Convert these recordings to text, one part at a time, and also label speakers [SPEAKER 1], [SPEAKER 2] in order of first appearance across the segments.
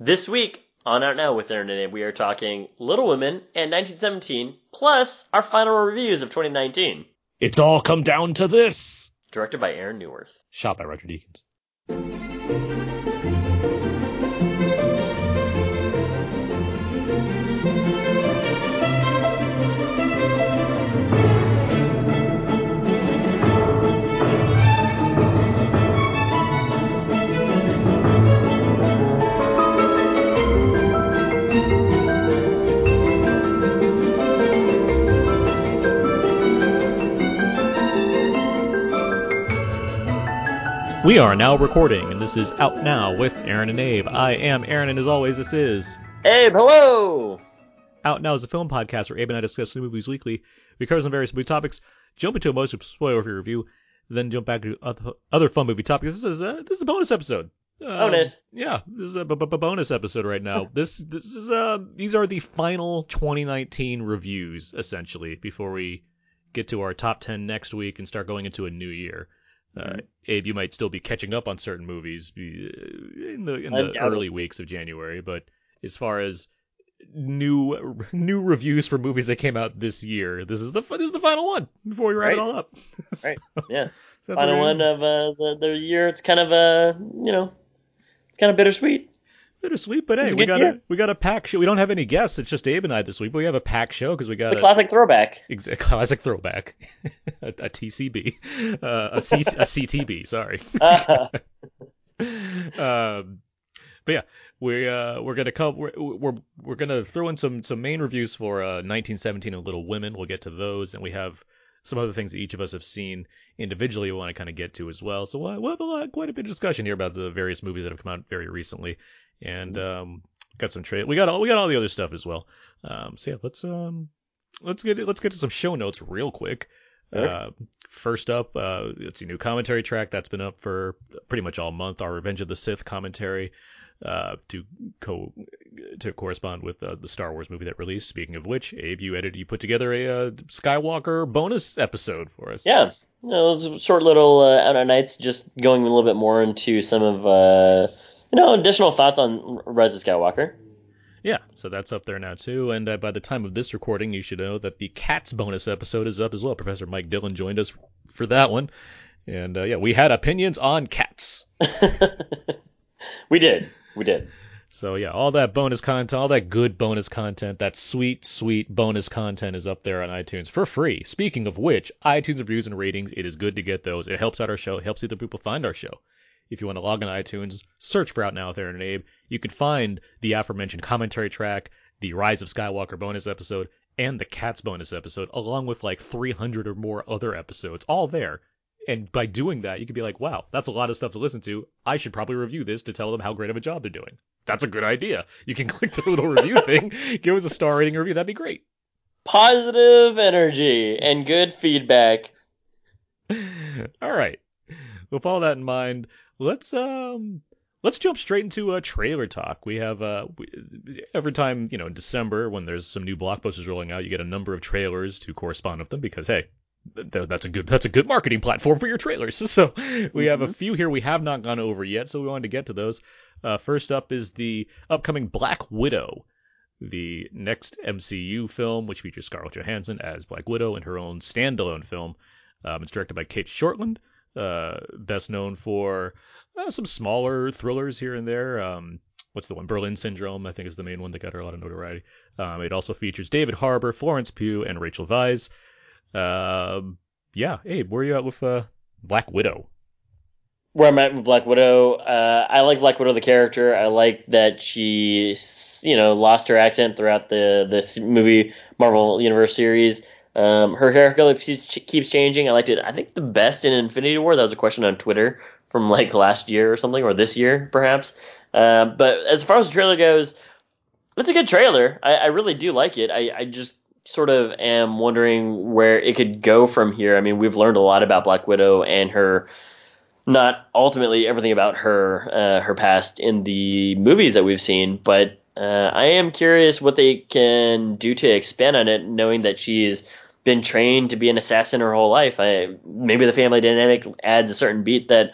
[SPEAKER 1] This week on Out Now with Aaron and Abe, we are talking Little Women and 1917, plus our final reviews of 2019.
[SPEAKER 2] It's all come down to this.
[SPEAKER 1] Directed by Aaron Neuwirth.
[SPEAKER 2] Shot by Roger Deakins. We are now recording, and this is Out Now with Aaron and Abe. I am Aaron, and as always, this is
[SPEAKER 1] Abe, hello!
[SPEAKER 2] Out Now is a film podcast where Abe and I discuss new movies weekly. We cover some various movie topics, jump into a most spoiler-free review, then jump back to oth- other fun movie topics. This is a, this is a bonus episode. Um,
[SPEAKER 1] Bonus.
[SPEAKER 2] Yeah, this is a b- b- bonus episode right now. this this is uh these are the final 2019 reviews essentially before we get to our top 10 next week and start going into a new year. Uh, Abe, you might still be catching up on certain movies uh, in the in the
[SPEAKER 1] it.
[SPEAKER 2] early weeks of January, but as far as new new reviews for movies that came out this year, this is the this is the final one before we wrap it all up. So,
[SPEAKER 1] Right. Yeah.
[SPEAKER 2] that's
[SPEAKER 1] final one of uh, the, the year. It's kind of, uh, you know, it's kind of bittersweet.
[SPEAKER 2] Bittersweet, but hey, we got
[SPEAKER 1] year.
[SPEAKER 2] a we got a pack show. We don't have any guests. It's just Abe and I this week, but we have a pack show because we got
[SPEAKER 1] The
[SPEAKER 2] a,
[SPEAKER 1] classic throwback.
[SPEAKER 2] ex- a classic throwback, a, a TCB, uh, a, C, a CTB. Sorry.
[SPEAKER 1] Uh,
[SPEAKER 2] um, but yeah, we uh, we're gonna come. We're, we're we're gonna throw in some some main reviews for uh, 1917 and Little Women. We'll get to those, and we have some other things that each of us have seen individually. We want to kind of get to as well. So we'll, we'll have a lot, quite a bit of discussion here about the various movies that have come out very recently, and um, got some trade. We got all we got all the other stuff as well. Um, so yeah, let's um let's get let's get to some show notes real quick. Uh, first up, uh, it's a new commentary track that's been up for pretty much all month. Our Revenge of the Sith commentary uh, to co to correspond with uh, the Star Wars movie that released. Speaking of which, Abe, you edited, you put together a uh, Skywalker bonus episode for us.
[SPEAKER 1] yeah. You know, those are short little uh, out on nights, just going a little bit more into some of, uh, know, additional thoughts on Rise of Skywalker.
[SPEAKER 2] Yeah, so that's up there now too. And uh, by the time of this recording, you should know that the Cats bonus episode is up as well. Professor Mike Dillon joined us for that one, and uh, yeah, we had opinions on cats.
[SPEAKER 1] we did. We did.
[SPEAKER 2] So yeah, all that bonus content, all that good bonus content, that sweet, sweet bonus content is up there on iTunes for free. Speaking of which, iTunes reviews and ratings, it is good to get those. It helps out our show, it helps other people find our show. If you want to log on iTunes, search for Out Now with Aaron and Abe, you can find the aforementioned commentary track, the Rise of Skywalker bonus episode, and the Cats bonus episode, along with like 300 or more other episodes, all there. And by doing that, you could be like, wow, that's a lot of stuff to listen to. I should probably review this to tell them how great of a job they're doing. That's a good idea. You can click the little review thing, give us a star rating review. That'd be great.
[SPEAKER 1] Positive energy and good feedback.
[SPEAKER 2] all right. With all that in mind, let's um let's jump straight into uh, trailer talk. We have uh we, every time you know in December when there's some new blockbusters rolling out, you get a number of trailers to correspond with them because hey. th- That's a good. That's a good marketing platform for your trailers. So we have a few here we have not gone over yet, so we wanted to get to those. Uh, first up is the upcoming Black Widow, the next MCU film, which features Scarlett Johansson as Black Widow in her own standalone film. Um, it's directed by Cate Shortland, uh, best known for uh, some smaller thrillers here and there. Um, what's the one? Berlin Syndrome, I think, is the main one that got her a lot of notoriety. Um, it also features David Harbour, Florence Pugh, and Rachel Weisz. Um, yeah, hey, where are you at with uh, Black Widow?
[SPEAKER 1] where I'm at with Black Widow. Uh, I like Black Widow the character. I like that she, you know, lost her accent throughout the this movie Marvel Universe series. Um, her hair color keeps changing. I liked it. I think the best in Infinity War. That was a question on Twitter from like last year or something, or this year perhaps. Uh, but as far as the trailer goes, it's a good trailer. I, I really do like it. I, I just sort of am wondering where it could go from here. I mean, we've learned a lot about Black Widow and her not ultimately everything about her uh, her past in the movies that we've seen, but uh, I am curious what they can do to expand on it, knowing that she's been trained to be an assassin her whole life. I, maybe the family dynamic adds a certain beat that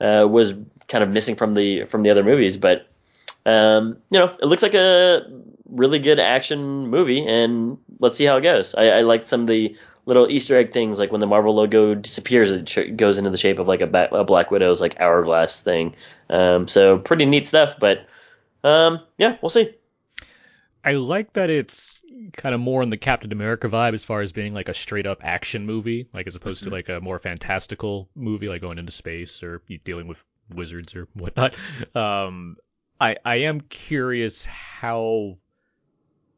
[SPEAKER 1] uh, was kind of missing from the from the other movies, but um, you know, it looks like a really good action movie, and let's see how it goes. I, I like some of the little Easter egg things, like when the Marvel logo disappears, it goes into the shape of like a, ba- a Black Widow's like hourglass thing. Um, so pretty neat stuff, but um, yeah, we'll see.
[SPEAKER 2] I like that it's kind of more in the Captain America vibe as far as being like a straight up action movie, like as opposed to like a more fantastical movie, like going into space or dealing with wizards or whatnot. Um, I I am curious how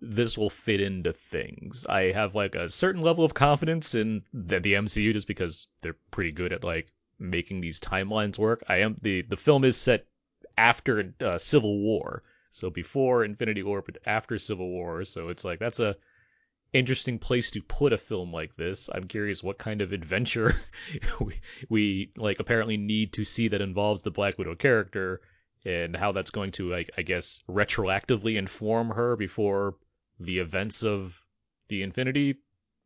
[SPEAKER 2] this will fit into things. I have like a certain level of confidence in the, the MCU just because they're pretty good at like making these timelines work. I am the the film is set after uh, Civil War, so before Infinity War, but after Civil War. So it's like that's a interesting place to put a film like this. I'm curious what kind of adventure we, we like apparently need to see that involves the Black Widow character and how that's going to like I guess retroactively inform her before the events of the Infinity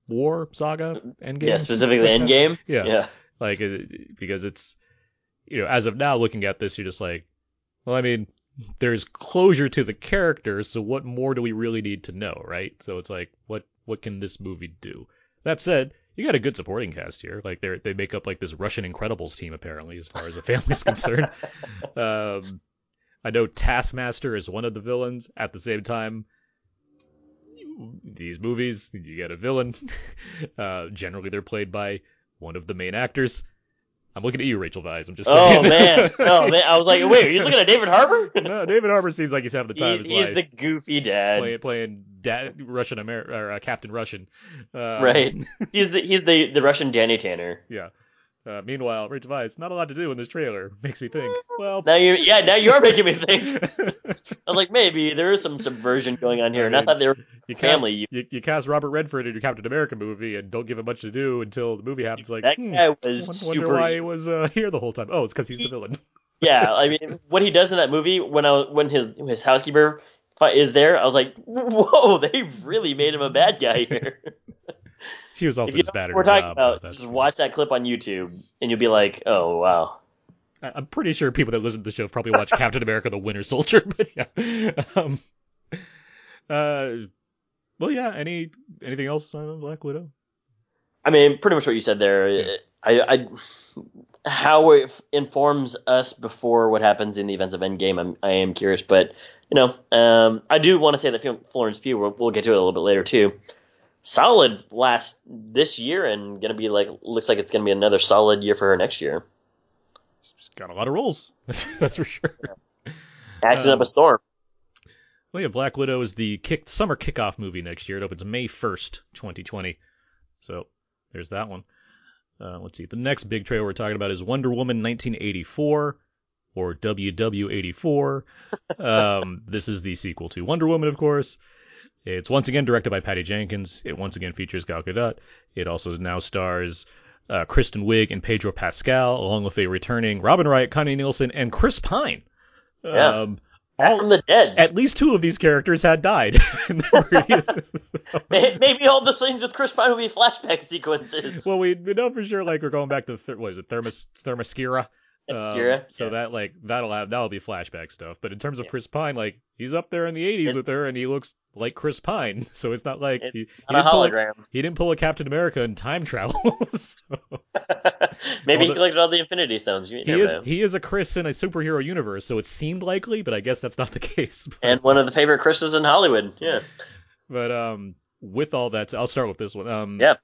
[SPEAKER 2] War saga Endgame.
[SPEAKER 1] Yeah, specifically Endgame.
[SPEAKER 2] yeah.
[SPEAKER 1] yeah.
[SPEAKER 2] Like because it's you know as of now looking at this you're just like well I mean there's closure to the characters so what more do we really need to know right? So it's like what what can this movie do? That said you got a good supporting cast here. Like they they make up like this Russian Incredibles team apparently as far as the family is concerned. Um I know Taskmaster is one of the villains. At the same time these movies you get a villain. Uh generally they're played by one of the main actors I'm looking at you, Rachel Weisz. I'm just saying.
[SPEAKER 1] Oh man, oh man! I was like, wait, are you looking at David Harbour?
[SPEAKER 2] no, David Harbour seems like he's having the time
[SPEAKER 1] He-
[SPEAKER 2] of his
[SPEAKER 1] he's
[SPEAKER 2] life.
[SPEAKER 1] the goofy dad,
[SPEAKER 2] playing playing dad, Russian Amer or uh, Captain Russian. Um,
[SPEAKER 1] right? He's the he's the the Russian Danny Tanner.
[SPEAKER 2] Yeah. Uh, meanwhile, Rachel Weisz, not a lot to do in this trailer. Makes me think. Well,
[SPEAKER 1] Now you, yeah, now you are making me think. I was like, maybe there is some subversion going on here,
[SPEAKER 2] I
[SPEAKER 1] and I thought they were
[SPEAKER 2] you cast,
[SPEAKER 1] family.
[SPEAKER 2] you, you cast Robert Redford in your Captain America movie and don't give him much to do until the movie happens. Like,
[SPEAKER 1] that
[SPEAKER 2] hmm,
[SPEAKER 1] guy was
[SPEAKER 2] wonder,
[SPEAKER 1] super.
[SPEAKER 2] why he was uh, here the whole time. Oh, it's because he's the villain.
[SPEAKER 1] Yeah, I mean, what he does in that movie when I when his his housekeeper is there, I was like, whoa, they really made him a bad guy here.
[SPEAKER 2] She was also just bad
[SPEAKER 1] we're talking
[SPEAKER 2] job.
[SPEAKER 1] about, just watch that clip on YouTube, and you'll be like, oh wow.
[SPEAKER 2] I'm pretty sure people that listen to the show probably watched Captain America: The Winter Soldier, but yeah. Um, uh, well, yeah. Any anything else on Black Widow?
[SPEAKER 1] I mean, pretty much what you said there.
[SPEAKER 2] Yeah.
[SPEAKER 1] I, I, how it f- informs us before what happens in the events of Endgame, I'm, I am curious. But you know, um, I do want to say that Florence Pugh. We'll, we'll get to it a little bit later too. Solid last this year, and gonna be like looks like it's gonna be another solid year for her next year.
[SPEAKER 2] She's got a lot of roles. That's for sure.
[SPEAKER 1] Action
[SPEAKER 2] Um,
[SPEAKER 1] up a storm.
[SPEAKER 2] Well, yeah, Black Widow is the kick summer kickoff movie next year. It opens May first, 2020. So there's that one. Uh, let's see. The next big trailer we're talking about is Wonder Woman 1984, or WW84. um, this is the sequel to Wonder Woman, of course. It's once again directed by Patty Jenkins. It once again features Gal Gadot. It also now stars uh, Kristen Wiig and Pedro Pascal, along with a returning Robin Wright, Connie Nielsen, and Chris Pine.
[SPEAKER 1] Yeah.
[SPEAKER 2] Um, all,
[SPEAKER 1] from the dead.
[SPEAKER 2] at least two of these characters had died. in the previous-
[SPEAKER 1] May- Maybe all the scenes with Chris Pine will be flashback sequences.
[SPEAKER 2] well, we, we know for sure, like we're going back to ther- what is it, Thermos Thermoscira.
[SPEAKER 1] Themyscira,
[SPEAKER 2] Um, so
[SPEAKER 1] yeah.
[SPEAKER 2] that like that'll have that'll be flashback stuff. But in terms of
[SPEAKER 1] Yeah.
[SPEAKER 2] Chris Pine, like he's up there in the '80s
[SPEAKER 1] It-
[SPEAKER 2] with her, and he looks like Chris Pine. So it's not like
[SPEAKER 1] It's
[SPEAKER 2] he, he
[SPEAKER 1] a
[SPEAKER 2] didn't pull a,
[SPEAKER 1] hologram.
[SPEAKER 2] he didn't pull a Captain America in time travel. so,
[SPEAKER 1] Maybe he
[SPEAKER 2] Although-
[SPEAKER 1] collected all the Infinity Stones. You
[SPEAKER 2] he is
[SPEAKER 1] know.
[SPEAKER 2] he is a Chris in a superhero universe, so it seemed likely, but I guess that's not the case.
[SPEAKER 1] and one of the favorite Chris's in Hollywood. Yeah.
[SPEAKER 2] But um, with all that, I'll start with this one. Um,
[SPEAKER 1] Yeah.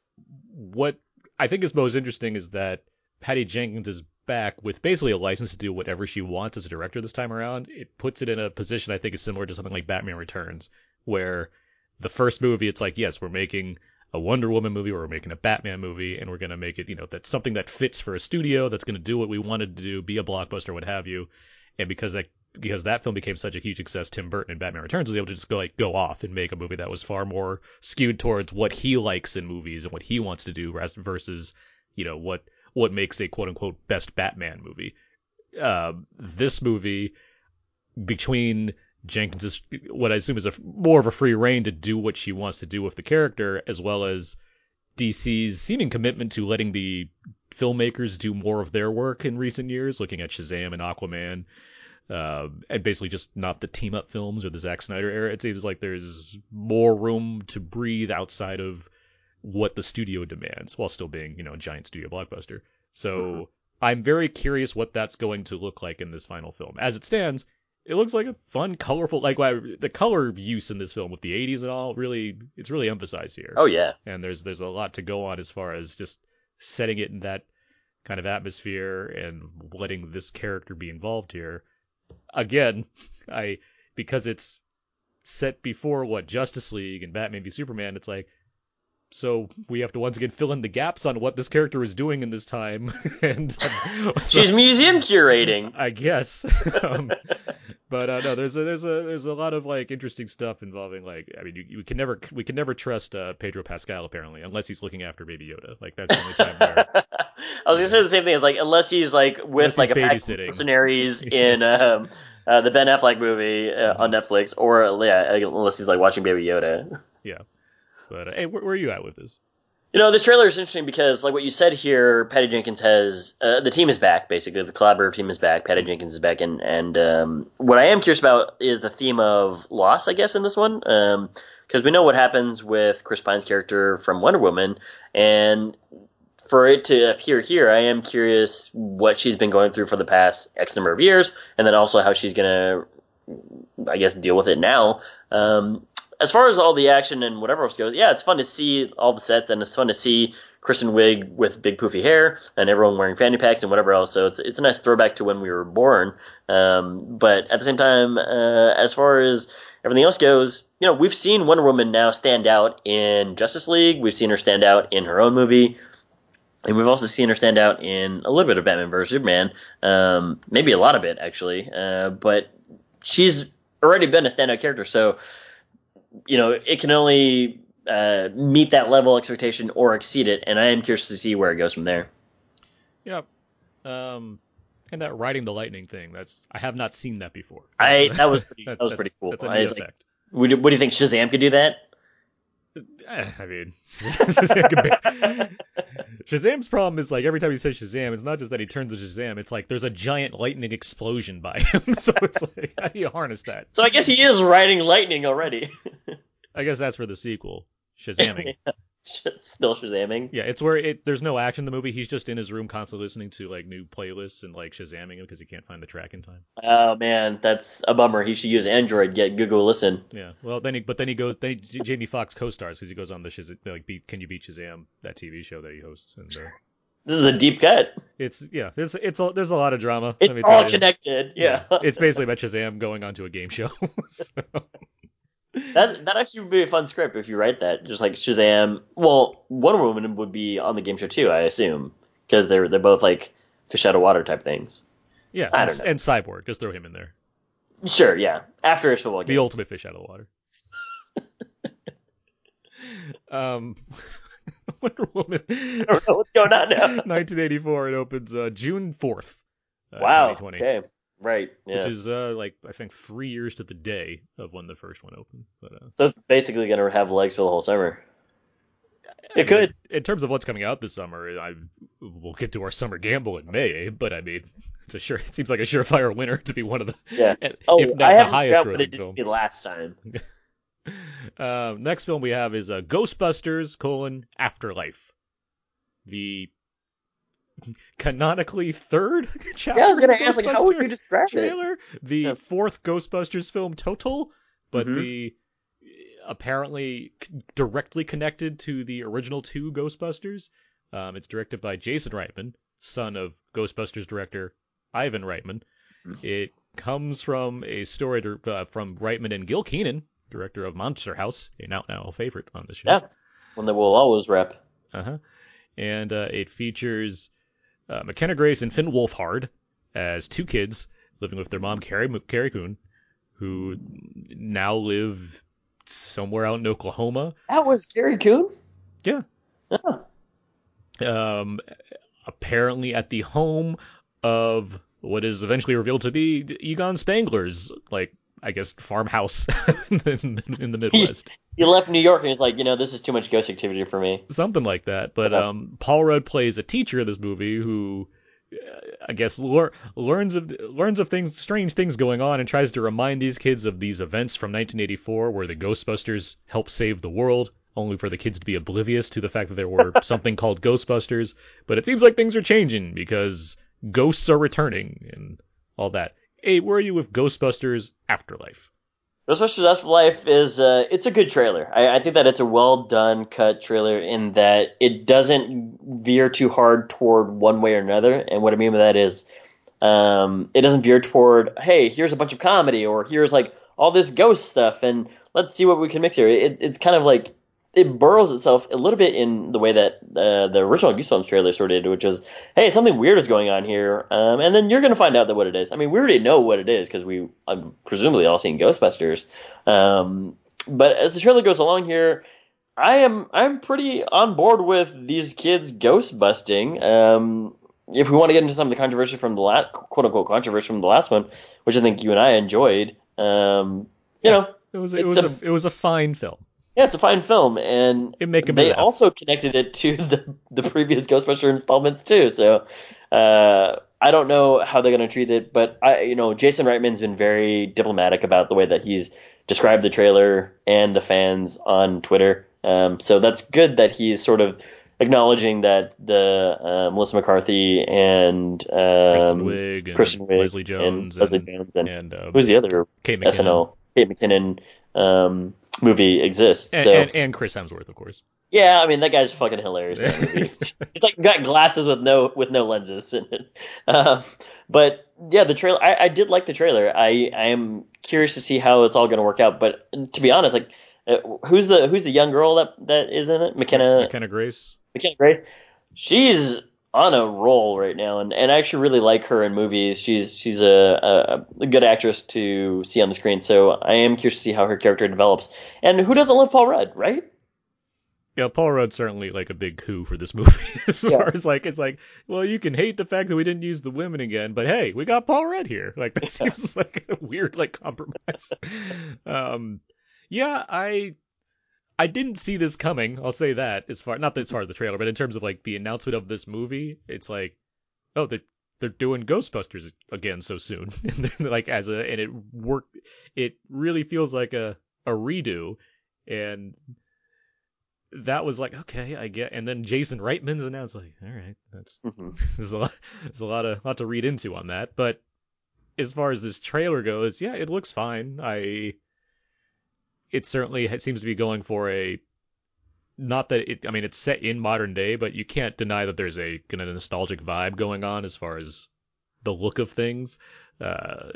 [SPEAKER 2] What I think is most interesting is that Patty Jenkins is back with basically a license to do whatever she wants as a director this time around. It puts it in a position I think is similar to something like Batman Returns, where the first movie it's like, yes, we're making a Wonder Woman movie or we're making a Batman movie, and we're gonna make it, you know, that's something that fits for a studio that's gonna do what we wanted to do, be a blockbuster, what have you. And because that because that film became such a huge success, Tim Burton in Batman Returns was able to just go like go off and make a movie that was far more skewed towards what he likes in movies and what he wants to do, versus you know what what makes a quote unquote best Batman movie. Uh, this movie between Jenkins' what I assume is a more of a free reign to do what she wants to do with the character, as well as DC's seeming commitment to letting the filmmakers do more of their work in recent years, looking at Shazam and Aquaman. uh, and basically just not the team up films or the Zack Snyder era. It seems like there's more room to breathe outside of what the studio demands, while still being you know a giant studio blockbuster. So
[SPEAKER 1] Mhm.
[SPEAKER 2] I'm very curious what that's going to look like in this final film. As it stands, it looks like a fun, colorful like the color use in this film with the 80s and all. Really, it's really emphasized here
[SPEAKER 1] Oh yeah.
[SPEAKER 2] and there's there's a lot to go on as far as just setting it in that kind of atmosphere and letting this character be involved here. Again, I because it's set before what Justice League and Batman v Superman, it's like so we have to once again fill in the gaps on what this character is doing in this time, and um, so-
[SPEAKER 1] She's museum curating.
[SPEAKER 2] I guess. um, but uh, no, there's a there's a there's a lot of like interesting stuff involving like I mean you, you can never we can never trust uh, Pedro Pascal apparently unless he's looking after Baby Yoda like that's the only time where
[SPEAKER 1] I was gonna say the same thing. As like unless he's like with like a pack of mercenaries in um, uh, the Ben Affleck movie uh, on Netflix, or yeah, unless he's like watching Baby Yoda.
[SPEAKER 2] But uh, hey where, where are you at with this
[SPEAKER 1] You know, this trailer is interesting because, like what you said here, Patty Jenkins has uh, the team is back. Basically, the collaborative team is back. Patty Jenkins is back, and and um, what I am curious about is the theme of loss. I guess in this one, because we know what happens with Chris Pine's character from Wonder Woman, and for it to appear here, I am curious what she's been going through for the past X number of years, and then also how she's gonna, I guess, deal with it now. Um, as far as all the action and whatever else goes, yeah, it's fun to see all the sets, and it's fun to see Kristen Wiig with big poofy hair and everyone wearing fanny packs and whatever else. So it's it's a nice throwback to when we were born. Um, but at the same time, uh, as far as everything else goes, you know, we've seen Wonder Woman now stand out in Justice League. We've seen her stand out in her own movie. And we've also seen her stand out in a little bit of Batman vs Superman, um, maybe a lot of it actually. Uh, but she's already been a standout character, so you know it can only uh, meet that level of expectation or exceed it. And I am curious to see where it goes from there.
[SPEAKER 2] Yep. Um, and that riding the lightning thing. That's I have not seen that before.
[SPEAKER 1] I that was pretty,
[SPEAKER 2] that-
[SPEAKER 1] that was pretty cool.
[SPEAKER 2] That's a
[SPEAKER 1] I
[SPEAKER 2] neat
[SPEAKER 1] was like,
[SPEAKER 2] effect.
[SPEAKER 1] what what do you think Shazam could do that?
[SPEAKER 2] Eh, I mean, Shazam Shazam's problem is like every time he says Shazam, it's not just that he turns to Shazam. It's like there's a giant lightning explosion by him. so it's like how do you harness that?
[SPEAKER 1] So I guess he is riding lightning already.
[SPEAKER 2] I guess that's for the sequel, Shazamming.
[SPEAKER 1] Still Shazamming.
[SPEAKER 2] yeah, it's where it there's no action in the movie. He's just in his room constantly listening to like new playlists and like Shazamming because he can't find the track in time.
[SPEAKER 1] Oh man, that's a bummer. He should use Android. Get Google Listen.
[SPEAKER 2] Yeah. Well, then he but then he goes. Then he, Jamie Foxx co-stars because he goes on the Shaz- like beat, Can You Beat Shazam that TV show that he hosts and. Uh,
[SPEAKER 1] This is a deep cut.
[SPEAKER 2] It's yeah, there's it's a, there's a lot of drama.
[SPEAKER 1] It's all connected. Yeah.
[SPEAKER 2] it's basically about Shazam going onto a game show. So,
[SPEAKER 1] That that actually would be a fun script if you write that. Just like Shazam. Well, Wonder Woman would be on the game show too, I assume, because they're they're both like fish out of water type things.
[SPEAKER 2] yeah,
[SPEAKER 1] I
[SPEAKER 2] and,
[SPEAKER 1] don't know.
[SPEAKER 2] and Cyborg, just throw him in there.
[SPEAKER 1] Sure, yeah. After a football game, The
[SPEAKER 2] ultimate fish out of the water. um, Wonder Woman.
[SPEAKER 1] I don't know what's going on now.
[SPEAKER 2] 1984. It opens uh, June 4th. Uh,
[SPEAKER 1] wow.
[SPEAKER 2] 2020,
[SPEAKER 1] Okay. Right. Yeah.
[SPEAKER 2] Which is uh, like I think three years to the day of when the first one opened. But uh,
[SPEAKER 1] so it's basically gonna have legs for the whole summer. It could.
[SPEAKER 2] in terms of what's coming out this summer, I we'll get to our summer gamble in May. But I mean, it's a sure. It seems like a surefire winner to be one of the
[SPEAKER 1] Yeah.
[SPEAKER 2] if
[SPEAKER 1] Oh,
[SPEAKER 2] not
[SPEAKER 1] I
[SPEAKER 2] the highest
[SPEAKER 1] forgot what it
[SPEAKER 2] grossing
[SPEAKER 1] did
[SPEAKER 2] film.
[SPEAKER 1] last time.
[SPEAKER 2] Uh, next film we have is uh, Ghostbusters: colon Afterlife, the canonically third chapter.
[SPEAKER 1] Yeah, I was gonna ask, like, how would you describe it?
[SPEAKER 2] trailer? The
[SPEAKER 1] Yeah.
[SPEAKER 2] fourth Ghostbusters film total, but
[SPEAKER 1] Mhm.
[SPEAKER 2] the apparently directly connected to the original two Ghostbusters. Um, it's directed by Jason Reitman, son of Ghostbusters director Ivan Reitman.
[SPEAKER 1] Mhm.
[SPEAKER 2] It comes from a story to, uh, from Reitman and Gil Kenan, director of Monster House, a now now favorite on the show.
[SPEAKER 1] Yeah. One that we'll always rep.
[SPEAKER 2] Uh-huh. And uh, it features uh, McKenna Grace and Finn Wolfhard as two kids living with their mom, Carrie, Carrie Coon, who now live somewhere out in Oklahoma.
[SPEAKER 1] That was Gary Coon.
[SPEAKER 2] Yeah.
[SPEAKER 1] Oh.
[SPEAKER 2] Um, apparently at the home of what is eventually revealed to be Egon Spengler's, like, I guess, farmhouse in, the, in the Midwest.
[SPEAKER 1] He left New York and he's like, you know, this is too much ghost activity for me.
[SPEAKER 2] something like that. But um, Paul Rudd plays a teacher in this movie who uh, I guess lear- learns of learns of things, strange things going on, and tries to remind these kids of these events from 1984, where the Ghostbusters helped save the world, only for the kids to be oblivious to the fact that there were something called Ghostbusters. But it seems like things are changing because ghosts are returning and all that. Hey, where are you with Ghostbusters Afterlife?
[SPEAKER 1] Ghostbusters Afterlife is uh, it's a good trailer. I, I think that it's a well done cut trailer in that it doesn't veer too hard toward one way or another. And what I mean by that is, um, it doesn't veer toward hey, here's a bunch of comedy or here's like all this ghost stuff and let's see what we can mix here. It, it's kind of like it burrows itself a little bit in the way that uh, the original Goosebumps trailer sort of did, which is, hey, something weird is going on here, um, and then you're going to find out that what it is. I mean, we already know what it is because we um, presumably all seen Ghostbusters. Um, but as the trailer goes along here, I am I'm pretty on board with these kids ghost busting. Um, if we want to get into some of the controversy from the last quote unquote controversy from the last one, which I think you and I enjoyed, um, you
[SPEAKER 2] Yeah,
[SPEAKER 1] know,
[SPEAKER 2] It was it was a,
[SPEAKER 1] a-
[SPEAKER 2] it was a fine film.
[SPEAKER 1] Yeah, it's a fine film, and
[SPEAKER 2] It make 'em
[SPEAKER 1] they
[SPEAKER 2] laugh.
[SPEAKER 1] also connected it to the the previous Ghostbuster installments too. So uh, I don't know how they're going to treat it, but I, you know, Jason Reitman's been very diplomatic about the way that he's described the trailer and the fans on Twitter. Um, so that's good that he's sort of acknowledging that the uh, Melissa McCarthy and
[SPEAKER 2] Kristen
[SPEAKER 1] um,
[SPEAKER 2] Wiig and
[SPEAKER 1] Kristen Wiig
[SPEAKER 2] Leslie Jones
[SPEAKER 1] and Leslie
[SPEAKER 2] and,
[SPEAKER 1] Jones and,
[SPEAKER 2] and uh,
[SPEAKER 1] who's the other
[SPEAKER 2] Kate McKinnon
[SPEAKER 1] SNL Kate McKinnon um, movie exists.
[SPEAKER 2] and,
[SPEAKER 1] so
[SPEAKER 2] and, and Chris Hemsworth, of course.
[SPEAKER 1] yeah, I mean that guy's fucking hilarious in movie. He's like got glasses with no with no lenses in it. Um, but yeah, the trailer I, I did like the trailer. I I am curious to see how it's all going to work out. But to be honest, like uh, who's the who's the young girl that that is in it? McKenna
[SPEAKER 2] McKenna Grace.
[SPEAKER 1] McKenna Grace. She's on a roll right now, and, and I actually really like her in movies. She's she's a, a, a good actress to see on the screen. So I am curious to see how her character develops. And who doesn't love Paul Rudd, right?
[SPEAKER 2] Yeah, Paul Rudd's certainly like a big coup for this movie. as
[SPEAKER 1] Yeah.
[SPEAKER 2] far as like, it's like, well, you can hate the fact that we didn't use the women again, but hey, we got Paul Rudd here. Like that seems like a weird like compromise. um, yeah, I I didn't see this coming. I'll say that as far not as far as the trailer, but in terms of like the announcement of this movie, it's like, oh, they're they're doing Ghostbusters again so soon, and like as a and it worked. It really feels like a a redo, and that was like okay, I get. And then Jason Reitman's announced like, all right, that's
[SPEAKER 1] Mhm.
[SPEAKER 2] there's a lot, there's a lot of lot to read into on that. But as far as this trailer goes, yeah, it looks fine. I it certainly seems to be going for a not that it. I mean, it's set in modern day, but you can't deny that there's a kind of nostalgic vibe going on as far as the look of things. Uh,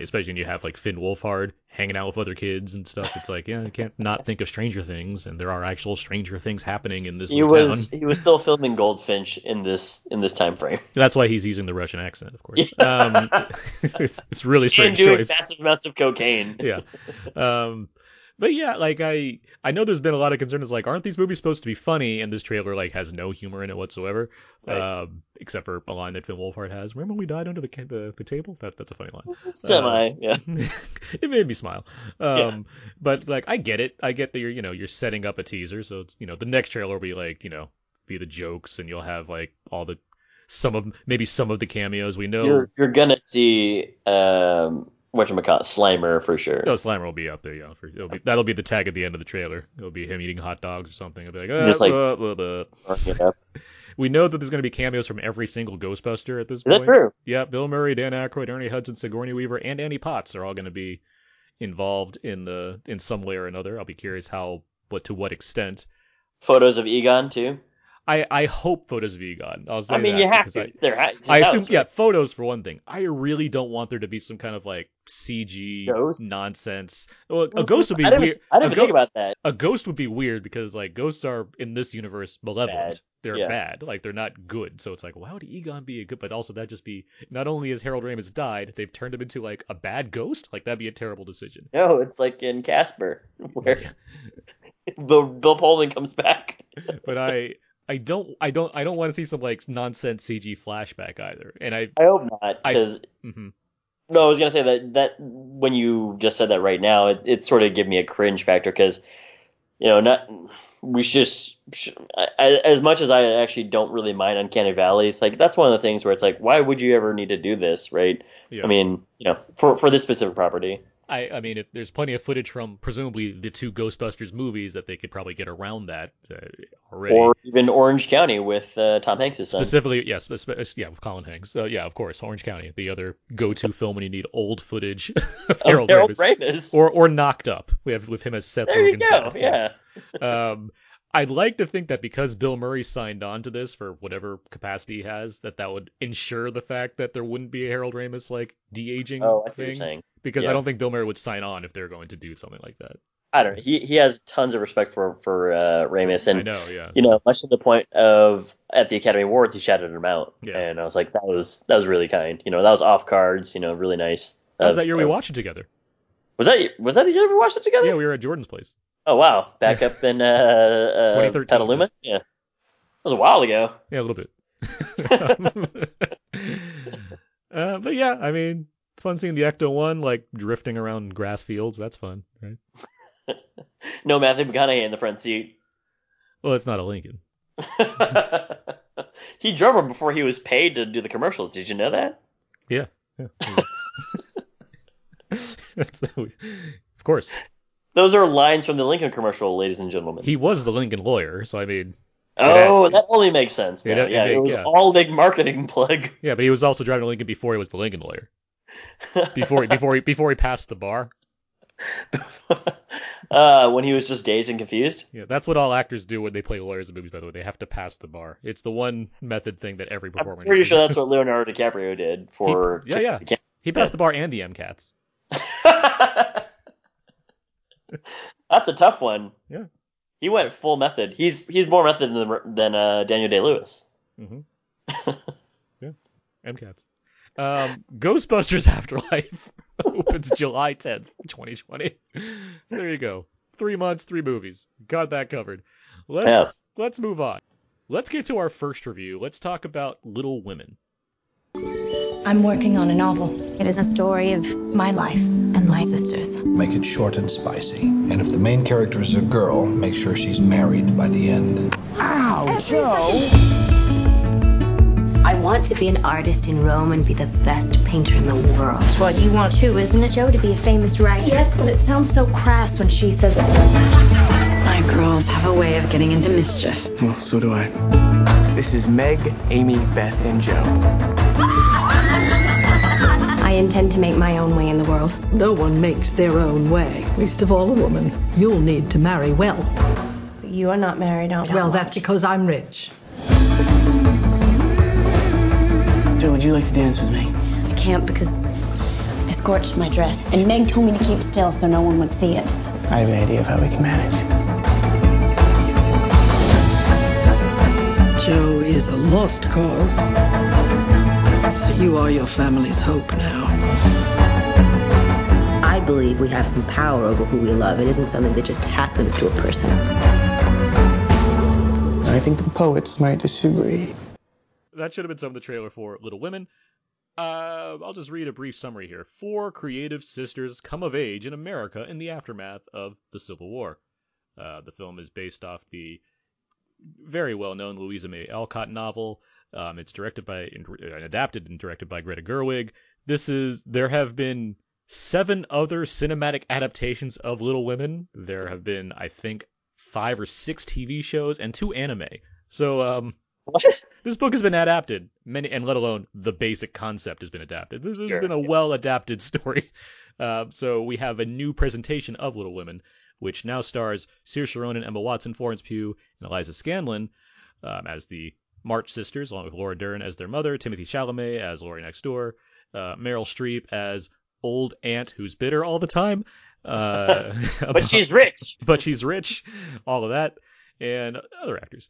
[SPEAKER 2] especially when you have like Finn Wolfhard hanging out with other kids and stuff. It's like, yeah, you can't not think of Stranger Things, and there are actual Stranger Things happening in this
[SPEAKER 1] He was
[SPEAKER 2] town.
[SPEAKER 1] he was still filming Goldfinch in this in this time frame.
[SPEAKER 2] That's why he's using the Russian accent, of course. Um, it's, it's really
[SPEAKER 1] and
[SPEAKER 2] strange
[SPEAKER 1] doing
[SPEAKER 2] choice.
[SPEAKER 1] massive amounts of cocaine.
[SPEAKER 2] yeah. Um, but yeah, like I, I know there's been a lot of concern. It's like, aren't these movies supposed to be funny? And this trailer like has no humor in it whatsoever,
[SPEAKER 1] Right.
[SPEAKER 2] um, except for a line that Finn Wolfhard has. Remember when we died under the the, the table? That that's a funny line.
[SPEAKER 1] Semi, yeah.
[SPEAKER 2] it made me smile. Um,
[SPEAKER 1] Yeah.
[SPEAKER 2] but like I get it. I get that you're you know you're setting up a teaser, so it's you know the next trailer will be like you know be the jokes, and you'll have like all the some of maybe some of the cameos we know.
[SPEAKER 1] You're you're gonna see um whatchamacallit, Slimer for sure.
[SPEAKER 2] No, Slimer will be up there, yeah. For, be that'll be the tag at the end of the trailer. It'll be him eating hot dogs or something. It'll be like,
[SPEAKER 1] Just
[SPEAKER 2] "Ah,
[SPEAKER 1] like-
[SPEAKER 2] blah, blah, blah."
[SPEAKER 1] Marking
[SPEAKER 2] we know that there's going to be cameos from every single Ghostbuster at this
[SPEAKER 1] Is
[SPEAKER 2] point.
[SPEAKER 1] that true?
[SPEAKER 2] Yeah, Bill Murray, Dan Aykroyd, Ernie Hudson, Sigourney Weaver, and Annie Potts are all going to be involved in the in some way or another. I'll be curious how, but to what extent.
[SPEAKER 1] Photos of Egon too.
[SPEAKER 2] I, I hope photos of Egon. I'll say
[SPEAKER 1] I mean,
[SPEAKER 2] that
[SPEAKER 1] you have to.
[SPEAKER 2] I,
[SPEAKER 1] It's their ha-
[SPEAKER 2] I assume,
[SPEAKER 1] house,
[SPEAKER 2] yeah,
[SPEAKER 1] right?
[SPEAKER 2] photos for one thing. I really don't want there to be some kind of like CG
[SPEAKER 1] Ghosts?
[SPEAKER 2] nonsense. Well, a ghost would be
[SPEAKER 1] I
[SPEAKER 2] weird.
[SPEAKER 1] I didn't even think about that.
[SPEAKER 2] a ghost would be weird because like ghosts are in this universe malevolent.
[SPEAKER 1] Bad.
[SPEAKER 2] They're
[SPEAKER 1] Yeah.
[SPEAKER 2] bad. Like they're not good. So it's like, why would Egon be a good? But also that just be not only has Harold Ramis died, they've turned him into like a bad ghost. Like that'd be a terrible decision.
[SPEAKER 1] No, it's like in Casper where. Bill, Bill Pullman comes back.
[SPEAKER 2] But I. I don't, I don't, I don't want to see some like nonsense CG flashback either. And I,
[SPEAKER 1] I hope not, because
[SPEAKER 2] mhm.
[SPEAKER 1] no, I was gonna say that that when you just said that right now, it, it sort of gave me a cringe factor because you know, not we should just as much as I actually don't really mind Uncanny Valleys, like that's one of the things where it's like, why would you ever need to do this, right?
[SPEAKER 2] Yeah.
[SPEAKER 1] I mean, you know, for for this specific property.
[SPEAKER 2] I, I mean, if there's plenty of footage from presumably the two Ghostbusters movies that they could probably get around that uh, already.
[SPEAKER 1] Or even Orange County with uh, Tom Hanks' son.
[SPEAKER 2] Specifically, yes, yeah, with Colin Hanks. Uh, yeah, of course, Orange County, the other go-to film when you need old footage of Harold,
[SPEAKER 1] Harold
[SPEAKER 2] Ramis.
[SPEAKER 1] Ramis.
[SPEAKER 2] Or or Knocked Up. We have with him as Seth
[SPEAKER 1] there you go.
[SPEAKER 2] dad.
[SPEAKER 1] Yeah.
[SPEAKER 2] um, I'd like to think that because Bill Murray signed on to this for whatever capacity he has, that that would ensure the fact that there wouldn't be a Harold Ramis like de aging
[SPEAKER 1] Oh, I see what you're saying.
[SPEAKER 2] Because
[SPEAKER 1] Yeah.
[SPEAKER 2] I don't think Bill Murray would sign on if they're going to do something like that.
[SPEAKER 1] I don't know. He he has tons of respect for for uh, Ramis,
[SPEAKER 2] I
[SPEAKER 1] and
[SPEAKER 2] know, yeah.
[SPEAKER 1] you know, much to the point of at the Academy Awards, he shouted him out,
[SPEAKER 2] Yeah.
[SPEAKER 1] and I was like, that was that was really kind. You know, that was off cards. You know, really nice.
[SPEAKER 2] That was
[SPEAKER 1] Of-
[SPEAKER 2] that year we watched it together.
[SPEAKER 1] Was that was that the year we watched it together?
[SPEAKER 2] Yeah, we were at Jordan's place.
[SPEAKER 1] Oh wow, back up in uh, uh
[SPEAKER 2] 2013.
[SPEAKER 1] Petaluma. Yeah, that was a while ago.
[SPEAKER 2] Yeah, a little bit. uh, but yeah, I mean, it's fun seeing the Ecto One like drifting around grass fields. That's fun, right?
[SPEAKER 1] No Matthew McConaughey in the front seat.
[SPEAKER 2] Well, it's not a Lincoln.
[SPEAKER 1] he drove him before he was paid to do the commercials. Did you know that?
[SPEAKER 2] Yeah. yeah. Of course.
[SPEAKER 1] Those are lines from the Lincoln commercial, ladies and gentlemen.
[SPEAKER 2] He was the Lincoln lawyer, so I mean,
[SPEAKER 1] oh, that only makes sense.
[SPEAKER 2] It-
[SPEAKER 1] Now.
[SPEAKER 2] it
[SPEAKER 1] yeah,
[SPEAKER 2] make-
[SPEAKER 1] it was
[SPEAKER 2] yeah.
[SPEAKER 1] all big marketing plug.
[SPEAKER 2] yeah, but he was also driving a Lincoln before he was the Lincoln lawyer. Before he, before he, before he passed the bar.
[SPEAKER 1] uh, when he was just dazed and confused.
[SPEAKER 2] Yeah, that's what all actors do when they play lawyers in movies. By the way, they have to pass the bar. It's the one method thing that every performer.
[SPEAKER 1] I'm pretty sure that's what Leonardo DiCaprio did for.
[SPEAKER 2] He- yeah, yeah. He passed the bar and the MCATs.
[SPEAKER 1] That's a tough one.
[SPEAKER 2] Yeah.
[SPEAKER 1] He went full method. He's he's more method than than uh, Daniel Day Lewis.
[SPEAKER 2] hmm yeah, MCATs. Um, Ghostbusters Afterlife opens July 10th, 2020. There you go. Three months, three movies. Got that covered. Let's
[SPEAKER 1] Yeah.
[SPEAKER 2] let's move on. Let's get to our first review. Let's talk about Little Women.
[SPEAKER 3] I'm working on a novel. It is a story of my life and my sister's.
[SPEAKER 4] Make it short and spicy. And if the main character is a girl, make sure she's married by the end. Ow, Jo!
[SPEAKER 5] I want to be an artist in Rome and be the best painter in the world.
[SPEAKER 3] That's what you want too, isn't it?
[SPEAKER 5] Jo to be a famous writer.
[SPEAKER 3] Yes, but it sounds so crass when she says it.
[SPEAKER 6] My girls have a way of getting into mischief.
[SPEAKER 7] Well, so do I. This is Meg, Amy, Beth, and Jo.
[SPEAKER 5] I intend to make my own way in the world.
[SPEAKER 8] No one makes their own way, least of all a woman. You'll need to marry well.
[SPEAKER 5] But you are not married, are
[SPEAKER 8] Well, that's because I'm rich.
[SPEAKER 7] Jo, would you like to dance with me?
[SPEAKER 5] I can't because I scorched my dress. And Meg told me to keep still so no one would see it.
[SPEAKER 7] I have an idea of how we can manage.
[SPEAKER 8] Jo is a lost cause. So you are your family's hope now.
[SPEAKER 5] I believe we have some power over who we love. It isn't something that just happens to a person.
[SPEAKER 7] I think the poets might disagree.
[SPEAKER 2] That should have been some of the trailer for Little Women. Uh, I'll just read a brief summary here. Four creative sisters come of age in America in the aftermath of the Civil War. Uh, the film is based off the very well known Louisa May Alcott novel. Um, it's directed by and adapted and directed by Greta Gerwig. This is there have been seven other cinematic adaptations of Little Women. There have been, I think, five or six TV shows and two anime. So, um,
[SPEAKER 1] What?
[SPEAKER 2] this book has been adapted, many, and let alone the basic concept has been adapted. This
[SPEAKER 1] Sure,
[SPEAKER 2] has been a well adapted story. Uh, so we have a new presentation of Little Women, which now stars Saoirse Ronan, Emma Watson, Florence Pugh, and Eliza Scanlen um, as the March sisters, along with Laura Dern as their mother, Timothy Chalamet as Laurie Next Door, uh, Meryl Streep as old aunt who's bitter all the time. Uh,
[SPEAKER 1] But she's rich.
[SPEAKER 2] but she's rich, all of that, and other actors.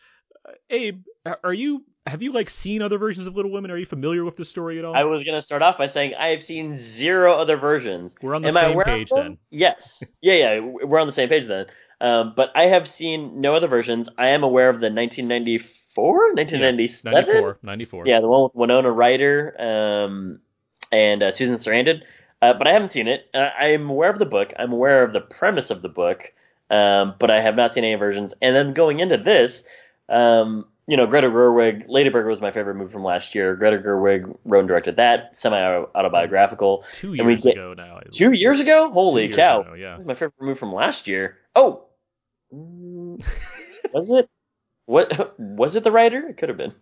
[SPEAKER 2] Uh, Abe, are you have you like seen other versions of Little Women? Are you familiar with the story at all?
[SPEAKER 1] I was gonna start off by saying I have seen zero other versions.
[SPEAKER 2] We're on the
[SPEAKER 1] Am
[SPEAKER 2] same page then.
[SPEAKER 1] Yes. Yeah, yeah. We're on the same page then. Um, but I have seen no other versions. I am aware of the 1994, 1997.
[SPEAKER 2] 94, 94.
[SPEAKER 1] Yeah, the one with Winona Ryder um, and uh, Susan Sarandon. Uh, but I haven't seen it. Uh, I'm aware of the book. I'm aware of the premise of the book. um, but I have not seen any versions. And then going into this, um, you know, Greta Gerwig, Lady Bird was my favorite movie from last year. Greta Gerwig wrote and directed that, semi autobiographical.
[SPEAKER 2] Two years
[SPEAKER 1] get-
[SPEAKER 2] ago now.
[SPEAKER 1] Two years ago? Holy
[SPEAKER 2] years
[SPEAKER 1] cow!
[SPEAKER 2] ago, yeah.
[SPEAKER 1] My favorite movie from last year. Oh, Mm, was it? What was it? The writer? It could have been.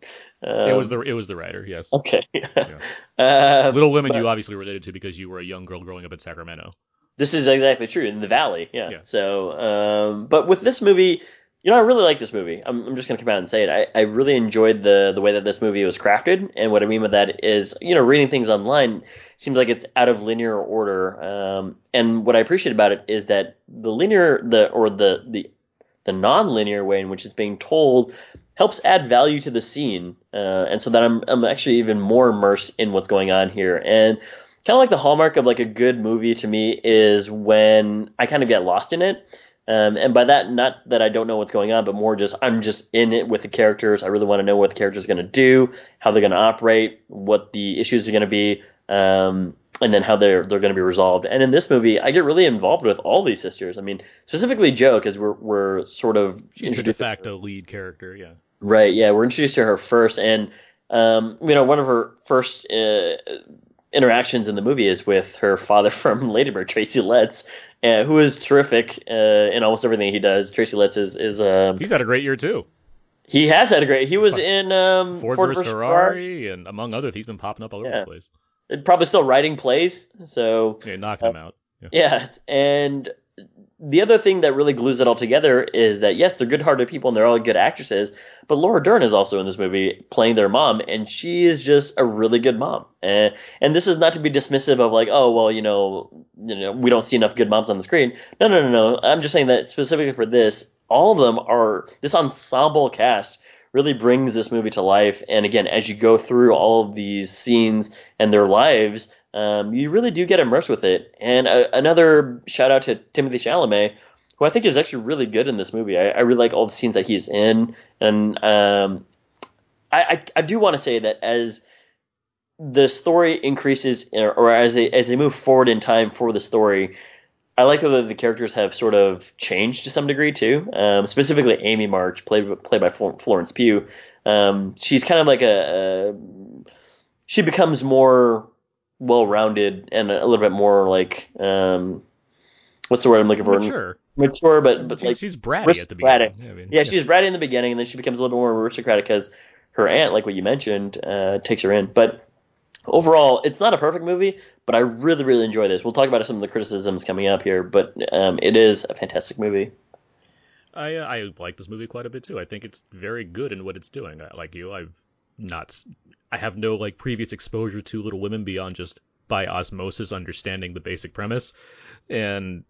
[SPEAKER 1] Um,
[SPEAKER 2] it was the it was the writer. Yes.
[SPEAKER 1] okay. uh,
[SPEAKER 2] Little Women, you obviously related to because you were a young girl growing up in Sacramento.
[SPEAKER 1] This is exactly true in the valley. Yeah.
[SPEAKER 2] Yeah.
[SPEAKER 1] So, um, but with this movie, you know, I really like this movie. I'm, I'm just gonna come out and say it. I, I really enjoyed the the way that this movie was crafted, and what I mean by that is, you know, reading things online seems like it's out of linear order. Um, and what I appreciate about it is that the linear, the or the the the non-linear way in which it's being told helps add value to the scene, uh, and so that I'm I'm actually even more immersed in what's going on here. And kind of like the hallmark of like a good movie to me is when I kind of get lost in it. Um, and by that, not that I don't know what's going on, but more just I'm just in it with the characters. I really want to know what the characters are going to do, how they're going to operate, what the issues are going to be, um, and then how they're they're going to be resolved. And in this movie, I get really involved with all these sisters. I mean, specifically Jo, because we're we're sort of
[SPEAKER 2] She's the de
[SPEAKER 1] introduced
[SPEAKER 2] facto lead character. Yeah.
[SPEAKER 1] Right. Yeah, we're introduced to her first, and um, you know, one of her first uh, interactions in the movie is with her father from Lady Bird, Tracy Letts, uh, who is terrific uh, in almost everything he does. Tracy Letts is is um,
[SPEAKER 2] He's had a great year too.
[SPEAKER 1] he has had a great. He was in um,
[SPEAKER 2] Ford,
[SPEAKER 1] Ford
[SPEAKER 2] vs
[SPEAKER 1] vs.
[SPEAKER 2] Ferrari, and among others, he's been popping up all over
[SPEAKER 1] Yeah.
[SPEAKER 2] the place.
[SPEAKER 1] Probably still writing plays. So
[SPEAKER 2] Yeah, knocking him uh, out. Yeah.
[SPEAKER 1] Yeah, and the other thing that really glues it all together is that yes, they're good-hearted people and they're all good actresses, but Laura Dern is also in this movie playing their mom, and she is just a really good mom. And and this is not to be dismissive of like, oh well, you know, you know, we don't see enough good moms on the screen. No, no, no, no. I'm just saying that specifically for this, all of them are this ensemble cast really brings this movie to life. And again, as you go through all of these scenes and their lives, um, you really do get immersed with it. And uh, another shout out to Timothy Chalamet, who I think is actually really good in this movie. I, I really like all the scenes that he's in, and um, I, I I do want to say that as the story increases, or, as they as they move forward in time for the story. I like that the characters have sort of changed to some degree too. Um, specifically, Amy March, played played by Florence Pugh. Um, she's kind of like a, a she becomes more well-rounded and a little bit more like um, what's the word I'm looking for?
[SPEAKER 2] Mature.
[SPEAKER 1] Mature, but but
[SPEAKER 2] she's,
[SPEAKER 1] like
[SPEAKER 2] she's bratty at the beginning. I mean,
[SPEAKER 1] yeah, she's bratty in the beginning, and then she becomes a little bit more aristocratic because her aunt, like what you mentioned, uh, takes her in. But overall, it's not a perfect movie, but I really, really enjoy this. We'll talk about some of the criticisms coming up here, but um, it is a fantastic movie.
[SPEAKER 2] I uh, I like this movie quite a bit too. I think it's very good in what it's doing. I, like you, I've not I have no like previous exposure to Little Women beyond just by osmosis understanding the basic premise, and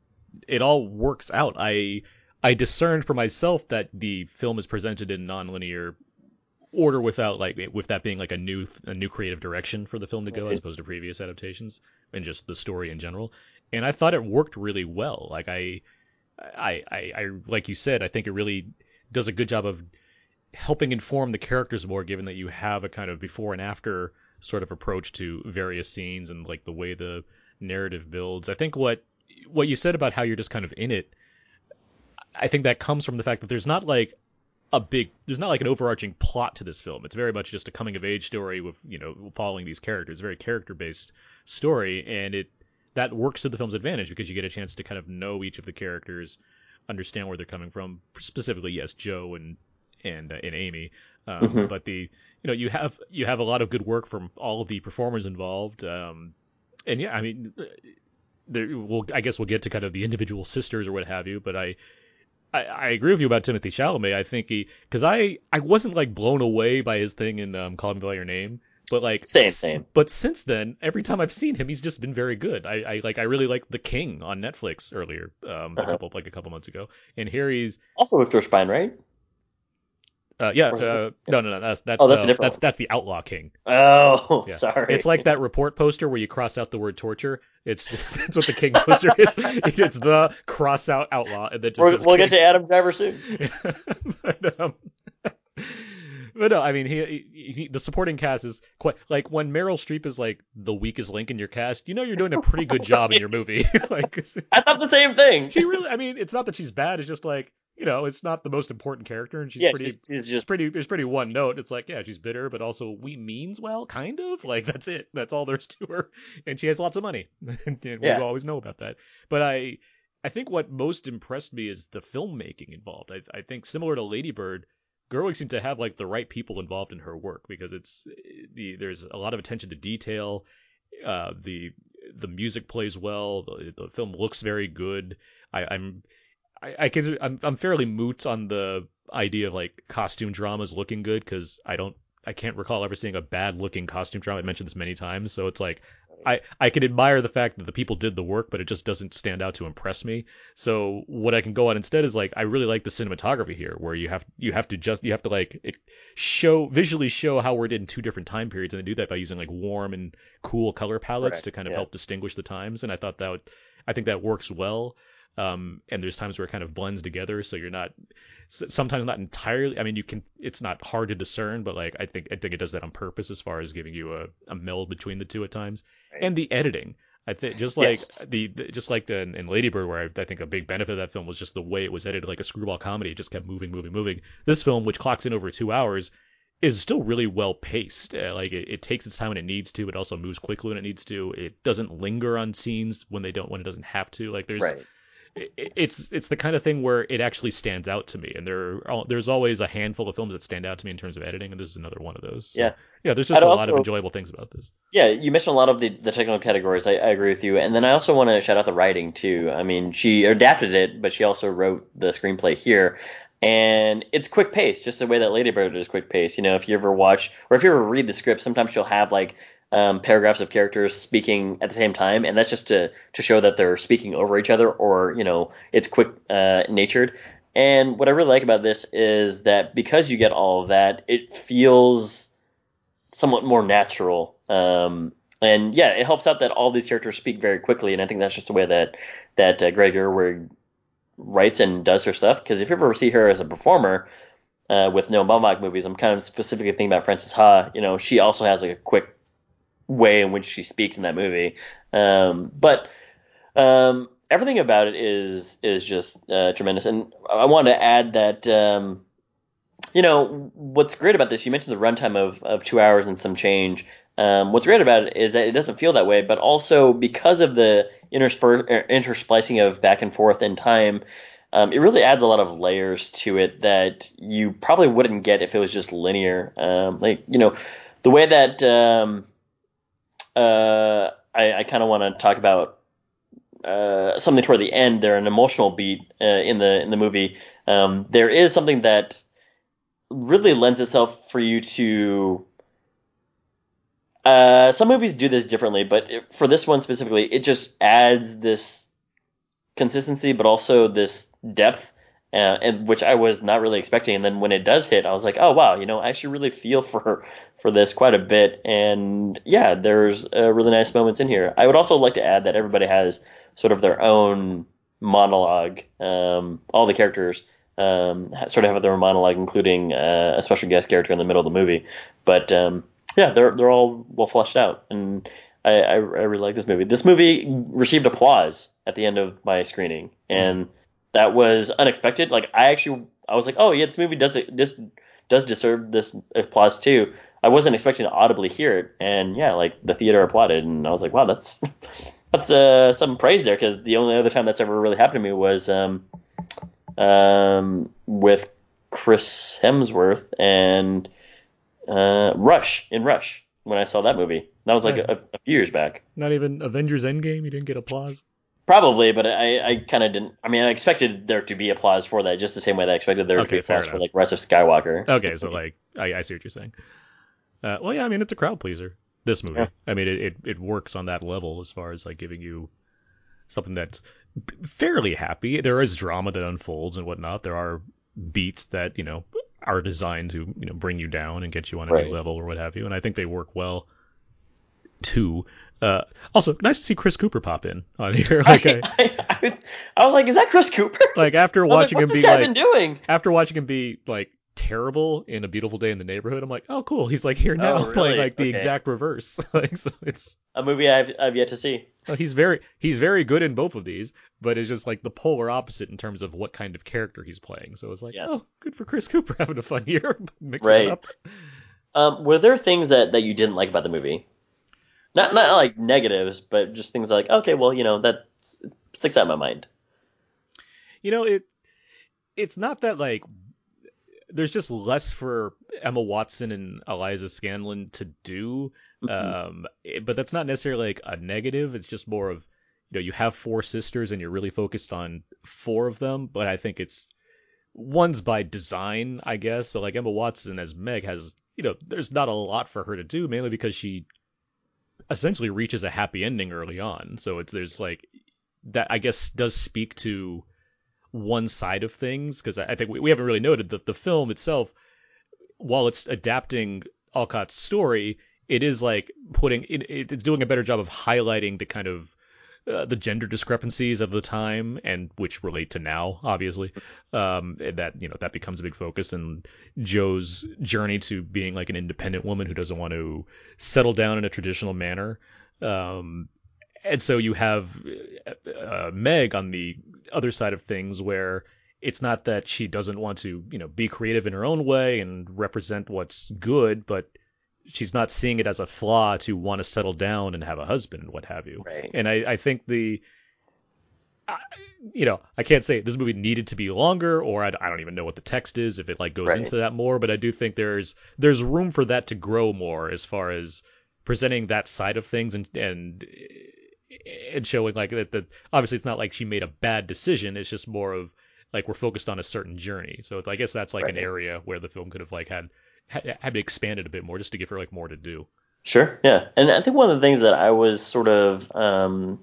[SPEAKER 2] it all works out. I I discerned for myself that the film is presented in nonlinear order without like with that being like a new a new creative direction for the film to go as opposed to previous adaptations and just the story in general. And I thought it worked really well. Like I I, I, I like you said, I think it really does a good job of helping inform the characters more, given that you have a kind of before and after sort of approach to various scenes and like the way the narrative builds. I think what what you said about how you're just kind of in it, I think that comes from the fact that there's not like a big there's not like an overarching plot to this film. It's very much just a coming of age story with, you know, following these characters, very character based story and it that works to the film's advantage because you get a chance to kind of know each of the characters, understand where they're coming from. Specifically, yes, Jo and and uh, and Amy, um,
[SPEAKER 1] Mhm.
[SPEAKER 2] but the you know you have you have a lot of good work from all of the performers involved, um, and yeah, I mean, uh, there we'll I guess we'll get to kind of the individual sisters or what have you, but I. I, I agree with you about Timothy Chalamet. I think he, because I, I wasn't like blown away by his thing in um, Call Me by Your Name, but like
[SPEAKER 1] Same, same.
[SPEAKER 2] But since then, every time I've seen him, he's just been very good. I, I like I really liked The King on Netflix earlier, um, a
[SPEAKER 1] Uh-huh.
[SPEAKER 2] couple like a couple months ago, and here he's
[SPEAKER 1] Also with George Pine, right?
[SPEAKER 2] uh, yeah, uh, no, no, no, that's that's
[SPEAKER 1] Oh, that's a
[SPEAKER 2] the,
[SPEAKER 1] different
[SPEAKER 2] that's that's the Outlaw King.
[SPEAKER 1] Oh,
[SPEAKER 2] Yeah.
[SPEAKER 1] sorry.
[SPEAKER 2] It's like that report poster where you cross out the word torture. It's that's what the King poster is. It's the cross out Outlaw, and then just
[SPEAKER 1] We're,
[SPEAKER 2] says
[SPEAKER 1] we'll
[SPEAKER 2] King.
[SPEAKER 1] get to Adam Driver soon.
[SPEAKER 2] but, um, but no, I mean, he, he, he the supporting cast is quite like when Meryl Streep is like the weakest link in your cast. You know, you're doing a pretty good job in your movie. like,
[SPEAKER 1] I thought the same thing.
[SPEAKER 2] she really. I mean, it's not that she's bad. It's just like you know, it's not the most important character, and she's
[SPEAKER 1] yeah,
[SPEAKER 2] pretty.
[SPEAKER 1] she's, she's
[SPEAKER 2] It's
[SPEAKER 1] just
[SPEAKER 2] pretty. It's pretty one note. It's like, yeah, she's bitter, but also we means well, kind of. Like that's it. That's all there's to her, and she has lots of money. and we
[SPEAKER 1] Yeah.
[SPEAKER 2] always know about that. But I, I think what most impressed me is the filmmaking involved. I, I think similar to Lady Bird, Gerwig seemed to have like the right people involved in her work because it's the there's a lot of attention to detail. Uh, the the music plays well. The, the film looks very good. I, I'm I, I can I'm I'm fairly moot on the idea of like costume dramas looking good because I don't I can't recall ever seeing a bad looking costume drama. I mentioned this many times, so it's like I I can admire the fact that the people did the work, but it just doesn't stand out to impress me. So what I can go on instead is like I really like the cinematography here, where you have you have to just you have to like it show visually show how we're in two different time periods, and they do that by using like warm and cool color palettes
[SPEAKER 1] Correct,
[SPEAKER 2] to kind of
[SPEAKER 1] yeah.
[SPEAKER 2] help distinguish the times. And I thought that would, I think that works well. Um, and there's times where it kind of blends together, so you're not sometimes not entirely. I mean, you can. It's not hard to discern, but like I think I think it does that on purpose as far as giving you a, a meld between the two at times. And the editing, I think just like
[SPEAKER 1] Yes.
[SPEAKER 2] the, the just like the in Lady Bird, where I, I think a big benefit of that film was just the way it was edited, like a screwball comedy. It just kept moving, moving, moving. This film, which clocks in over two hours, is still really well paced. Uh, like it, it takes its time when it needs to. It also moves quickly when it needs to. It doesn't linger on scenes when they don't when it doesn't have to. Like there's
[SPEAKER 1] right.
[SPEAKER 2] It- it's it's the kind of thing where it actually stands out to me, and there are, there's always a handful of films that stand out to me in terms of editing, and this is another one of those. So,
[SPEAKER 1] Yeah.
[SPEAKER 2] yeah. There's just
[SPEAKER 1] I'd
[SPEAKER 2] a lot of enjoyable things about this.
[SPEAKER 1] Yeah, you mentioned a lot of the, the technical categories. I, I agree with you. And then I also want to shout out the writing too. I mean, she adapted it, but she also wrote the screenplay here. And it's quick pace, just the way that Lady Bird is quick pace. You know, if you ever watch or if you ever read the script, sometimes she'll have like um, paragraphs of characters speaking at the same time, and that's just to to show that they're speaking over each other, or you know, it's quick uh, natured. And what I really like about this is that because you get all of that, it feels somewhat more natural. Um, and yeah, it helps out that all these characters speak very quickly, and I think that's just the way that that uh, Greta Gerwig writes and does her stuff. Because if you ever see her as a performer uh, with Noah Baumbach movies, I'm kind of specifically thinking about Frances Ha. You know, she also has like a quick way in which she speaks in that movie. Um, but um, everything about it is is just uh, tremendous. And I wanted to add that um, you know what's great about this. You mentioned the runtime of of two hours and some change. Um, what's great about it is that it doesn't feel that way, but also because of the interspur- er, intersplicing of back and forth in time, um, it really adds a lot of layers to it that you probably wouldn't get if it was just linear. Um, like you know, the way that um, uh, I, I kind of want to talk about uh, something toward the end. There, an emotional beat uh, in the in the movie. Um, there is something that really lends itself for you to. Uh, some movies do this differently, but it, for this one specifically, it just adds this consistency, but also this depth, and which I was not really expecting. And then when it does hit, I was like, oh wow, you know, I actually really feel for for this quite a bit. And yeah, there's uh, really nice moments in here. I would also like to add that everybody has sort of their own monologue. Um, all the characters um, sort of have their own monologue, including uh, a special guest character in the middle of the movie. But um, yeah, they're they're all well fleshed out, and I, I, I really like this movie. This movie received applause at the end of my screening, and that was unexpected. Like I actually, I was like, oh yeah, this movie does it this does deserve this applause too. I wasn't expecting to audibly hear it, and yeah, like the theater applauded, and I was like, wow, that's that's uh, some praise there because the only other time that's ever really happened to me was um, um, with Chris Hemsworth and uh, Rush in Rush when I saw that movie. That was like
[SPEAKER 2] Right.
[SPEAKER 1] a, a few years back.
[SPEAKER 2] Not even Avengers Endgame. You didn't get applause.
[SPEAKER 1] Probably, but I, I kind of didn't. I mean, I expected there to be applause for that, just the same way that I expected there to be applause for like Rise of Skywalker.
[SPEAKER 2] Okay, so like I, I see what you're saying. Uh, well, yeah, I mean it's a crowd pleaser. This movie,
[SPEAKER 1] Yeah.
[SPEAKER 2] I mean it, it it works on that level as far as like giving you something that's fairly happy. There is drama that unfolds and whatnot. There are beats that you know are designed to you know bring you down and get you on a
[SPEAKER 1] Right.
[SPEAKER 2] new level or what have you. And I think they work well too. Uh, also, nice to see Chris Cooper pop in on here. Like, I,
[SPEAKER 1] I, I, I was like, is that Chris Cooper?
[SPEAKER 2] like after
[SPEAKER 1] was like,
[SPEAKER 2] watching him be like
[SPEAKER 1] doing?
[SPEAKER 2] after watching him be like terrible in A Beautiful Day in the Neighborhood. I'm like, oh, cool. He's like here now
[SPEAKER 1] Oh,
[SPEAKER 2] playing like the
[SPEAKER 1] Okay.
[SPEAKER 2] exact reverse. like, so it's
[SPEAKER 1] A movie I've I've yet to see.
[SPEAKER 2] he's very he's very good in both of these, but it's just like the polar opposite in terms of what kind of character he's playing. So it's like,
[SPEAKER 1] Yeah.
[SPEAKER 2] oh, good for Chris Cooper having a fun year, mixing
[SPEAKER 1] Right.
[SPEAKER 2] it up.
[SPEAKER 1] Um, were there things that, that you didn't like about the movie? Not not like negatives, but just things like okay, well, you know that sticks out in my mind.
[SPEAKER 2] You know, it it's not that like there's just less for Emma Watson and Eliza Scanlen to do. Um, it- but that's not necessarily like a negative. It's just more of you know you have four sisters and you're really focused on four of them. But I think it's one's by design, I guess. But like Emma Watson as Meg has, you know, there's not a lot for her to do, mainly because she essentially reaches a happy ending early on. So it's there's like that I guess does speak to one side of things because I I think we, we haven't really noted that the film itself, while it's adapting Alcott's story, it is like putting it, it- it's doing a better job of highlighting the kind of uh, the gender discrepancies of the time and which relate to now obviously. Um that you know that becomes a big focus. And Jo's journey to being like an independent woman who doesn't want to settle down in a traditional manner. Um and so you have uh, uh, meg on the other side of things where it's not that she doesn't want to you know be creative in her own way and represent what's good but she's not seeing it as a flaw to want to settle down and have a husband and what have you
[SPEAKER 1] Right.
[SPEAKER 2] and I, I think the, I, you know, I can't say this movie needed to be longer, or I, I don't even know what the text is if it like goes
[SPEAKER 1] Right.
[SPEAKER 2] into that more. But I do think there's there's room for that to grow more as far as presenting that side of things and and and showing like that that obviously it's not like she made a bad decision. It's just more of like we're focused on a certain journey. So I guess that's like an area where the film could have like had had, had expanded a bit more just to give her like more to do.
[SPEAKER 1] Sure, yeah, and I think one of the things that I was sort of um,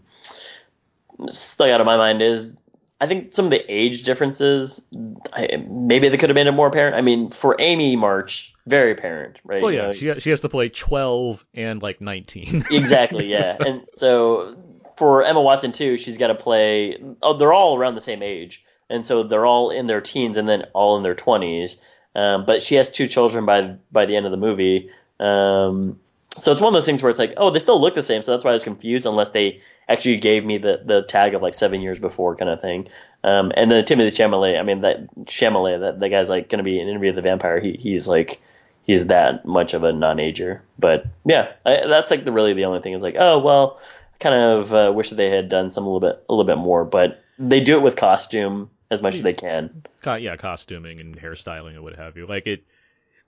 [SPEAKER 1] stuck out of my mind is I think some of the age differences. I, maybe they could have made it more apparent. I mean, for Amy March, very apparent, right?
[SPEAKER 2] Well,
[SPEAKER 1] You
[SPEAKER 2] yeah,
[SPEAKER 1] know,
[SPEAKER 2] she she has to play twelve and like nineteen.
[SPEAKER 1] exactly, yeah,
[SPEAKER 2] So-
[SPEAKER 1] and so for Emma Watson too, she's got to play. Oh, they're all around the same age, and so they're all in their teens and then all in their twenties. Um, but she has two children by by the end of the movie. Um, so it's one of those things where it's like, oh, they still look the same, so that's why I was confused. Unless they actually gave me the, the tag of like seven years before kind of thing. Um, and then Timothée Chalamet, I mean that Chalamet, that that guy's like going to be in Interview with the Vampire. He he's like he's that much of a non-ager. But yeah, I, that's like the really the only thing is like, oh well, I kind of uh, wish that they had done some a little bit a little bit more, but they do it with costume as much as they can.
[SPEAKER 2] Co- yeah, costuming and hairstyling and what have you. Like it,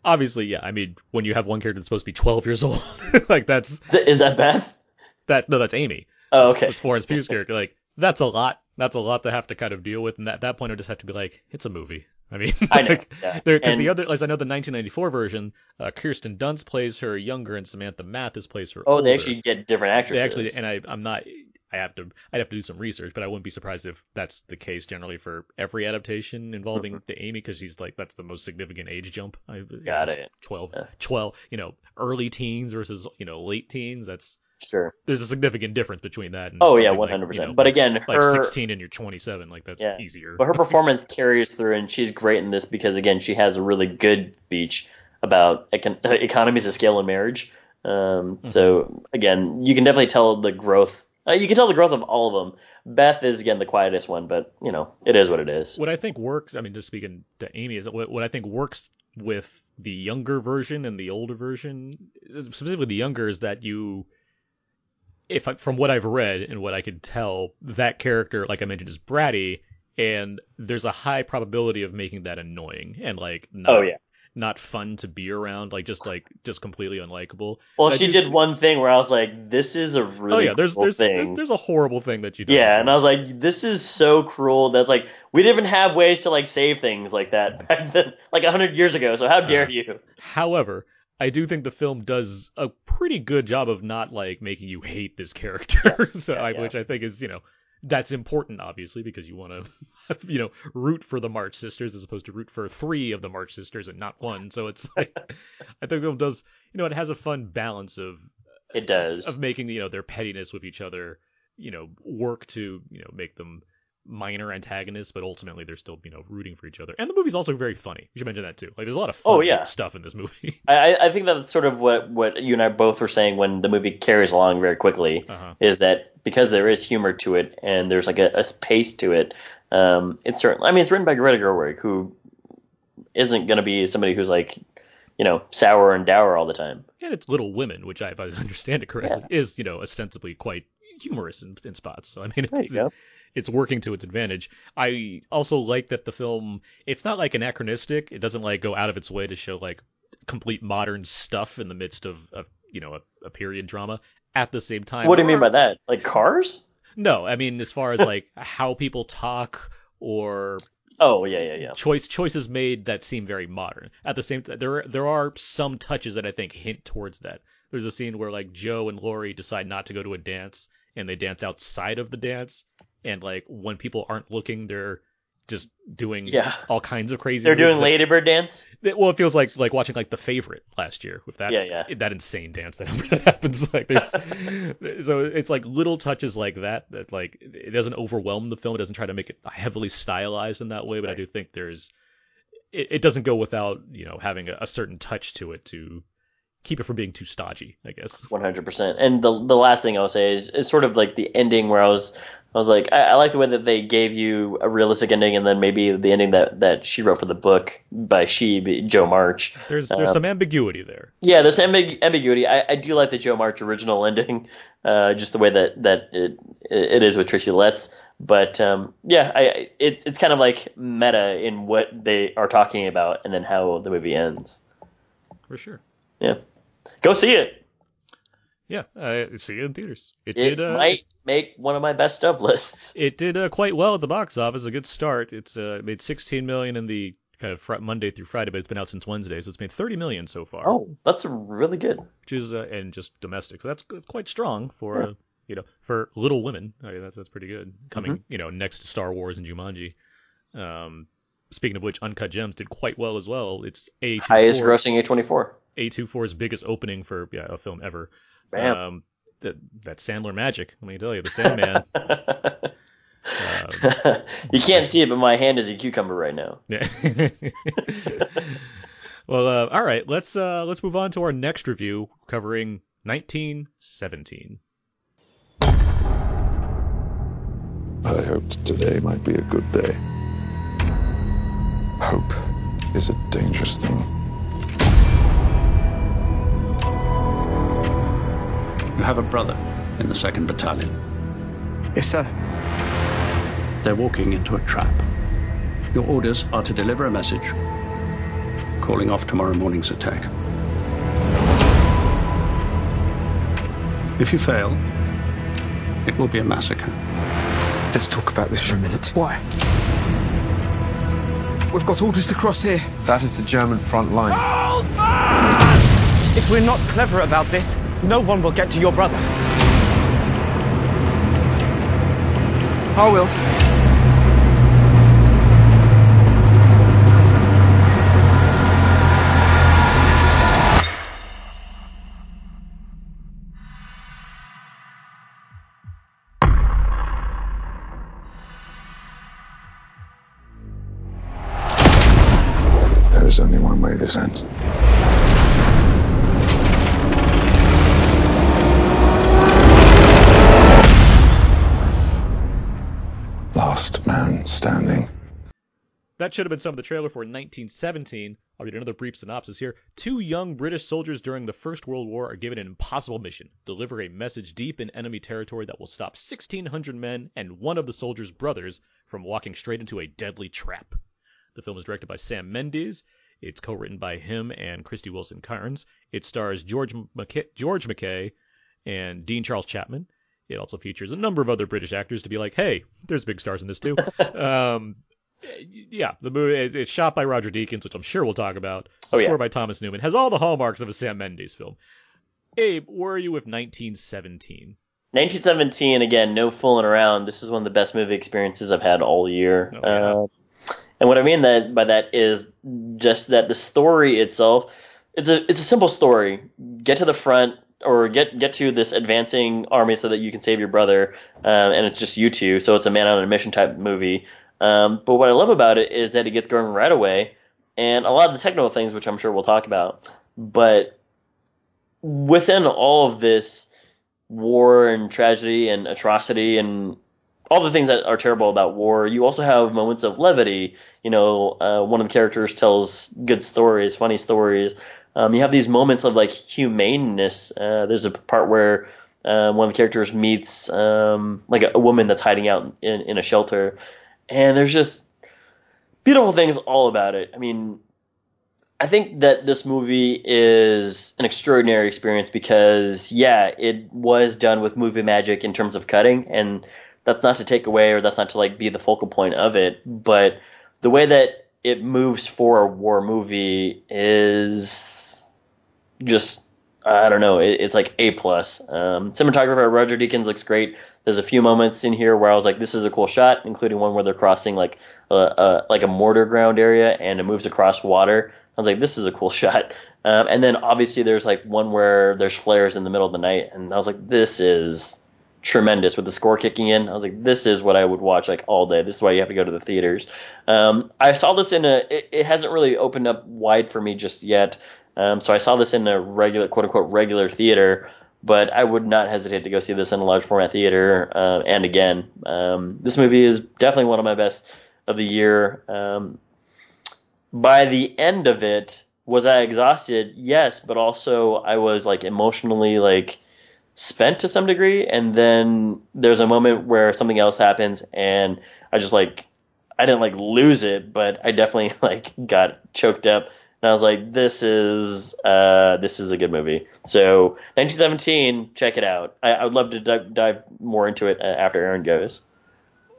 [SPEAKER 2] obviously, yeah. I mean, when you have one character that's supposed to be twelve years old, like that's
[SPEAKER 1] Is, that- is that Beth?
[SPEAKER 2] that. No, that's Amy.
[SPEAKER 1] Oh, okay.
[SPEAKER 2] That's Florence Pugh's character. Like that's a lot. That's a lot to have to kind of deal with. And at that point, I just have to be like, it's a movie. I mean,
[SPEAKER 1] I know,
[SPEAKER 2] like,
[SPEAKER 1] yeah.
[SPEAKER 2] because the other, as I know, the 1994 version, uh, Kirsten Dunst plays her younger, and Samantha Mathis plays her.
[SPEAKER 1] Oh,
[SPEAKER 2] older.
[SPEAKER 1] they actually get different
[SPEAKER 2] They actually, and I, I'm not. I have to. I'd have to do some research, but I wouldn't be surprised if that's the case generally for every adaptation involving the Amy, because she's like that's the most significant age jump. I,
[SPEAKER 1] Mm-hmm. Got it.
[SPEAKER 2] 12,
[SPEAKER 1] Yeah.
[SPEAKER 2] 12, You know, early teens versus you know late teens. That's
[SPEAKER 1] sure.
[SPEAKER 2] there's a significant difference between that. And
[SPEAKER 1] Oh, yeah, 100%.
[SPEAKER 2] you know,
[SPEAKER 1] But
[SPEAKER 2] like-
[SPEAKER 1] again,
[SPEAKER 2] like 16 and you're 27, like that's
[SPEAKER 1] Yeah.
[SPEAKER 2] easier.
[SPEAKER 1] But her performance carries through, and she's great in this because again, she has a really good speech about econ- economies of scale in marriage. Um,
[SPEAKER 2] Mm-hmm.
[SPEAKER 1] So again, you can definitely tell the growth. Uh, you can tell the growth of all of them. Beth is again the quietest one, but you know it is what it is.
[SPEAKER 2] what I think works, I mean, just speaking to Amy, is what, what I think works with the younger version and the older version, specifically the younger, is that you, if I, from what I've read and what I could tell, that character, like I mentioned, is bratty, and there's a high probability of making that annoying and like not,
[SPEAKER 1] Oh yeah.
[SPEAKER 2] Not fun to be around, like just like just completely unlikable.
[SPEAKER 1] Well,
[SPEAKER 2] I
[SPEAKER 1] she did one thing where I was like, "This is a really
[SPEAKER 2] oh yeah, there's there's,
[SPEAKER 1] thing."
[SPEAKER 2] there's there's a horrible thing that you do.
[SPEAKER 1] yeah, and I was like, "This is so cruel." That's like we didn't even have ways to like save things like that back then, like a hundred years ago. So how dare
[SPEAKER 2] Uh,
[SPEAKER 1] you?
[SPEAKER 2] However, I do think the film does a pretty good job of not like making you hate this character. so,
[SPEAKER 1] Yeah,
[SPEAKER 2] I,
[SPEAKER 1] yeah.
[SPEAKER 2] which I think is you know that's important, obviously, because you want to you know root for the March sisters as opposed to root for three of the March sisters and not one. So it's like I think it does you know it has a fun balance of
[SPEAKER 1] It does.
[SPEAKER 2] of making you know their pettiness with each other you know work to you know make them minor antagonists, but ultimately they're still you know rooting for each other. And the movie's also very funny. You should mention that too. Like there's a lot of
[SPEAKER 1] Oh, yeah.
[SPEAKER 2] stuff in this movie.
[SPEAKER 1] I, I think that's sort of what, what you and I both were saying when the movie carries along very quickly
[SPEAKER 2] Uh-huh.
[SPEAKER 1] is that because there is humor to it and there's like a, a pace to it, um, it's certainly, I mean, it's written by Greta Gerwig, who isn't going to be somebody who's like, you know, sour and dour all the time.
[SPEAKER 2] and it's Little Women, which I, if I understand it correctly, is you know ostensibly quite humorous in, in spots. So I mean, it's. It's working to its advantage. I also like that the film it's not like anachronistic. It doesn't like go out of its way to show like complete modern stuff in the midst of, of you know a, a period drama. At the same time,
[SPEAKER 1] What do you mean by that? Like cars?
[SPEAKER 2] No, I mean as far as like how people talk or
[SPEAKER 1] Oh, yeah, yeah, yeah.
[SPEAKER 2] choice choices made that seem very modern. At the same time, there there are some touches that I think hint towards that. There's a scene where like Jo and Laurie decide not to go to a dance, and they dance outside of the dance, and like when people aren't looking, they're just doing
[SPEAKER 1] Yeah.
[SPEAKER 2] all kinds of crazy. Things.
[SPEAKER 1] They're doing
[SPEAKER 2] moves
[SPEAKER 1] Ladybird dance?
[SPEAKER 2] that- well, it feels like like watching like The Favorite last year with that
[SPEAKER 1] Yeah, yeah.
[SPEAKER 2] that insane dance that, happens. Like there's so it's like little touches like that that like it doesn't overwhelm the film. It doesn't try to make it heavily stylized in that way. But I do think there's it, it doesn't go without you know having a, a certain touch to it to keep it from being too stodgy. I guess.
[SPEAKER 1] One hundred percent. And the the last thing I'll say is, is sort of like the ending where I was I was like I, I like the way that they gave you a realistic ending and then maybe the ending that, that she wrote for the book by she Jo March.
[SPEAKER 2] There's there's
[SPEAKER 1] Um,
[SPEAKER 2] some ambiguity there.
[SPEAKER 1] Yeah, there's ambig- ambiguity. I, I do like the Jo March original ending, uh, just the way that that it it is with Tracy Letts. But um, yeah, I I- it's it's kind of like meta in what they are talking about and then how the movie ends.
[SPEAKER 2] For sure.
[SPEAKER 1] Yeah, go see it.
[SPEAKER 2] Yeah, I see it in theaters. It,
[SPEAKER 1] It
[SPEAKER 2] did. Uh,
[SPEAKER 1] might make one of my best of lists.
[SPEAKER 2] It did uh, quite well at the box office. A good start. It's uh, made 16 million in the kind of fr- Monday through Friday, but it's been out since Wednesday, so it's made 30 million so far.
[SPEAKER 1] Oh, that's really good.
[SPEAKER 2] which is uh, and just domestic. So that's that's quite strong for uh, you know for Little Women. I mean, that's that's pretty good. Coming
[SPEAKER 1] Mm-hmm.
[SPEAKER 2] you know next to Star Wars and Jumanji. Um, speaking of which, Uncut Gems did quite well as well. It's A
[SPEAKER 1] Highest grossing A24.
[SPEAKER 2] A24's biggest opening for yeah, a film ever.
[SPEAKER 1] Bam.
[SPEAKER 2] Um, that that Sandler magic. Let me tell you, the Sandman. um,
[SPEAKER 1] you can't see it, but my hand is a cucumber right now.
[SPEAKER 2] Yeah. well, uh, all right. Let's uh, let's move on to our next review, covering 1917.
[SPEAKER 9] I hoped today might be a good day. Hope is a dangerous thing.
[SPEAKER 10] You have a brother in the 2nd Battalion.
[SPEAKER 7] Yes, sir.
[SPEAKER 10] They're walking into a trap. Your orders are to deliver a message calling off tomorrow morning's attack. If you fail, it will be a massacre.
[SPEAKER 7] Let's talk about this for a minute.
[SPEAKER 8] Why?
[SPEAKER 7] We've got orders to cross here.
[SPEAKER 11] That is the German front line.
[SPEAKER 7] If we're not clever about this, no one will get to your brother. I will.
[SPEAKER 9] There is only one way this ends.
[SPEAKER 2] That should have been some of the trailer for 1917. I'll read another brief synopsis here. Two young British soldiers during the First World War are given an impossible mission deliver a message deep in enemy territory that will stop 1,600 men and one of the soldiers' brothers from walking straight into a deadly trap. The film is directed by Sam Mendes. It's co written by him and Krysty Wilson Cairns. It stars George McKay, George McKay and Dean Charles Chapman. It also features a number of other British actors to be like, hey, there's big stars in this too. um, yeah, the movie it- it's shot by Roger Deakins, which I'm sure we'll talk about.
[SPEAKER 1] Oh, yeah.
[SPEAKER 2] Scored by Thomas Newman. Has all the hallmarks of a Sam Mendes film. Abe, where are you with 1917?
[SPEAKER 1] 1917 again, no fooling around. This is one of the best movie experiences I've had all year.
[SPEAKER 2] Oh, yeah.
[SPEAKER 1] Uh, and what I mean that by that is just that the story itself, it's a it's a simple story. Get to the front, or get get to this advancing army so that you can save your brother, um, and it's just you two. So it's a man on a mission type movie. Um, but what I love about it is that it gets going right away, and a lot of the technical things, which I'm sure we'll talk about. But within all of this war and tragedy and atrocity and all the things that are terrible about war, you also have moments of levity. You know, uh, one of the characters tells good stories, funny stories. Um, you have these moments of like humaneness. Uh, there's a part where uh, one of the characters meets um, like a, a, woman that's hiding out in, in a shelter, and there's just beautiful things all about it. I mean, I think that this movie is an extraordinary experience because, yeah, it was done with movie magic in terms of cutting, and that's not to take away or that's not to like be the focal point of it, but the way that it moves for a war movie is just I don't know. It, it's like a plus. Um, cinematographer Roger Deakins looks great. There's a few moments in here where I was like, "This is a cool shot," including one where they're crossing like a, a like a mortar ground area and it moves across water. I was like, "This is a cool shot." Um, and then obviously there's like one where there's flares in the middle of the night, and I was like, "This is tremendous with the score kicking in. I was like, this is what I would watch like all day. This is why you have to go to the theaters. Um, I saw this in a. It, it, hasn't really opened up wide for me just yet. Um, so I saw this in a regular, quote unquote, regular theater. But I would not hesitate to go see this in a large format theater. Uh, and again, um, this movie is definitely one of my best of the year. Um, by the end of it, was I exhausted? Yes, but also I was like emotionally like spent to some degree, and then there's a moment where something else happens, and I just like I didn't like lose it, but I definitely like got choked up. And I was like, this is uh, this is a good movie. So 1917, check it out. I, I would love to dive, dive more into it uh, after Aaron goes.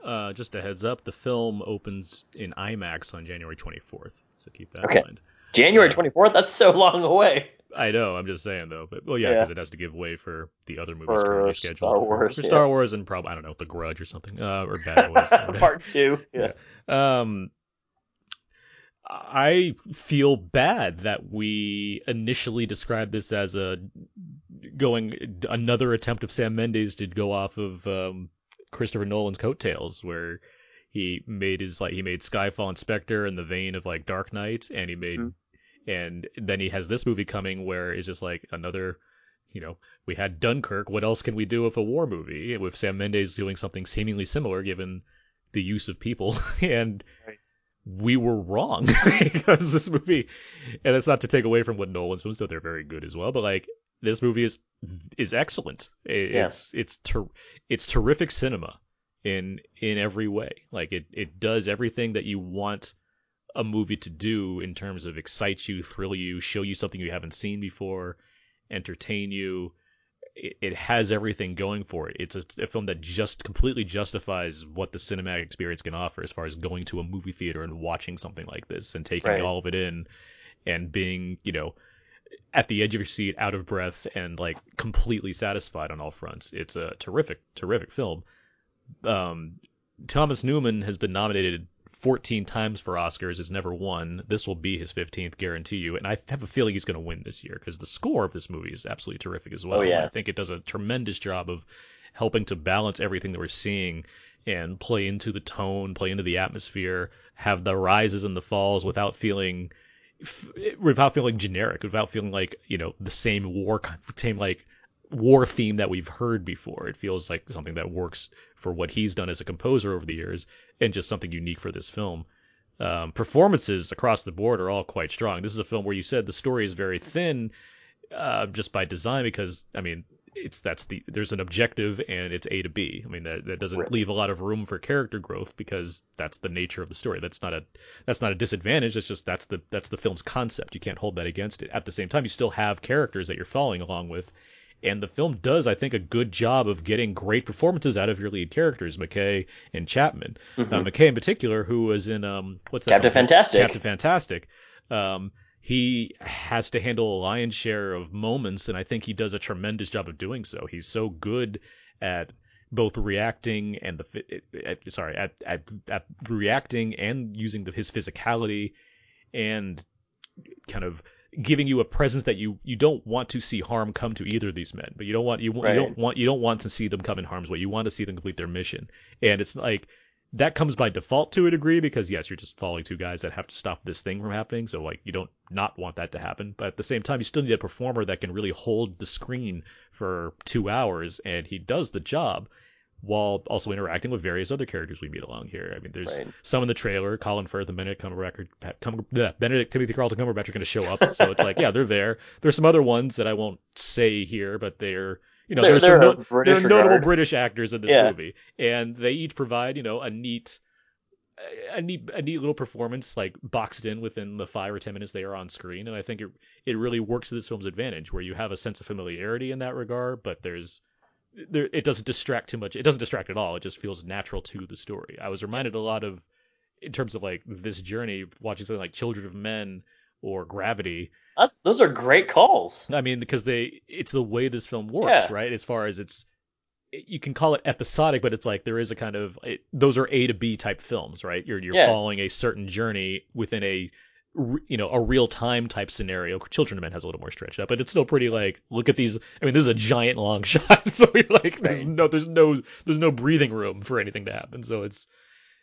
[SPEAKER 2] Uh, just a heads up, the film opens in IMAX on January 24th, so keep that
[SPEAKER 1] okay.
[SPEAKER 2] in mind.
[SPEAKER 1] January 24th? Uh, That's so long away.
[SPEAKER 2] I know. I'm just saying though, but well, yeah, because yeah. it has to give way for the other movies
[SPEAKER 1] for
[SPEAKER 2] currently scheduled
[SPEAKER 1] Star Wars,
[SPEAKER 2] for,
[SPEAKER 1] yeah.
[SPEAKER 2] Star Wars and probably I don't know, The Grudge or something, uh, or Bad Boys,
[SPEAKER 1] Part Two. Yeah.
[SPEAKER 2] yeah. Um, I feel bad that we initially described this as a going another attempt of Sam Mendes to go off of um, Christopher Nolan's coattails, where he made his like he made Skyfall and Spectre in the vein of like Dark Knight, and he made. Mm-hmm and then he has this movie coming where it's just like another you know we had dunkirk what else can we do with a war movie with sam mendes doing something seemingly similar given the use of people and right. We were wrong because this movie and it's not to take away from what nolan's films do they're very good as well but like this movie is is excellent it's yeah. it's ter- it's terrific cinema in in every way like it it does everything that you want a movie to do in terms of excite you, thrill you, show you something you haven't seen before, entertain you. It, it has everything going for it. It's a, a, film that just completely justifies what the cinematic experience can offer as far as going to a movie theater and watching something like this and taking right. all of it in and being, you know, at the edge of your seat, out of breath, and like completely satisfied on all fronts. It's a terrific, terrific film. Um, Thomas Newman has been nominated 14 times for Oscars, has never won. This will be his 15th, guarantee you. And I have a feeling he's going to win this year because the score of this movie is absolutely terrific as well.
[SPEAKER 1] Oh, yeah.
[SPEAKER 2] I think it does a tremendous job of helping to balance everything that we're seeing and play into the tone, play into the atmosphere, have the rises and the falls without feeling without feeling generic, without feeling like, you know, the same war same like war theme that we've heard before. It feels like something that works for what he's done as a composer over the years and just something unique for this film. Um, performances across the board are all quite strong. This is a film where you said the story is very thin, uh, just by design, because I mean, it's that's the there's an objective and it's A to B. I mean that that doesn't leave a lot of room for character growth because that's the nature of the story. That's not a that's not a disadvantage. It's just that's the that's the film's concept. You can't hold that against it. At the same time, you still have characters that you're following along with, and the film does, I think, a good job of getting great performances out of your lead characters, McKay and Chapman. Mm-hmm. Uh, McKay in particular, who was in um, what's that?
[SPEAKER 1] Captain? Fantastic.
[SPEAKER 2] Captain Fantastic. Um, he has to handle a lion's share of moments, and I think he does a tremendous job of doing so. He's so good at both reacting and the at, sorry at, at at reacting and using the, his physicality and kind of giving you a presence that you you don't want to see harm come to either of these men, but you don't want you, right. you don't want you don't want to see them come in harm's way. You want to see them complete their mission, and it's like that comes by default to a degree because yes, you're just following two guys that have to stop this thing from happening. So like you don't not want that to happen, but at the same time, you still need a performer that can really hold the screen for two hours, and he does the job while also interacting with various other characters we meet along here. I mean, there's right. some in the trailer. Colin Firth and Benedict Cumberbatch, Cum, Benedict Timothy Carlton Cumberbatch are going to show up, so it's like, yeah, they're there. There's some other ones that I won't say here, but they're you know,
[SPEAKER 1] they're,
[SPEAKER 2] they're,
[SPEAKER 1] no, they're
[SPEAKER 2] notable British actors in this yeah. movie, and they each provide you know a neat. A neat, a neat little performance, like boxed in within the five or ten minutes they are on screen, and I think it it really works to this film's advantage, where you have a sense of familiarity in that regard, but there's there, it doesn't distract too much. It doesn't distract at all. It just feels natural to the story. I was reminded a lot of, in terms of like this journey, watching something like Children of Men or Gravity,
[SPEAKER 1] that's, those are great calls.
[SPEAKER 2] I mean, because they it's the way this film works,
[SPEAKER 1] Yeah.
[SPEAKER 2] right? As far as it's you can call it episodic, but it's like there is a kind of it, those are A to B type films, right? You're you're
[SPEAKER 1] Yeah.
[SPEAKER 2] following a certain journey within a you know a real time type scenario. Children of Men has a little more stretched out, but it's still pretty like look at these. I mean, this is a giant long shot, so you're like there's
[SPEAKER 1] Right.
[SPEAKER 2] no there's no there's no breathing room for anything to happen. So it's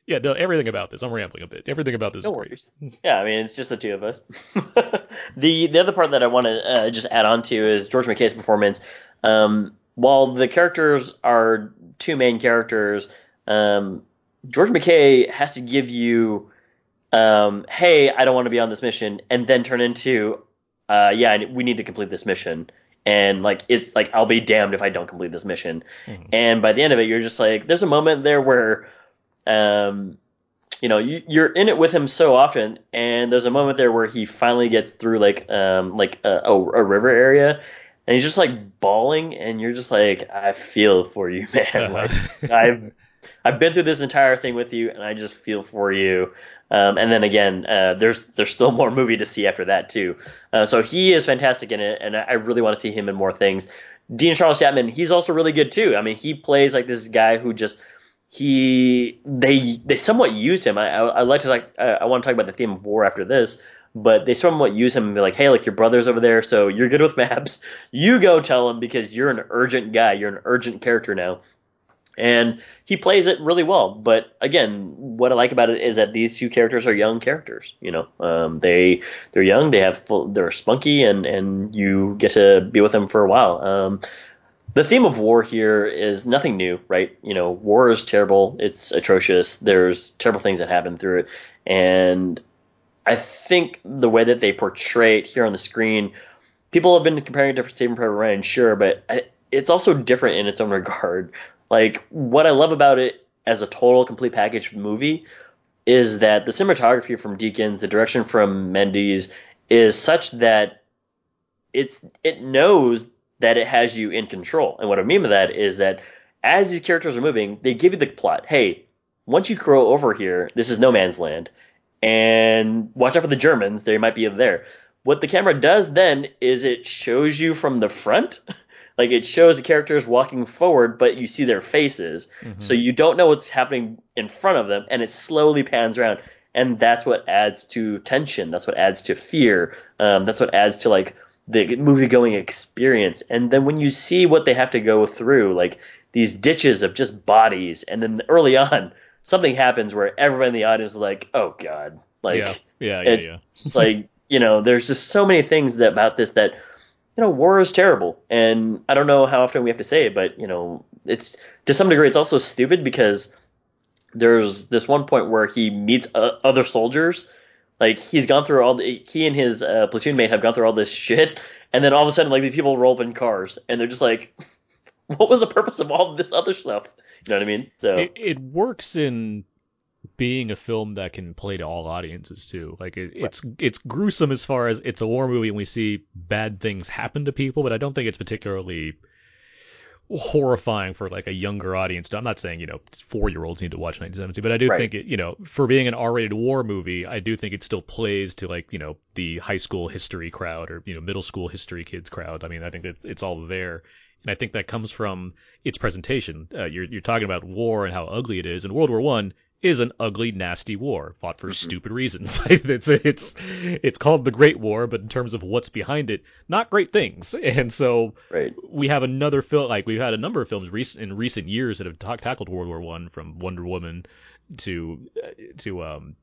[SPEAKER 2] yeah, no, everything about this. I'm rambling a bit. Everything about this
[SPEAKER 1] No worries. Yeah, I mean it's just the two of us. the the other part that I want to uh, just add on to is George McKay's performance. Um, while the characters are two main characters, um, George McKay has to give you, um, hey, I don't want to be on this mission, and then turn into, uh, yeah, we need to complete this mission. And like it's like I'll be damned if I don't complete this mission.
[SPEAKER 2] Mhm.
[SPEAKER 1] And by the end of it, you're just like, there's a moment there where, um, you know, you, you're in it with him so often, and there's a moment there where he finally gets through like um like a, a, a river area, and he's just like bawling, and you're just like, I feel for you, man. like I've I've been through this entire thing with you, and I just feel for you. Um, and then again, uh, there's there's still more movie to see after that too. Uh, so he is fantastic in it, and I, really want to see him in more things. Dean Charles Chapman, he's also really good too. I mean, he plays like this guy who just he they they somewhat used him. I I, I like to like I, I want to talk about the theme of war after this, but they somewhat use him and be like, hey, like your brother's over there, so you're good with maps. You go tell him because you're an urgent guy. You're an urgent character now. And he plays it really well. But again, what I like about it is that these two characters are young characters. You know, um, they they're young, they have full, they're spunky, and and you get to be with them for a while. Um, the theme of war here is nothing new, right? You know, war is terrible. It's atrocious. There's terrible things that happen through it, and I think the way that they portray it here on the screen, people have been comparing it to Saving Private Ryan, sure, but I, it's also different in its own regard. Like what I love about it as a total complete package movie is that the cinematography from Deakins, the direction from Mendes is such that it's it knows that it has you in control. And what I mean by that is that as these characters are moving, they give you the plot. Hey, once you crow over here, this is no man's land, and watch out for the Germans. They might be there. What the camera does then is it shows you from the front. Like it shows the characters walking forward, but you see their faces,
[SPEAKER 2] Mhm.
[SPEAKER 1] so you don't know what's happening in front of them, and it slowly pans around, and that's what adds to tension. That's what adds to fear. Um, that's what adds to like the movie going experience. And then when you see what they have to go through, like these ditches of just bodies, and then early on something happens where everyone in the audience is like, "Oh God!" Like
[SPEAKER 2] yeah, yeah, yeah,
[SPEAKER 1] it's
[SPEAKER 2] yeah.
[SPEAKER 1] like you know, there's just so many things that, about this that you know, war is terrible, and I don't know how often we have to say it, but you know, it's to some degree it's also stupid because there's this one point where he meets uh, other soldiers. Like he's gone through all the he and his uh, platoon mate have gone through all this shit, and then all of a sudden like these people roll up in cars, and they're just like, what was the purpose of all this other stuff? You know what I mean? So
[SPEAKER 2] It, it works in being a film that can play to all audiences too. Like it, it's it's gruesome as far as it's a war movie and we see bad things happen to people, but I don't think it's particularly horrifying for like a younger audience. I'm not saying you know four year olds need to watch 1917, but I do
[SPEAKER 1] Right.
[SPEAKER 2] think it you know for being an R rated war movie, I do think it still plays to like you know the high school history crowd or you know middle school history kids crowd. I mean, I think that it's all there. And I think that comes from its presentation. Uh, you're you're talking about war and how ugly it is. In World War One, is an ugly, nasty war fought for stupid reasons. it's it's it's called the Great War, but in terms of what's behind it, not great things. And so
[SPEAKER 1] Right.
[SPEAKER 2] we have another film like we've had a number of films recent in recent years that have ta- tackled World War One, from Wonder Woman to uh, to um,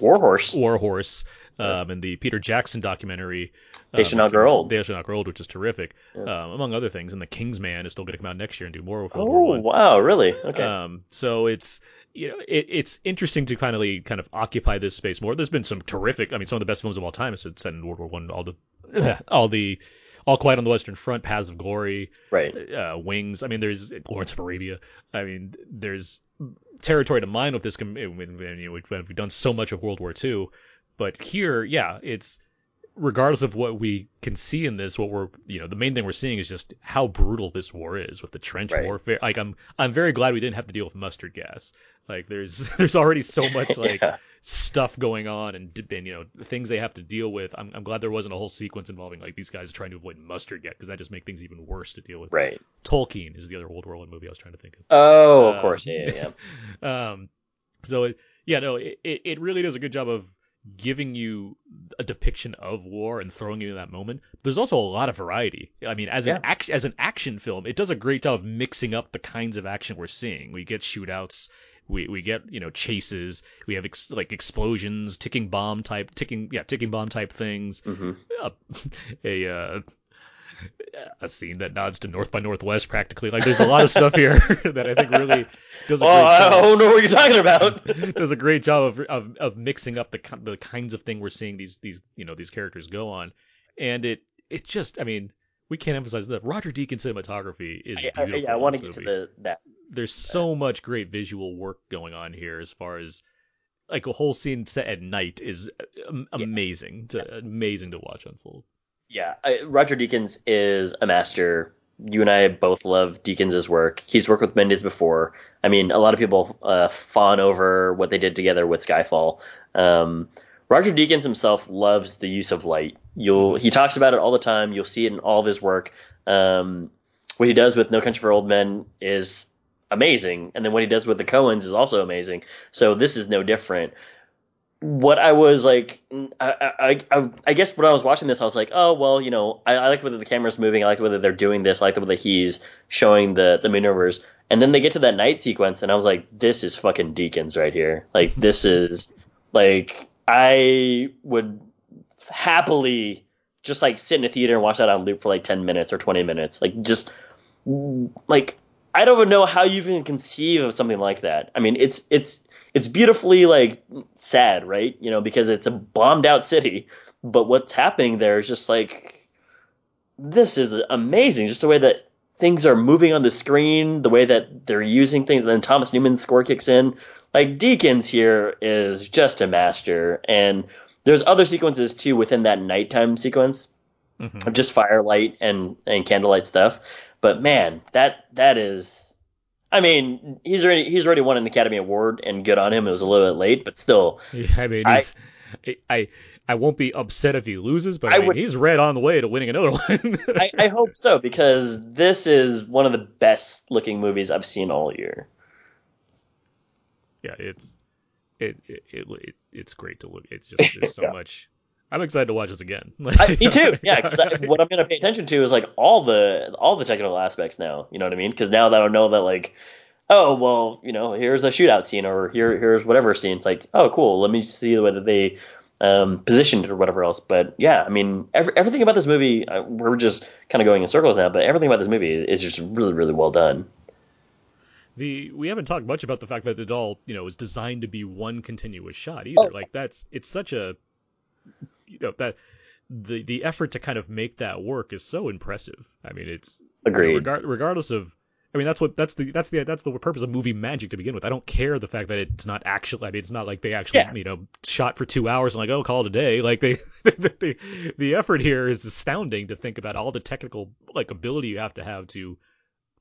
[SPEAKER 1] Warhorse.
[SPEAKER 2] Warhorse, um, and the Peter Jackson documentary.
[SPEAKER 1] They
[SPEAKER 2] um,
[SPEAKER 1] Should Not Grow Old.
[SPEAKER 2] They Should Not Grow Old, which is terrific, um, among other things. And the Kingsman is still going to come out next year and do more with World War
[SPEAKER 1] Oh
[SPEAKER 2] One.
[SPEAKER 1] wow, really? Okay.
[SPEAKER 2] Um, so it's you know it, it's interesting to finally kind of occupy this space more. There's been some terrific. I mean, some of the best films of all time is set in World War One. All the all the All Quiet on the Western Front, Paths of Glory,
[SPEAKER 1] right?
[SPEAKER 2] Uh, Wings. I mean, there's Lawrence of Arabia. I mean, there's territory to mine with this. com- when- when, you know, we've, done so much of World War II, but here, yeah, it's regardless of what we can see in this, what we're you know the main thing we're seeing is just how brutal this war is with the trench
[SPEAKER 1] Right.
[SPEAKER 2] warfare. Like I'm I'm very glad we didn't have to deal with mustard gas. Like there's there's already so much like
[SPEAKER 1] Yeah.
[SPEAKER 2] stuff going on and, and you know things they have to deal with. I'm I'm glad there wasn't a whole sequence involving like these guys trying to avoid mustard yet because that just make things even worse to deal with.
[SPEAKER 1] Right.
[SPEAKER 2] Tolkien is the other old World movie I was trying to think of.
[SPEAKER 1] Oh, of
[SPEAKER 2] Um,
[SPEAKER 1] course. Yeah, yeah, yeah.
[SPEAKER 2] um, so it, yeah, no, it, it really does a good job of giving you a depiction of war and throwing you in that moment. There's also a lot of variety. I mean, as an
[SPEAKER 1] Yeah.
[SPEAKER 2] act, as an action film, it does a great job of mixing up the kinds of action we're seeing. We get shootouts. We, we get you know chases. We have ex- like explosions, ticking bomb type, ticking yeah, ticking bomb type things.
[SPEAKER 1] hmm
[SPEAKER 2] Uh, a uh, a scene that nods to North by Northwest practically. Like there's a lot of stuff here that I think really does a
[SPEAKER 1] Oh,
[SPEAKER 2] great job
[SPEAKER 1] I don't know what you're talking about.
[SPEAKER 2] does a great job of, of of mixing up the the kinds of thing we're seeing these these you know these characters go on, and it it just I mean we can't emphasize that Roger Deakins cinematography is
[SPEAKER 1] I, I,
[SPEAKER 2] beautiful.
[SPEAKER 1] yeah, I want to get to the that.
[SPEAKER 2] There's so much great visual work going on here as far as like a whole scene set at night is um, amazing to amazing to watch unfold.
[SPEAKER 1] Yeah, I, Roger Deakins is a master. You and I both love Deakins' work. He's worked with Mendes before. I mean, a lot of people uh, fawn over what they did together with Skyfall. Um, Roger Deakins himself loves the use of light. You'll he talks about it all the time. You'll see it in all of his work. Um, what he does with No Country for Old Men is amazing, and then what he does with the Coens is also amazing. So this is no different. What I was like, I, I, I, I guess when I was watching this, I was like, oh well, you know, I, I like whether the camera's moving, I like whether they're doing this, I like the way that he's showing the the maneuvers, and then they get to that night sequence, and I was like, this is fucking Deakins right here, like this is like I would happily just like sit in a theater and watch that on loop for like ten minutes or twenty minutes, like just like I don't even know how you even conceive of something like that. I mean, it's it's it's beautifully like sad, right? You know, because it's a bombed out city, but what's happening there is just like this is amazing. Just the way that things are moving on the screen, the way that they're using things, and then Thomas Newman's score kicks in. Like Deakins here is just a master, and there's other sequences too within that nighttime sequence mm-hmm. of just firelight and and candlelight stuff. But man, that that is. I mean, he's already he's already won an Academy Award, and good on him. It was a little bit late, but still.
[SPEAKER 2] Yeah, I mean,
[SPEAKER 1] I-
[SPEAKER 2] I, I won't be upset if he loses, but
[SPEAKER 1] I
[SPEAKER 2] mean,
[SPEAKER 1] would-
[SPEAKER 2] he's right on the way to winning another one.
[SPEAKER 1] I, I hope so because this is one of the best looking movies I've seen all year.
[SPEAKER 2] yeah, it's it, it it it it's great to look. It's just there's so
[SPEAKER 1] Yeah.
[SPEAKER 2] much. I'm excited to watch this again.
[SPEAKER 1] I, me too. Yeah, because what I'm going to pay attention to is like all the all the technical aspects now. You know what I mean? Because now that I know that like, oh well, you know, here's the shootout scene or here here's whatever scene. It's like, oh cool. Let me see the way that they um, positioned or whatever else. But yeah, I mean, every, everything about this movie, uh, we're just kind of going in circles now. But everything about this movie is just really really well done.
[SPEAKER 2] the we haven't talked much about the fact that it all you know is designed to be one continuous shot either.
[SPEAKER 1] Oh,
[SPEAKER 2] like that's it's such a you know that the the effort to kind of make that work is so impressive. I mean, it's you know,
[SPEAKER 1] Agreed.
[SPEAKER 2] regard, regardless of. I mean that's what that's the that's the that's the purpose of movie magic to begin with. I don't care the fact that it's not actually. I mean, it's not like they actually
[SPEAKER 1] Yeah.
[SPEAKER 2] you know shot for two hours and like oh call it a day. Like they the the effort here is astounding to think about all the technical like ability you have to have to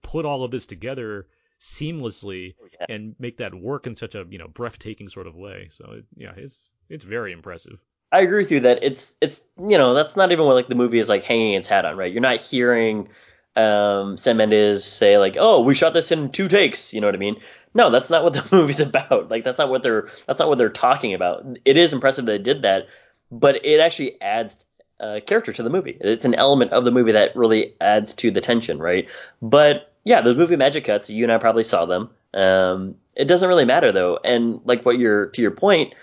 [SPEAKER 2] put all of this together seamlessly
[SPEAKER 1] Yeah.
[SPEAKER 2] and make that work in such a you know breathtaking sort of way. So it, yeah, it's it's very impressive.
[SPEAKER 1] I agree with you that it's it's you know that's not even what like the movie is like hanging its hat on, right? You're not hearing um, Sam Mendes say like, "Oh, we shot this in two takes," you know what I mean? no, that's not what the movie's about. Like that's not what they're that's not what they're talking about. It is impressive they did that, but it actually adds uh, character to the movie. It's an element of the movie that really adds to the tension, right? But yeah, the movie magic cuts. You and I probably saw them. Um, it doesn't really matter though, and like what you're to your point,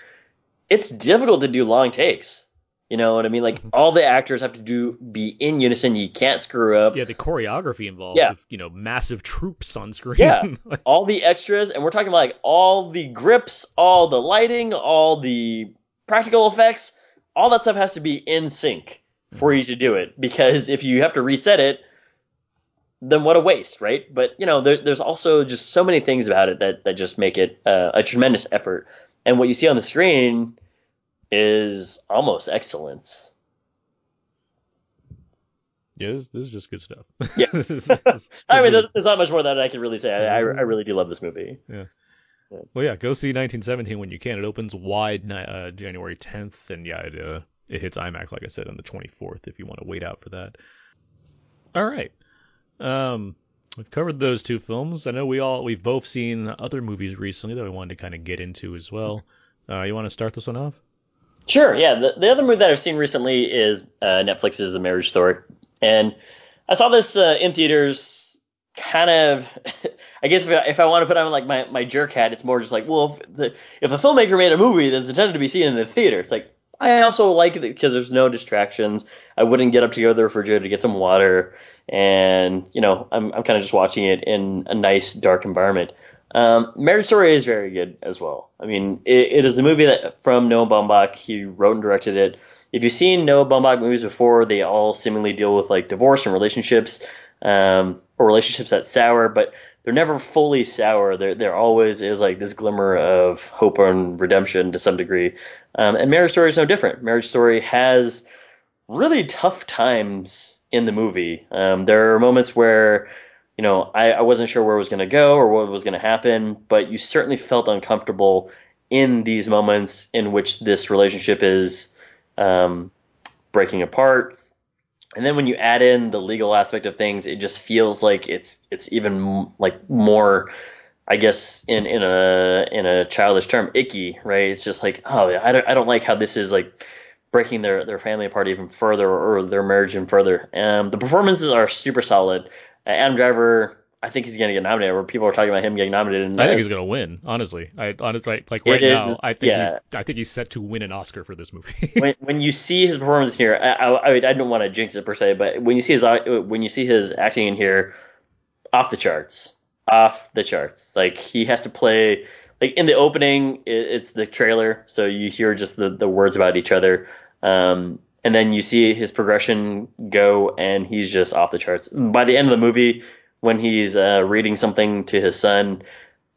[SPEAKER 1] it's difficult to do long takes. You know what I mean? Like all the actors have to do be in unison. You can't screw up.
[SPEAKER 2] Yeah, the choreography involved.
[SPEAKER 1] Yeah.
[SPEAKER 2] with, you know, massive troops on screen.
[SPEAKER 1] Yeah, all the extras, and we're talking about like all the grips, all the lighting, all the practical effects. All that stuff has to be in sync for you to do it. Because if you have to reset it, then what a waste, right? But you know, there, there's also just so many things about it that that just make it uh, a tremendous effort. And what you see on the screen is almost excellence.
[SPEAKER 2] Yeah, this, this is just good stuff.
[SPEAKER 1] Yeah.
[SPEAKER 2] This is- this is
[SPEAKER 1] I mean, there's, there's not much more that I can really say. I, I, I really do love this movie.
[SPEAKER 2] Yeah. Well, yeah, go see 1917 when you can. It opens wide uh, January 10th, and yeah, it, uh, it hits IMAX, like I said, on the 24th if you want to wait out for that. All right. Um, we've covered those two films. I know we all we've both seen other movies recently that we wanted to kind of get into as well. Uh, you want to start this one off?
[SPEAKER 1] Sure, yeah. The, the other movie that I've seen recently is uh, Netflix's A Marriage Story, and I saw this uh, in theaters. Kind of, I guess if I, if I want to put on like my, my jerk hat, it's more just like, well, if the if a filmmaker made a movie that's intended to be seen in the theater, it's like I also like it because there's no distractions. I wouldn't get up to go to the refrigerator to get some water, and you know, I'm I'm kind of just watching it in a nice dark environment. Um, Marriage Story is very good as well. I mean, it, it is a movie that from Noah Baumbach. He wrote and directed it. If you've seen Noah Baumbach movies before, they all seemingly deal with like divorce and relationships, um, or relationships that sour, but they're never fully sour. There, there always is like this glimmer of hope and redemption to some degree. Um, and Marriage Story is no different. Marriage Story has really tough times in the movie. Um, there are moments where you know, I, I wasn't sure where it was going to go or what was going to happen, but you certainly felt uncomfortable in these moments in which this relationship is um, breaking apart. And then when you add in the legal aspect of things, it just feels like it's it's even like more, I guess in in a in a childish term, icky, right? It's just like, oh, I don't I don't like how this is like breaking their their family apart even further or their marriage even further. Um, the performances are super solid. Adam Driver, I think he's going to get nominated. Where people are talking about him getting nominated. And
[SPEAKER 2] I think he's gonna win. Honestly, I honestly like, like right now,
[SPEAKER 1] is-
[SPEAKER 2] I think
[SPEAKER 1] yeah.
[SPEAKER 2] he's I think he's set to win an Oscar for this movie.
[SPEAKER 1] when when you see his performance here, I, I, I don't want to jinx it per se, but when you see his when you see his acting in here, off the charts, off the charts. Like he has to play like in the opening, it, it's the trailer, so you hear just the the words about each other, um, and then you see his progression go, and he's just off the charts. By the end of the movie, when he's uh, reading something to his son,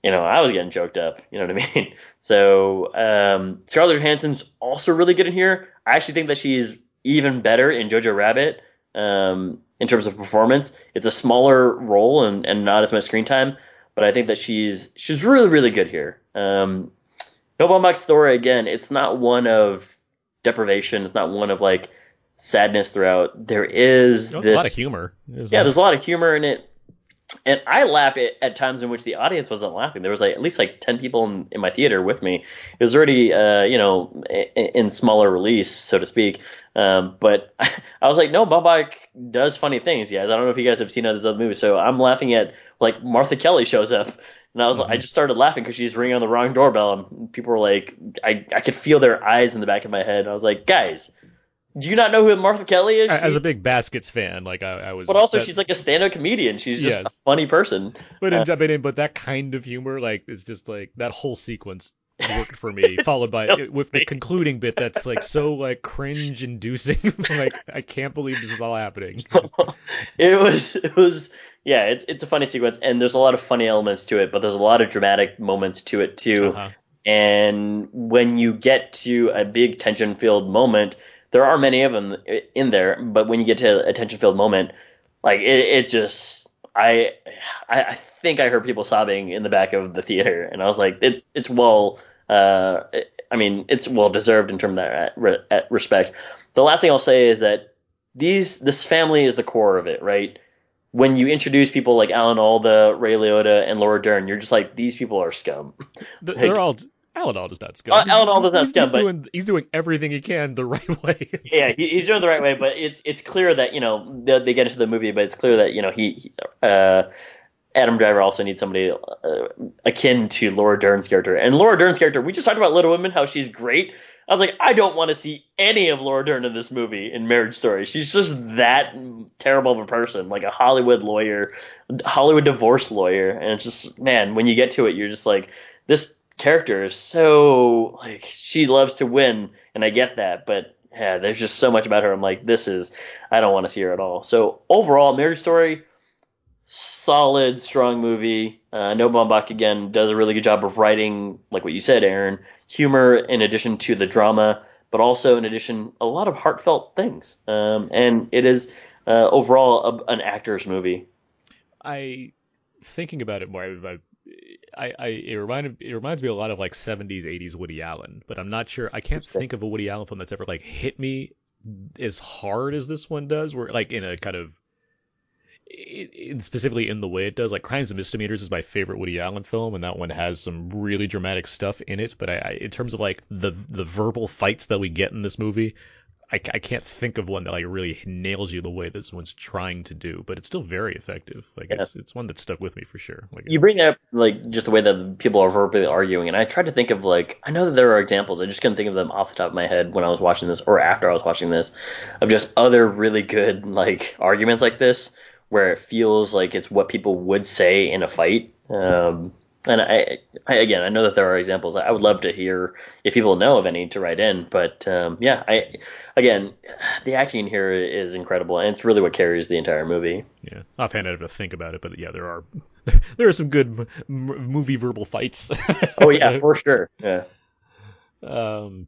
[SPEAKER 1] you know, I was getting choked up. You know what I mean? So um, Scarlett Johansson's also really good in here. I actually think that she's even better in Jojo Rabbit um, in terms of performance. It's a smaller role and, and not as much screen time, but I think that she's she's really really good here. Um, Noah Baumbach's story again, it's not one of deprivation. It's not one of like sadness throughout. There is this
[SPEAKER 2] a lot of humor. There's
[SPEAKER 1] yeah,
[SPEAKER 2] a-
[SPEAKER 1] there's a lot of humor in it. And I laughed at, at times in which the audience wasn't laughing. There was like at least like ten people in, in my theater with me. It was already, uh, you know, in, in smaller release, so to speak. Um, but I was like, no, Baumbach does funny things, guys. I don't know if you guys have seen those other movies. So I'm laughing at like Martha Kelly shows up, and I was I just started laughing because she's ringing on the wrong doorbell, and people were like, I I could feel their eyes in the back of my head. I was like, guys, do you not know who Martha Kelly is?
[SPEAKER 2] as a big Baskets fan, like I, I was.
[SPEAKER 1] but also,
[SPEAKER 2] that-
[SPEAKER 1] she's like a stand-up comedian. She's just
[SPEAKER 2] Yes.
[SPEAKER 1] a funny person.
[SPEAKER 2] But
[SPEAKER 1] Uh,
[SPEAKER 2] in, but that kind of humor, like, is just like that whole sequence worked for me. followed by with the concluding bit that's like so like cringe-inducing. like, I can't believe this is all happening.
[SPEAKER 1] it was it was yeah it's it's a funny sequence and there's a lot of funny elements to it but there's a lot of dramatic moments to it too
[SPEAKER 2] Uh-huh.
[SPEAKER 1] and when you get to a big tension filled moment there are many of them in there but when you get to a tension filled moment like it, it just I, I I think I heard people sobbing in the back of the theater and I was like it's it's well uh I mean it's well deserved in terms of that re- at respect the last thing I'll say is that these this family is the core of it, right? when you introduce people like Alan Alda, Ray Liotta, and Laura Dern, you're just like these people are scum.
[SPEAKER 2] They're like, all Alan Alda's not scum.
[SPEAKER 1] Uh, Alan Alda's not
[SPEAKER 2] he's,
[SPEAKER 1] scum,
[SPEAKER 2] he's
[SPEAKER 1] but
[SPEAKER 2] doing, he's doing everything he can the right way.
[SPEAKER 1] yeah, he, he's doing it the right way. But it's it's clear that you know they, they get into the movie, but it's clear that you know he, he uh, Adam Driver also needs somebody uh, akin to Laura Dern's character. And Laura Dern's character, we just talked about Little Women, how she's great. I was like, I don't want to see any of Laura Dern in this movie in Marriage Story. She's just that terrible of a person, like a Hollywood lawyer, Hollywood divorce lawyer. And it's just, man, when you get to it, you're just like, this character is so, like, she loves to win, and I get that, but yeah, there's just so much about her. I'm like, this is, I don't want to see her at all. So overall, Marriage Story, solid, strong movie. Uh, Noah Baumbach again does a really good job of writing, like what you said, Aaron, humor in addition to the drama, but also in addition a lot of heartfelt things. Um, and it is uh, overall a, an actor's movie.
[SPEAKER 2] I thinking about it more. I, I, I, it reminded it reminds me a lot of like 70s 80s Woody Allen, but I'm not sure. I can't think of a Woody Allen film that's ever like hit me as hard as this one does. Where like in a kind of it, it, specifically in the way it does. Like Crimes and Misdemeanors is my favorite Woody Allen film, and that one has some really dramatic stuff in it. But I, I in terms of like the the verbal fights that we get in this movie, I, I can't think of one that like really nails you the way this one's trying to do. But it's still very effective. Like yeah. it's it's one that stuck with me for sure. Like
[SPEAKER 1] you bring up like just the way that people are verbally arguing, and I tried to think of like I know that there are examples. I just couldn't think of them off the top of my head when I was watching this or after I was watching this of just other really good like arguments like this where it feels like it's what people would say in a fight. Um, and I, I, again, I know that there are examples. I would love to hear if people know of any to write in. But um, yeah, I, again, the acting here is incredible, and it's really what carries the entire movie.
[SPEAKER 2] Yeah, offhand, I have to think about it, but yeah, there are there are some good m- movie verbal fights.
[SPEAKER 1] oh yeah, for sure. Yeah.
[SPEAKER 2] Um,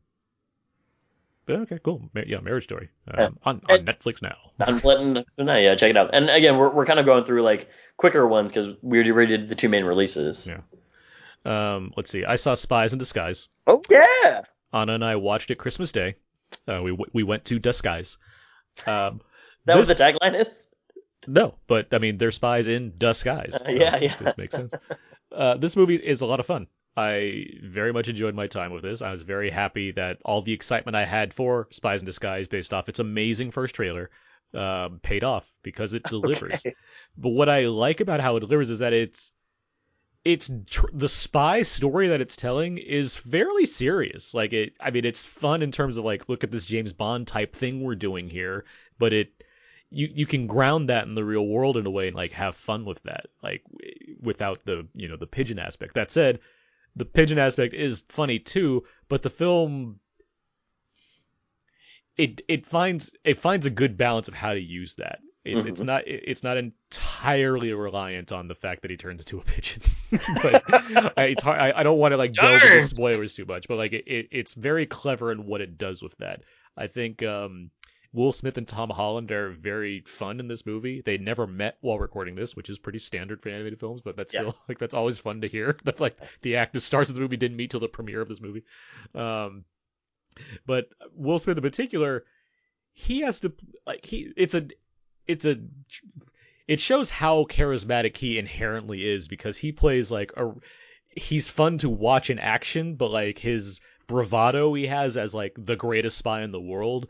[SPEAKER 2] okay, cool. Yeah, Marriage Story um, yeah. on, on Netflix now.
[SPEAKER 1] on Netflix now, yeah, check it out. And again, we're we're kind of going through like quicker ones because we already did the two main releases.
[SPEAKER 2] Yeah. Um, let's see. I saw Spies in Disguise.
[SPEAKER 1] Oh yeah.
[SPEAKER 2] Anna and I watched it Christmas Day. Uh, we we went to Disguise. Um,
[SPEAKER 1] that this, was the tagline is.
[SPEAKER 2] No, but I mean they're spies in disguise. So
[SPEAKER 1] uh, yeah, yeah,
[SPEAKER 2] it just makes sense. Uh, this movie is a lot of fun. I very much enjoyed my time with this. I was very happy that all the excitement I had for Spies in Disguise, based off its amazing first trailer, um, paid off because it delivers. Okay. But what I like about how it delivers is that it's it's tr- the spy story that it's telling is fairly serious. Like it, I mean, it's fun in terms of like, look at this James Bond type thing we're doing here, but it you you can ground that in the real world in a way and like have fun with that, like without the you know the pigeon aspect. That said the pigeon aspect is funny too, but the film it it finds it finds a good balance of how to use that. It, mm-hmm. It's not it's not entirely reliant on the fact that he turns into a pigeon. but I, it's hard, I, I don't want to like delve into spoilers too much, but like it, it, it's very clever in what it does with that. I think um, Will Smith and Tom Holland are very fun in this movie. They never met while recording this, which is pretty standard for animated films, but that's yeah. still like that's always fun to hear that like the actor stars of the movie didn't meet till the premiere of this movie. Um, but Will Smith in particular, he has to like he it's a it's a it shows how charismatic he inherently is because he plays like a he's fun to watch in action, but like his bravado he has as like the greatest spy in the world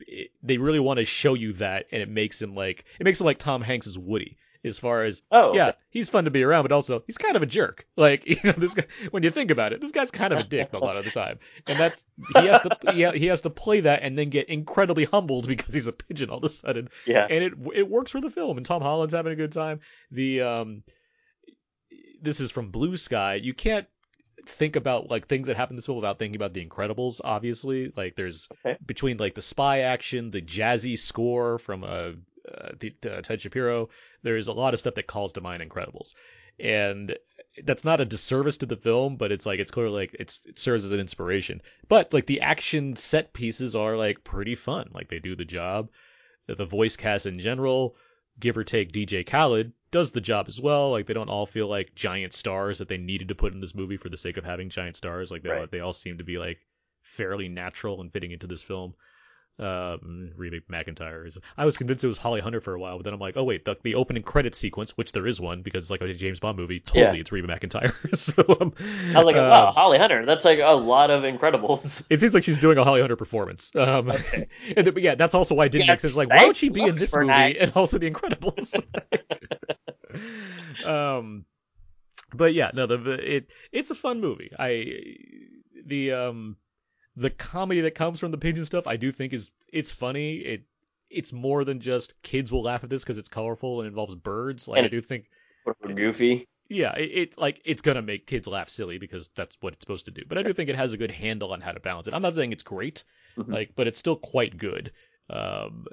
[SPEAKER 2] it, they really want to show you that, and it makes him like it makes him like Tom Hanks Hanks's Woody. As far as
[SPEAKER 1] oh
[SPEAKER 2] yeah, he's fun to be around, but also he's kind of a jerk. Like you know, this guy when you think about it, this guy's kind of a dick a lot of the time, and that's he has to he, he has to play that and then get incredibly humbled because he's a pigeon all of a sudden.
[SPEAKER 1] Yeah,
[SPEAKER 2] and it it works for the film, and Tom Holland's having a good time. The um, this is from Blue Sky. You can't think about like things that happen this film without thinking about the Incredibles. Obviously, like there's
[SPEAKER 1] okay.
[SPEAKER 2] between like the spy action, the jazzy score from uh, uh, the, uh, Ted Shapiro. There's a lot of stuff that calls to mind Incredibles, and that's not a disservice to the film, but it's like it's clearly like it's it serves as an inspiration. But like the action set pieces are like pretty fun. Like they do the job. The voice cast in general, give or take DJ Khaled, does the job as well. Like they don't all feel like giant stars that they needed to put in this movie for the sake of having giant stars. Like they
[SPEAKER 1] right.
[SPEAKER 2] all, they all seem to be like fairly natural and fitting into this film. Um, Reba McEntire. Is, I was convinced it was Holly Hunter for a while, but then I'm like, oh wait, the, the opening credit sequence, which there is one because it's like a James Bond movie, totally
[SPEAKER 1] Yeah.
[SPEAKER 2] it's Reba McEntire. so um,
[SPEAKER 1] I was like, wow, Holly Hunter. That's like a lot of Incredibles.
[SPEAKER 2] It seems like she's doing a Holly Hunter performance. Um, and then, but yeah, that's also why I didn't make sense. Like, why would she be in this movie
[SPEAKER 1] that.
[SPEAKER 2] and also The Incredibles? um, but yeah, no, the, the it it's a fun movie. I the um the comedy that comes from the pigeon stuff, I do think is it's funny. It it's more than just kids will laugh at this because it's colorful and involves birds. Like
[SPEAKER 1] And
[SPEAKER 2] I do think
[SPEAKER 1] Goofy.
[SPEAKER 2] yeah, it, it like it's gonna make kids laugh silly because that's what it's supposed to do. But I do think it has a good handle on how to balance it. I'm not saying it's great,
[SPEAKER 1] Mhm.
[SPEAKER 2] like, but it's still quite good. Um,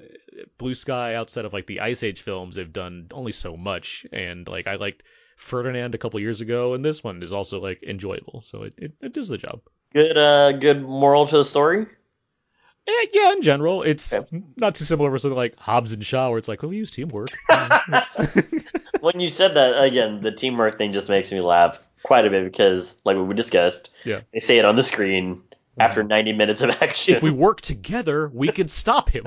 [SPEAKER 2] Blue Sky, outside of like the Ice Age films, they've done only so much, and like I liked Ferdinand a couple years ago, and this one is also like enjoyable, so it it, it does the job.
[SPEAKER 1] Good, uh, good moral to the story.
[SPEAKER 2] Eh, yeah, in general, it's
[SPEAKER 1] Okay.
[SPEAKER 2] not too similar to something like Hobbs and Shaw, where it's like, oh, we use teamwork.
[SPEAKER 1] When you said that again, the teamwork thing just makes me laugh quite a bit because, like what we discussed,
[SPEAKER 2] Yeah.
[SPEAKER 1] they say it on the screen after 90 minutes of action.
[SPEAKER 2] if we work together, we can stop him.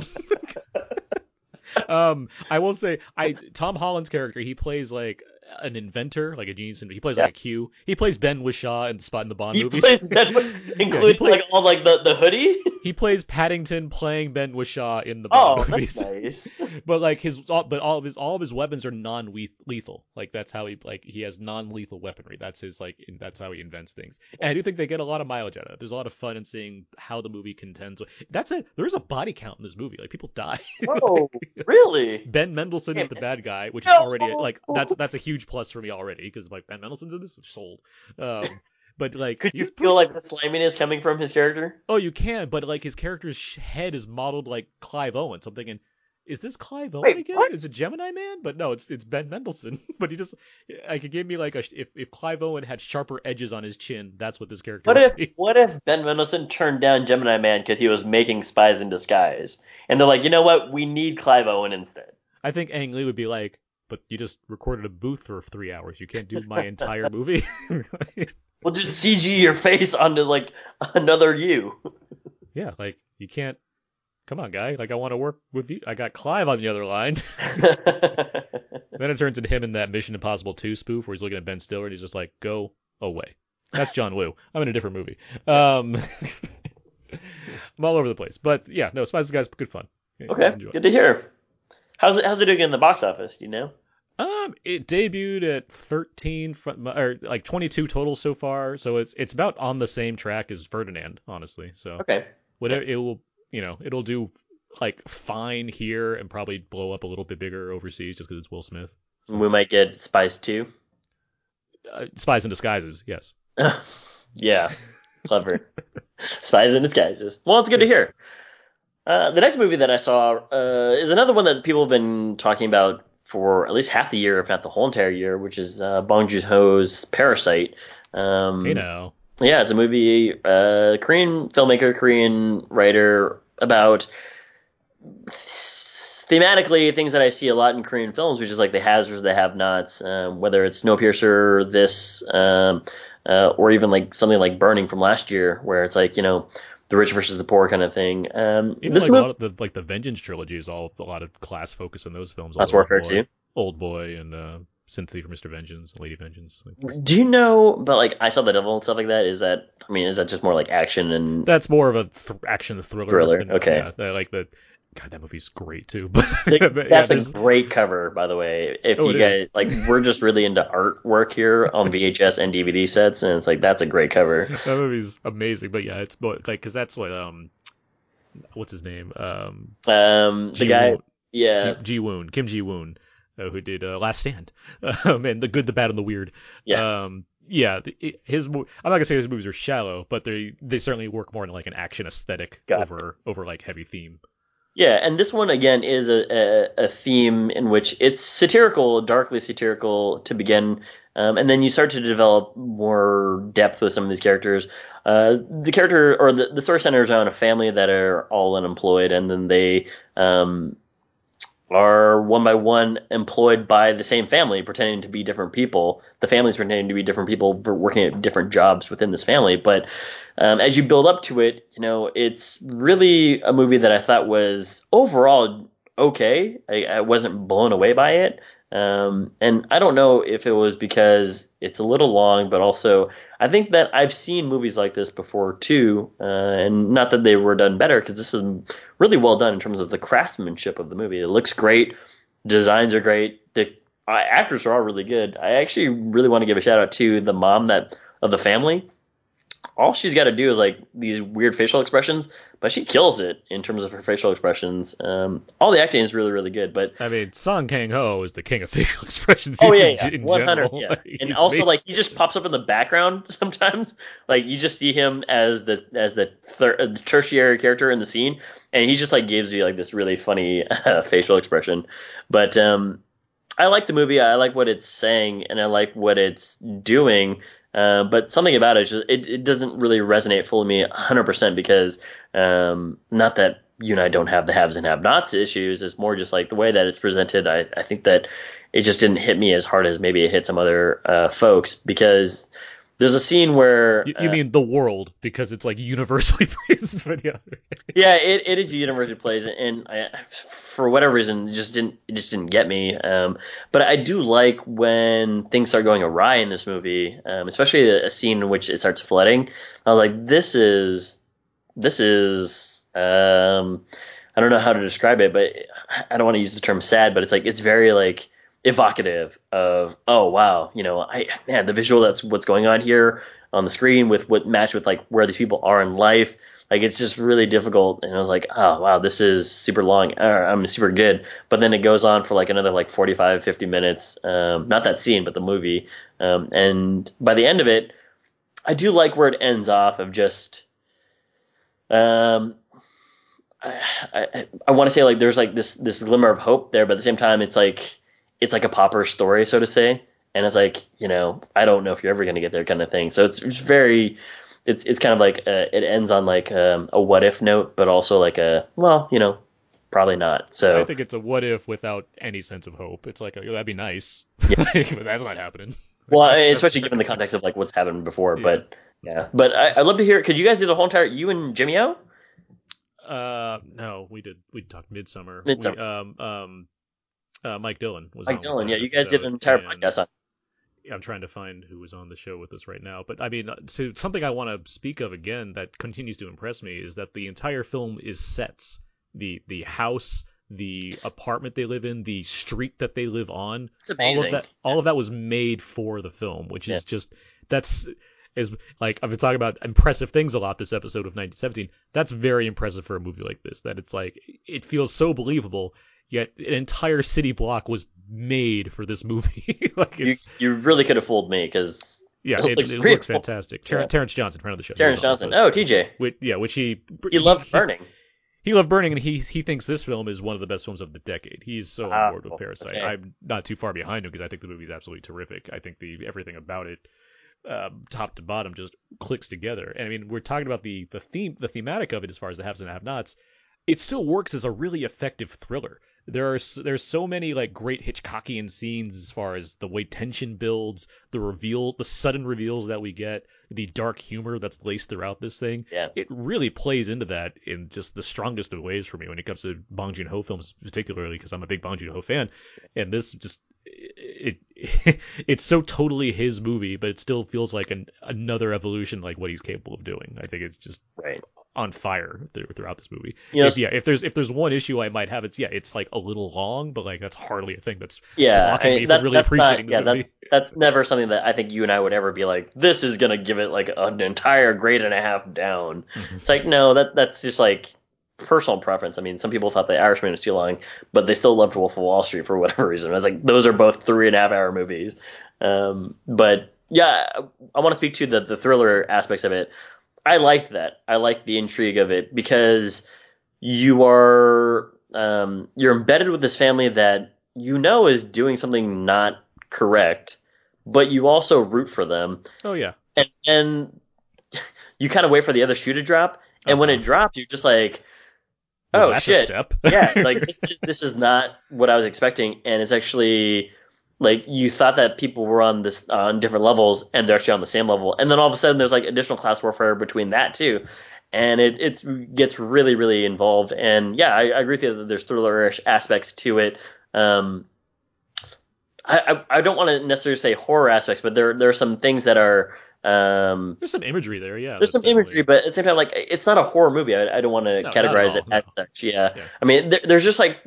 [SPEAKER 2] um, I will say, I Tom Holland's character, he plays like an inventor, like a genius. He plays like a Q. He plays Ben Whishaw in the spot in the Bond
[SPEAKER 1] he
[SPEAKER 2] movies.
[SPEAKER 1] plays Ben, including
[SPEAKER 2] played-
[SPEAKER 1] like all like the, the hoodie.
[SPEAKER 2] He plays Paddington playing Ben Whishaw in the Bond
[SPEAKER 1] Oh,
[SPEAKER 2] movies.
[SPEAKER 1] nice.
[SPEAKER 2] but like his, all- but all of his all of his weapons are non lethal. Like that's how he like he has non lethal weaponry. That's his like in, that's how he invents things. And I do think they get a lot of mileage out of it. There's a lot of fun in seeing how the movie contends. with- That's it. there's a body count in this movie. Like people die.
[SPEAKER 1] Oh, really?
[SPEAKER 2] Ben Mendelsohn is the bad guy, which is already like that's that's a huge plus for me already because like Ben Mendelsohn's in this, sold. Um, but like,
[SPEAKER 1] Could you feel like the sliminess coming from his character?
[SPEAKER 2] Oh, you can, but like his character's head is modeled like Clive Owen. So I'm thinking, is this Clive Owen
[SPEAKER 1] Wait,
[SPEAKER 2] again?
[SPEAKER 1] what?
[SPEAKER 2] Is it Gemini Man? But no, it's it's Ben Mendelsohn. but he just like it gave me like a if if Clive Owen had sharper edges on his chin, that's what this character
[SPEAKER 1] What if
[SPEAKER 2] be.
[SPEAKER 1] what if Ben Mendelsohn turned down Gemini Man because he was making spies in disguise, and they're like, you know what, we need Clive Owen instead.
[SPEAKER 2] I think Ang Lee would be like, but you just recorded a booth for three hours. You can't do my entire movie.
[SPEAKER 1] We'll just CG your face onto like another you.
[SPEAKER 2] yeah, like you can't. Come on, guy. Like I want to work with you. I got Clive on the other line. then it turns into him in that Mission Impossible 2 spoof where he's looking at Ben Stiller and he's just like, "Go away." That's John Woo. I'm in a different movie. Um, I'm all over the place, but yeah, no, Spies Guys, good fun.
[SPEAKER 1] Okay, good to hear. How's it how's it doing in the box office? Do you know?
[SPEAKER 2] Um, it debuted at 13 fr- or like 22 total so far, so it's it's about on the same track as Ferdinand, honestly. So
[SPEAKER 1] Okay.
[SPEAKER 2] whatever it will, you know, it'll do like fine here and probably blow up a little bit bigger overseas just because it's Will Smith.
[SPEAKER 1] We might get Spies 2.
[SPEAKER 2] Uh, Spies in Disguises, yes.
[SPEAKER 1] yeah, clever. Spies in disguises. Well, it's good to hear. Uh, the next movie that I saw uh, is another one that people have been talking about for at least half the year, if not the whole entire year, which is uh, Bong Joon Ho's Parasite. Um,
[SPEAKER 2] Hey now.
[SPEAKER 1] Yeah, it's a movie, uh, Korean filmmaker, Korean writer about thematically things that I see a lot in Korean films, which is like the hazards, the have-nots, um, whether it's Snowpiercer, this, um, uh, or even like something like Burning from last year, where it's like you know the rich versus the poor kind of thing. Um,
[SPEAKER 2] Even
[SPEAKER 1] this
[SPEAKER 2] like a lot of the like the Vengeance trilogy is all a lot of class focus in those films. Old
[SPEAKER 1] Warfare
[SPEAKER 2] Boy,
[SPEAKER 1] too.
[SPEAKER 2] Old Boy and uh, Sympathy for Mr. Vengeance, Lady Vengeance. Like,
[SPEAKER 1] do you know? But like I saw the devil and stuff like that. Is that I mean, is that just more like action and
[SPEAKER 2] that's more of a th- action thriller.
[SPEAKER 1] Thriller,
[SPEAKER 2] than-
[SPEAKER 1] okay.
[SPEAKER 2] Yeah, like the. God, that movie's great too. But yeah,
[SPEAKER 1] that's
[SPEAKER 2] there's-
[SPEAKER 1] a great cover, by the way. If
[SPEAKER 2] Oh,
[SPEAKER 1] you guys
[SPEAKER 2] is.
[SPEAKER 1] like, we're just really into artwork here on VHS and DVD sets, and it's like that's a great cover.
[SPEAKER 2] that movie's amazing. But yeah, it's like because that's what um, what's his name? Um,
[SPEAKER 1] Um, the guy,
[SPEAKER 2] Woon-
[SPEAKER 1] yeah,
[SPEAKER 2] Ji, Woon, Kim Ji Woon, uh, who did uh, Last Stand, um, and the good, the bad, and the weird.
[SPEAKER 1] Yeah.
[SPEAKER 2] Um, yeah, his. I'm not gonna say his movies are shallow, but they they certainly work more in like an action aesthetic
[SPEAKER 1] Got it.
[SPEAKER 2] over over like heavy theme.
[SPEAKER 1] Yeah, and this one again is a, a a theme in which it's satirical, darkly satirical to begin, um, and then you start to develop more depth with some of these characters. Uh, the character or the, the story centers on a family that are all unemployed, and then they um, are one by one employed by the same family, pretending to be different people. The families pretending to be different people, working at different jobs within this family. But um, as you build up to it, you know, it's really a movie that I thought was overall okay. I, I wasn't blown away by it. Um, and I don't know if it was because it's a little long, but also I think that I've seen movies like this before too, uh, and not that they were done better because this is really well done in terms of the craftsmanship of the movie. It looks great, designs are great, the uh, actors are all really good. I actually really want to give a shout out to the mom that of the family all she's got to do is like these weird facial expressions, but she kills it in terms of her facial expressions. Um, all the acting is really, really good. But
[SPEAKER 2] I mean, Song Kang Ho is the king of facial expressions.
[SPEAKER 1] Oh yeah, yeah. one hundred. Yeah, and also amazing. like he just pops up in the background sometimes. Like you just see him as the as the, thir- uh, the tertiary character in the scene, and he just like gives you like this really funny uh, facial expression. But um, I like the movie. I like what it's saying, and I like what it's doing. Uh, but something about it, just, it, it doesn't really resonate fully me 100% because um, not that you and I don't have the haves and have-nots issues. It's more just like the way that it's presented. I, I think that it just didn't hit me as hard as maybe it hit some other uh, folks because there's a scene where
[SPEAKER 2] you, you uh, mean the world because it's like universally praised, but yeah,
[SPEAKER 1] yeah, it, it is universally praised, and I, for whatever reason, it just didn't it just didn't get me. Um, but I do like when things start going awry in this movie, um, especially a, a, scene in which it starts flooding. I was like, this is this is um, I don't know how to describe it, but I don't want to use the term sad, but it's like it's very like evocative of oh wow you know I man the visual that's what's going on here on the screen with what match with like where these people are in life like it's just really difficult. And I was like oh wow this is super long I'm super good. But then it goes on for like another like 45 50 minutes um, not that scene but the movie. Um, and by the end of it I do like where it ends off of just um I, I, I want to say like there's like this this glimmer of hope there but at the same time it's like it's like a popper story, so to say. And it's like, you know, I don't know if you're ever going to get there kind of thing. So it's, it's very, it's, it's kind of like, a, uh, it ends on like um, a what if note, but also like a, well, you know, probably not. So
[SPEAKER 2] I think it's a what if without any sense of hope. It's like, oh, that'd be nice. Yeah. but that's not happening.
[SPEAKER 1] Well, especially given the context of like what's happened before, yeah. but yeah, but I, would love to hear, cause you guys did a whole entire, you and Jimmy O?
[SPEAKER 2] Uh, no, we did, we talked midsummer.
[SPEAKER 1] Midsommar.
[SPEAKER 2] We, um, um, uh, Mike Dillon was
[SPEAKER 1] Mike Dillon. Yeah, you guys did an entire podcast on.
[SPEAKER 2] I'm trying to find who was on the show with us right now, but I mean, to something I want to speak of again that continues to impress me is that the entire film is sets. The the house, the apartment they live in, the street that they live on.
[SPEAKER 1] It's amazing.
[SPEAKER 2] All of that, all of that was made for the film, which is yeah. just that's is like I've been talking about impressive things a lot this episode of 1917. That's very impressive for a movie like this. That it's like it feels so believable yet an entire city block was made for this movie. like
[SPEAKER 1] you, you really could have fooled me because
[SPEAKER 2] yeah, it, it, it looks fantastic. Ter- yeah. Terrence Johnson, friend of the show.
[SPEAKER 1] Terrence Johnson. Oh, TJ.
[SPEAKER 2] Which, yeah, which he
[SPEAKER 1] he loved Burning.
[SPEAKER 2] He, he loved Burning, and he he thinks this film is one of the best films of the decade. He's so on board with Parasite. Okay. I'm not too far behind him because I think the movie is absolutely terrific. I think the everything about it, um, top to bottom, just clicks together. And I mean, we're talking about the the theme, the thematic of it as far as the haves and have-nots. It still works as a really effective thriller there are there's so many like great Hitchcockian scenes as far as the way tension builds, the reveal, the sudden reveals that we get, the dark humor that's laced throughout this thing.
[SPEAKER 1] Yeah,
[SPEAKER 2] it really plays into that in just the strongest of ways for me when it comes to Bong Joon Ho films, particularly because I'm a big Bong Joon Ho fan, and this just it, it it's so totally his movie, but it still feels like an another evolution like what he's capable of doing. I think it's just
[SPEAKER 1] right
[SPEAKER 2] on fire throughout this movie. Yeah, if there's if there's one issue I might have, it's yeah, it's like a little long, but like that's hardly a thing that's
[SPEAKER 1] yeah,
[SPEAKER 2] blocking I mean, me that, from really appreciating
[SPEAKER 1] not, yeah, that, that's never something that I think you and I would ever be like, this is gonna give it like an entire grade and a half down. Mm-hmm. It's like no, that that's just like personal preference. I mean, some people thought The Irishman was too long, but they still loved Wolf of Wall Street for whatever reason. I was like, those are both three and a half hour movies. Um, but yeah, I want to speak to the the thriller aspects of it. I like that. I like the intrigue of it because you are um, you're embedded with this family that you know is doing something not correct, but you also root for them.
[SPEAKER 2] Oh yeah.
[SPEAKER 1] And then you kind of wait for the other shoe to drop, and uh-huh. when it drops, you're just like,
[SPEAKER 2] Well,
[SPEAKER 1] oh
[SPEAKER 2] a
[SPEAKER 1] shit! yeah, like this is, this is not what I was expecting, and it's actually like you thought that people were on this on different levels, and they're actually on the same level, and then all of a sudden there's like additional class warfare between that too, and it it's gets really really involved, and yeah, I, I agree with you that there's thrillerish aspects to it. Um, I I, I don't want to necessarily say horror aspects, but there there are some things that are um,
[SPEAKER 2] There's some imagery there, yeah.
[SPEAKER 1] there's some
[SPEAKER 2] that's
[SPEAKER 1] imagery, but at the same time, like it's not a horror movie. I, I don't want to
[SPEAKER 2] No,
[SPEAKER 1] categorize it as
[SPEAKER 2] no.
[SPEAKER 1] such. Yeah,
[SPEAKER 2] Yeah.
[SPEAKER 1] I mean, there, there's just like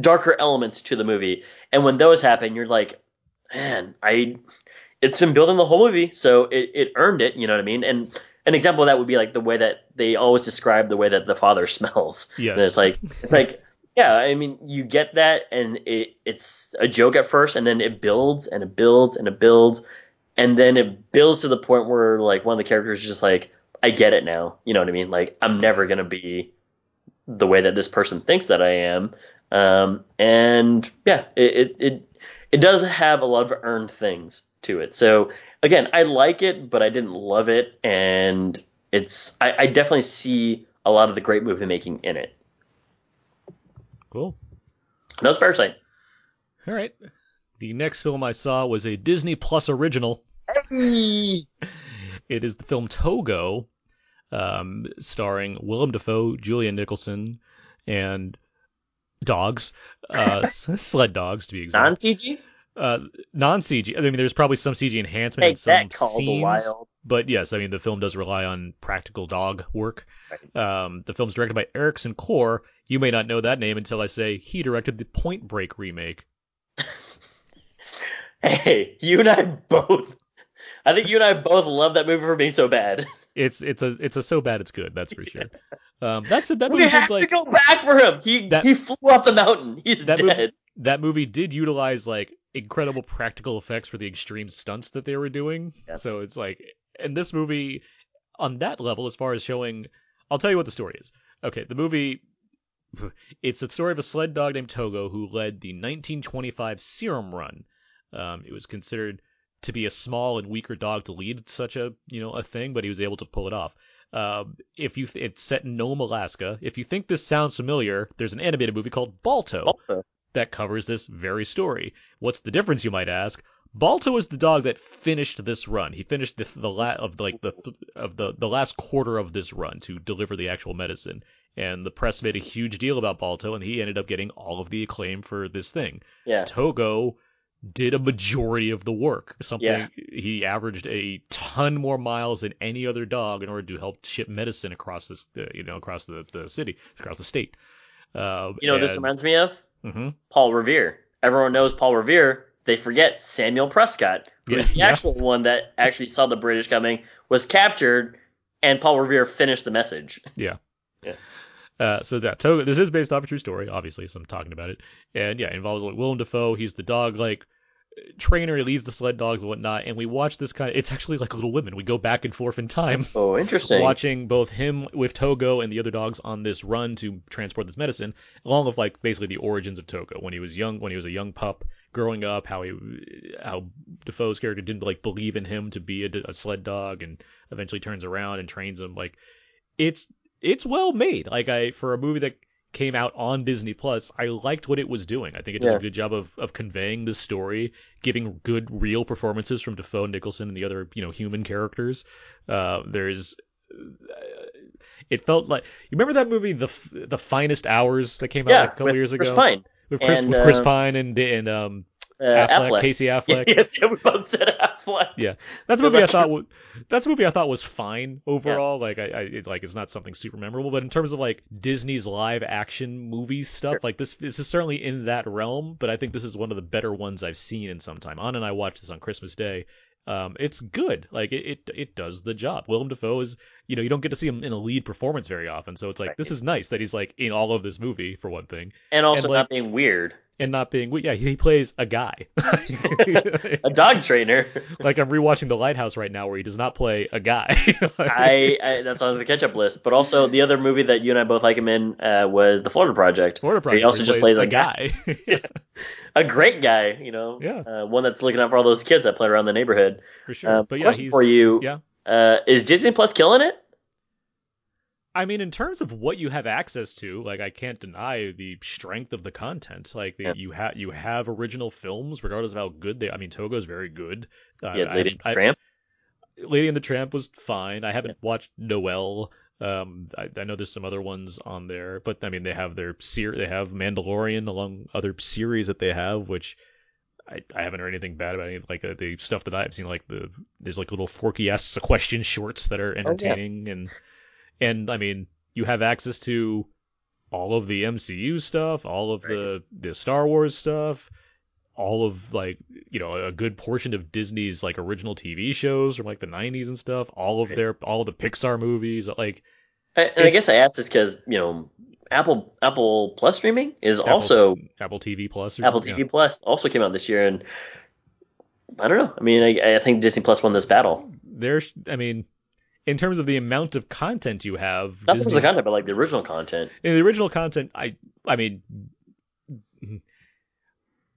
[SPEAKER 1] darker elements to the movie, and when those happen, you're like, man, I. It's been building the whole movie, so it, it earned it. You know what I mean? And an example of that would be like the way that they always describe the way that the father smells.
[SPEAKER 2] Yes.
[SPEAKER 1] And it's like it's like yeah, I mean, you get that, and it, it's a joke at first, and then it builds and it builds and it builds, and then it builds to the point where like one of the characters is just like, I get it now. You know what I mean? Like I'm never gonna be the way that this person thinks that I am. Um, and yeah, it, it it does have a lot of earned things to it. So again, I like it, but I didn't love it, and it's I, I definitely see a lot of the great movie making in it.
[SPEAKER 2] Cool.
[SPEAKER 1] No, it's Parasite.
[SPEAKER 2] All right. The next film I saw was a Disney Plus original. It is the film Togo, um, starring Willem Dafoe, Julianne Nicholson, and dogs, uh, sled dogs to be exact.
[SPEAKER 1] Non CG?
[SPEAKER 2] uh, non CG. I mean, there's probably some CG enhancement in
[SPEAKER 1] Take
[SPEAKER 2] some
[SPEAKER 1] that, the
[SPEAKER 2] scenes,
[SPEAKER 1] Wild.
[SPEAKER 2] but yes, I mean the film does rely on practical dog work. Um, the film's directed by Ericson Core. You may not know that name until I say he directed the Point Break remake.
[SPEAKER 1] Hey, you and I both. I think you and I both love that movie for being so bad.
[SPEAKER 2] It's it's a it's a so bad it's good. That's for sure. Um, that's it. That
[SPEAKER 1] We
[SPEAKER 2] movie
[SPEAKER 1] have
[SPEAKER 2] did like
[SPEAKER 1] to go back for him. He
[SPEAKER 2] That-
[SPEAKER 1] he flew off the mountain. He's
[SPEAKER 2] that
[SPEAKER 1] dead.
[SPEAKER 2] movie, that movie did utilize like incredible practical effects for the extreme stunts that they were doing.
[SPEAKER 1] Yeah.
[SPEAKER 2] So it's like, and this movie, on that level, as far as showing, I'll tell you what the story is. Okay, the movie, it's a story of a sled dog named Togo who led the 1925 Serum Run. Um, it was considered to be a small and weaker dog to lead such a you know a thing, but he was able to pull it off. Um, if you, th- it's set in Nome, Alaska. If you think this sounds familiar, there's an animated movie called Balto
[SPEAKER 1] Also,
[SPEAKER 2] that covers this very story. What's the difference, you might ask? Balto is the dog that finished this run. He finished the the la- of like the th- of the the last quarter of this run to deliver the actual medicine. And the press made a huge deal about Balto, and he ended up getting all of the acclaim for this thing.
[SPEAKER 1] yeah.
[SPEAKER 2] Togo did a majority of the work. Something
[SPEAKER 1] Yeah.
[SPEAKER 2] he averaged a ton more miles than any other dog in order to help ship medicine across this, uh, you know, across the, the city, across the state. Uh,
[SPEAKER 1] You know what this reminds me of?
[SPEAKER 2] Mhm.
[SPEAKER 1] Paul Revere. Everyone knows Paul Revere. They forget Samuel Prescott, who is
[SPEAKER 2] Yeah,
[SPEAKER 1] the
[SPEAKER 2] yeah.
[SPEAKER 1] actual one that actually saw the British coming, was captured, and Paul Revere finished the message.
[SPEAKER 2] Yeah.
[SPEAKER 1] Yeah.
[SPEAKER 2] Uh, so that Togo, this is based off a true story, obviously, so I'm talking about it. And yeah, it involves like Willem Dafoe. He's the dog like trainer. He leads the sled dogs and whatnot. And we watch this kind of. It's actually like Little Women. We go back and forth in time,
[SPEAKER 1] Oh, interesting.
[SPEAKER 2] watching both him with Togo and the other dogs on this run to transport this medicine, along with like basically the origins of Togo when he was young, when he was a young pup, growing up, how he, how Dafoe's character didn't like believe in him to be a, a sled dog, and eventually turns around and trains him. Like it's it's well made. Like I for a movie that came out on Disney Plus, I liked what it was doing. I think it does
[SPEAKER 1] Yeah.
[SPEAKER 2] a good job of of conveying the story, giving good real performances from Dafoe, Nicholson, and the other you know human characters. Uh, there's it felt like you remember that movie the the finest hours that came out
[SPEAKER 1] yeah,
[SPEAKER 2] a couple
[SPEAKER 1] with
[SPEAKER 2] years
[SPEAKER 1] Chris
[SPEAKER 2] ago
[SPEAKER 1] Pine.
[SPEAKER 2] with Chris
[SPEAKER 1] And,
[SPEAKER 2] with Chris
[SPEAKER 1] uh,
[SPEAKER 2] Pine and and um
[SPEAKER 1] Uh,
[SPEAKER 2] Affleck,
[SPEAKER 1] Affleck.
[SPEAKER 2] Casey Affleck.
[SPEAKER 1] Yeah, yeah, we both said Affleck.
[SPEAKER 2] Yeah, that's a
[SPEAKER 1] was
[SPEAKER 2] movie I thought wa- that's a movie I thought was fine overall. Like I, I it, like it's not something super memorable, but in terms of like Disney's live action movie stuff, like this this is certainly in that realm. But I think this is one of the better ones I've seen in some time. Anna and I watched this on Christmas Day. Um, it's good. Like it, it, it does the job. Willem Dafoe is, you know, you don't get to see him in a lead performance very often, so it's like this is nice that he's like in all of this movie for one thing,
[SPEAKER 1] And also
[SPEAKER 2] And, like-
[SPEAKER 1] not being weird.
[SPEAKER 2] And not being, yeah, he plays a guy.
[SPEAKER 1] A dog trainer.
[SPEAKER 2] like I'm rewatching The Lighthouse right now, where he does not play a guy.
[SPEAKER 1] I, I that's on the catch-up list. But also the other movie that you and I both like him in uh, was The Florida Project.
[SPEAKER 2] Florida
[SPEAKER 1] where
[SPEAKER 2] Project.
[SPEAKER 1] He also
[SPEAKER 2] where
[SPEAKER 1] just plays, a
[SPEAKER 2] guy.
[SPEAKER 1] a great guy. You know,
[SPEAKER 2] Yeah.
[SPEAKER 1] uh, one that's looking out for all those kids that play around the neighborhood.
[SPEAKER 2] for sure.
[SPEAKER 1] Uh,
[SPEAKER 2] but yeah,
[SPEAKER 1] question
[SPEAKER 2] he's
[SPEAKER 1] for you:
[SPEAKER 2] Yeah.
[SPEAKER 1] uh, Is Disney Plus killing it?
[SPEAKER 2] I mean, in terms of what you have access to, like I can't deny the strength of the content. Like the,
[SPEAKER 1] Yeah.
[SPEAKER 2] you have you have original films, regardless of how good they. I mean, Togo's very good. Uh,
[SPEAKER 1] Yeah,
[SPEAKER 2] I
[SPEAKER 1] Lady
[SPEAKER 2] haven't- I-
[SPEAKER 1] Tramp.
[SPEAKER 2] Lady and the Tramp was fine. I haven't watched Noel. Um, I, I know there's some other ones on there, but I mean they have their ser- they have Mandalorian along other series that they have, which I, I haven't heard anything bad about any like uh, the stuff that I've seen. Like the there's like little Forky S question shorts that are entertaining, and and I mean you have access to all of the MCU stuff, all of the the Star Wars stuff, all of like you know a good portion of Disney's like original TV shows from like the 90s and stuff, all of their all of the Pixar movies, like
[SPEAKER 1] And and I guess I asked this because you know Apple Apple Plus streaming is
[SPEAKER 2] Apple-
[SPEAKER 1] also
[SPEAKER 2] Apple TV Plus
[SPEAKER 1] Apple TV
[SPEAKER 2] yeah.
[SPEAKER 1] Plus also came out this year, and I don't know. I mean, I, I think Disney Plus won this battle.
[SPEAKER 2] There's, I mean, in terms of the amount of content you have,
[SPEAKER 1] Not
[SPEAKER 2] Disney-
[SPEAKER 1] the content, but like the original content.
[SPEAKER 2] in the original content, I, I mean,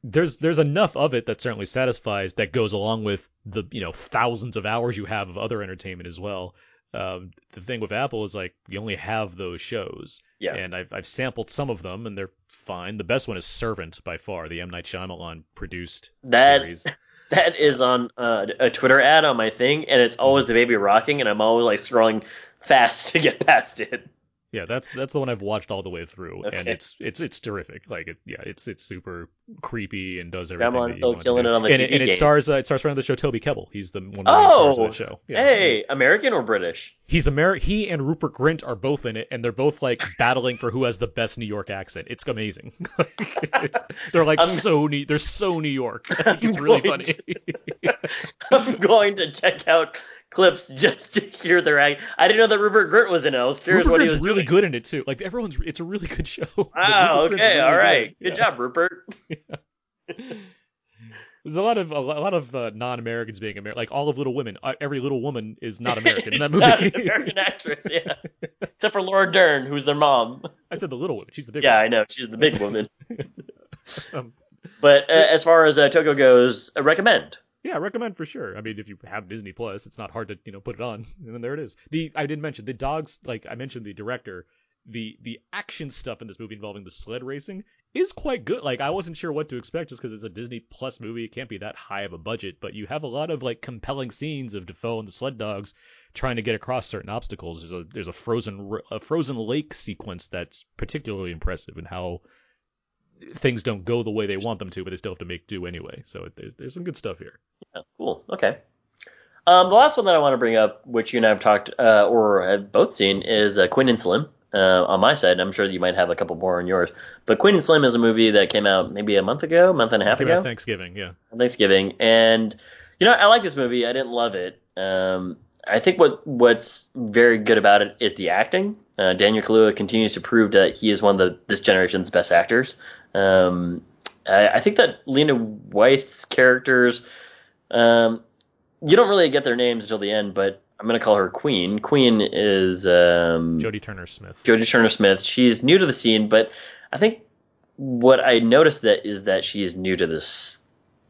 [SPEAKER 2] there's there's enough of it that certainly satisfies that goes along with the you know thousands of hours you have of other entertainment as well. Um, the thing with Apple is like you only have those shows,
[SPEAKER 1] Yeah.
[SPEAKER 2] and I've I've sampled some of them and they're fine. The best one is Servant by far, the M Night Shyamalan produced
[SPEAKER 1] That
[SPEAKER 2] series.
[SPEAKER 1] that is on uh, a Twitter ad on my thing, and it's always the baby rocking, and I'm always like scrolling fast to get past it.
[SPEAKER 2] Yeah, that's that's the one I've watched all the way through, and it's it's it's terrific. Like, it, yeah, it's it's super creepy and does everything.
[SPEAKER 1] Shyamalan's still killing it on the
[SPEAKER 2] and,
[SPEAKER 1] TV
[SPEAKER 2] it, and it
[SPEAKER 1] game.
[SPEAKER 2] stars uh, it stars friend of the show Toby Kebbell. He's the one of the main stars
[SPEAKER 1] Oh,
[SPEAKER 2] of the show. Yeah.
[SPEAKER 1] hey, American or British?
[SPEAKER 2] He's Ameri- He and Rupert Grint are both in it, and they're both like battling for who has the best New York accent. It's amazing. it's, they're like
[SPEAKER 1] I'm-
[SPEAKER 2] so New. They're so New York. Like, it's really funny.
[SPEAKER 1] I'm going to check out clips just to hear their act. I didn't know that Rupert Grint was in it. I was curious
[SPEAKER 2] Rupert
[SPEAKER 1] what he was
[SPEAKER 2] really
[SPEAKER 1] doing.
[SPEAKER 2] good in it too. Like everyone's, it's a really good show.
[SPEAKER 1] Wow. Okay.
[SPEAKER 2] really
[SPEAKER 1] all right.
[SPEAKER 2] good.
[SPEAKER 1] Good
[SPEAKER 2] Yeah.
[SPEAKER 1] job, Rupert.
[SPEAKER 2] There's a lot of a lot of uh, non-Americans being American. Like all of Little Women, uh, every Little Woman is not American in that movie.
[SPEAKER 1] not an American actress, yeah. Except for Laura Dern, who's their mom.
[SPEAKER 2] I said the Little Woman. She's the big
[SPEAKER 1] Yeah,
[SPEAKER 2] one.
[SPEAKER 1] I know. She's the big woman.
[SPEAKER 2] Um,
[SPEAKER 1] But uh, as far as uh, Togo goes, I recommend.
[SPEAKER 2] Yeah, I recommend for sure. I mean, if you have Disney Plus, it's not hard to you know put it on, and then there it is. The I didn't mention the dogs. Like I mentioned, the director, the the action stuff in this movie involving the sled racing is quite good. Like I wasn't sure what to expect just because it's a Disney Plus movie. It can't be that high of a budget, but you have a lot of like compelling scenes of Dafoe and the sled dogs trying to get across certain obstacles. There's a there's a frozen a frozen lake sequence that's particularly impressive in how things don't go the way they want them to, but they still have to make do anyway. So it, there's there's some good stuff here.
[SPEAKER 1] Yeah, cool. Okay. Um, the last one that I want to bring up, which you and I have talked uh, or have both seen, is uh, Queen and Slim. Uh, on my side, I'm sure you might have a couple more on yours. But Queen and Slim is a movie that came out maybe a month ago, month and a half ago.
[SPEAKER 2] Thanksgiving, yeah.
[SPEAKER 1] Thanksgiving, and you know I like this movie. I didn't love it. Um, I think what what's very good about it is the acting. Uh, Daniel Kaluuya continues to prove that he is one of the, this generation's best actors. Um, I, I think that Lena Waithe's characters, um, you don't really get their names until the end, but I'm going to call her Queen. Queen is um,
[SPEAKER 2] Jodie Turner Smith.
[SPEAKER 1] Jodie Turner Smith. She's new to the scene, but I think what I noticed that is that she's new to this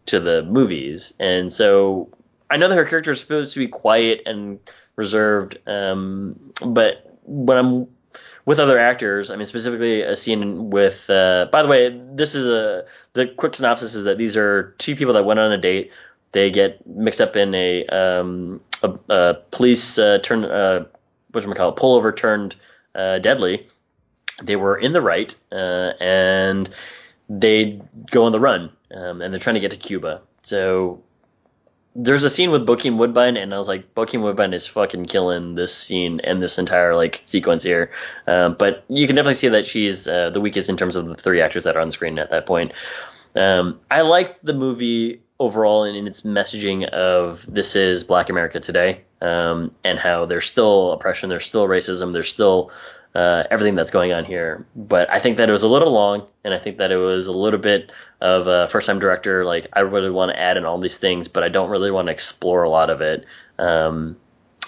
[SPEAKER 1] to the movies, and so I know that her character is supposed to be quiet and reserved, um, but when I'm with other actors, I mean specifically a scene with. Uh, by the way, this is a the quick synopsis is that these are two people that went on a date. They get mixed up in a um, a, a police uh, turn uh, what do call it pullover turned uh, deadly. They were in the right, uh, and they go on the run, um, and they're trying to get to Cuba. So there's a scene with Bokeem Woodbine, and I was like, Bokeem Woodbine is fucking killing this scene and this entire like sequence here. Um, but you can definitely see that she's uh, the weakest in terms of the three actors that are on screen at that point. Um, I like the movie overall in, in its messaging of this is Black America today, um, and how there's still oppression, there's still racism, there's still uh, everything that's going on here. But I think that it was a little long, and I think that it was a little bit of a first time director. Like, I really want to add in all these things, but I don't really want to explore a lot of it. Um,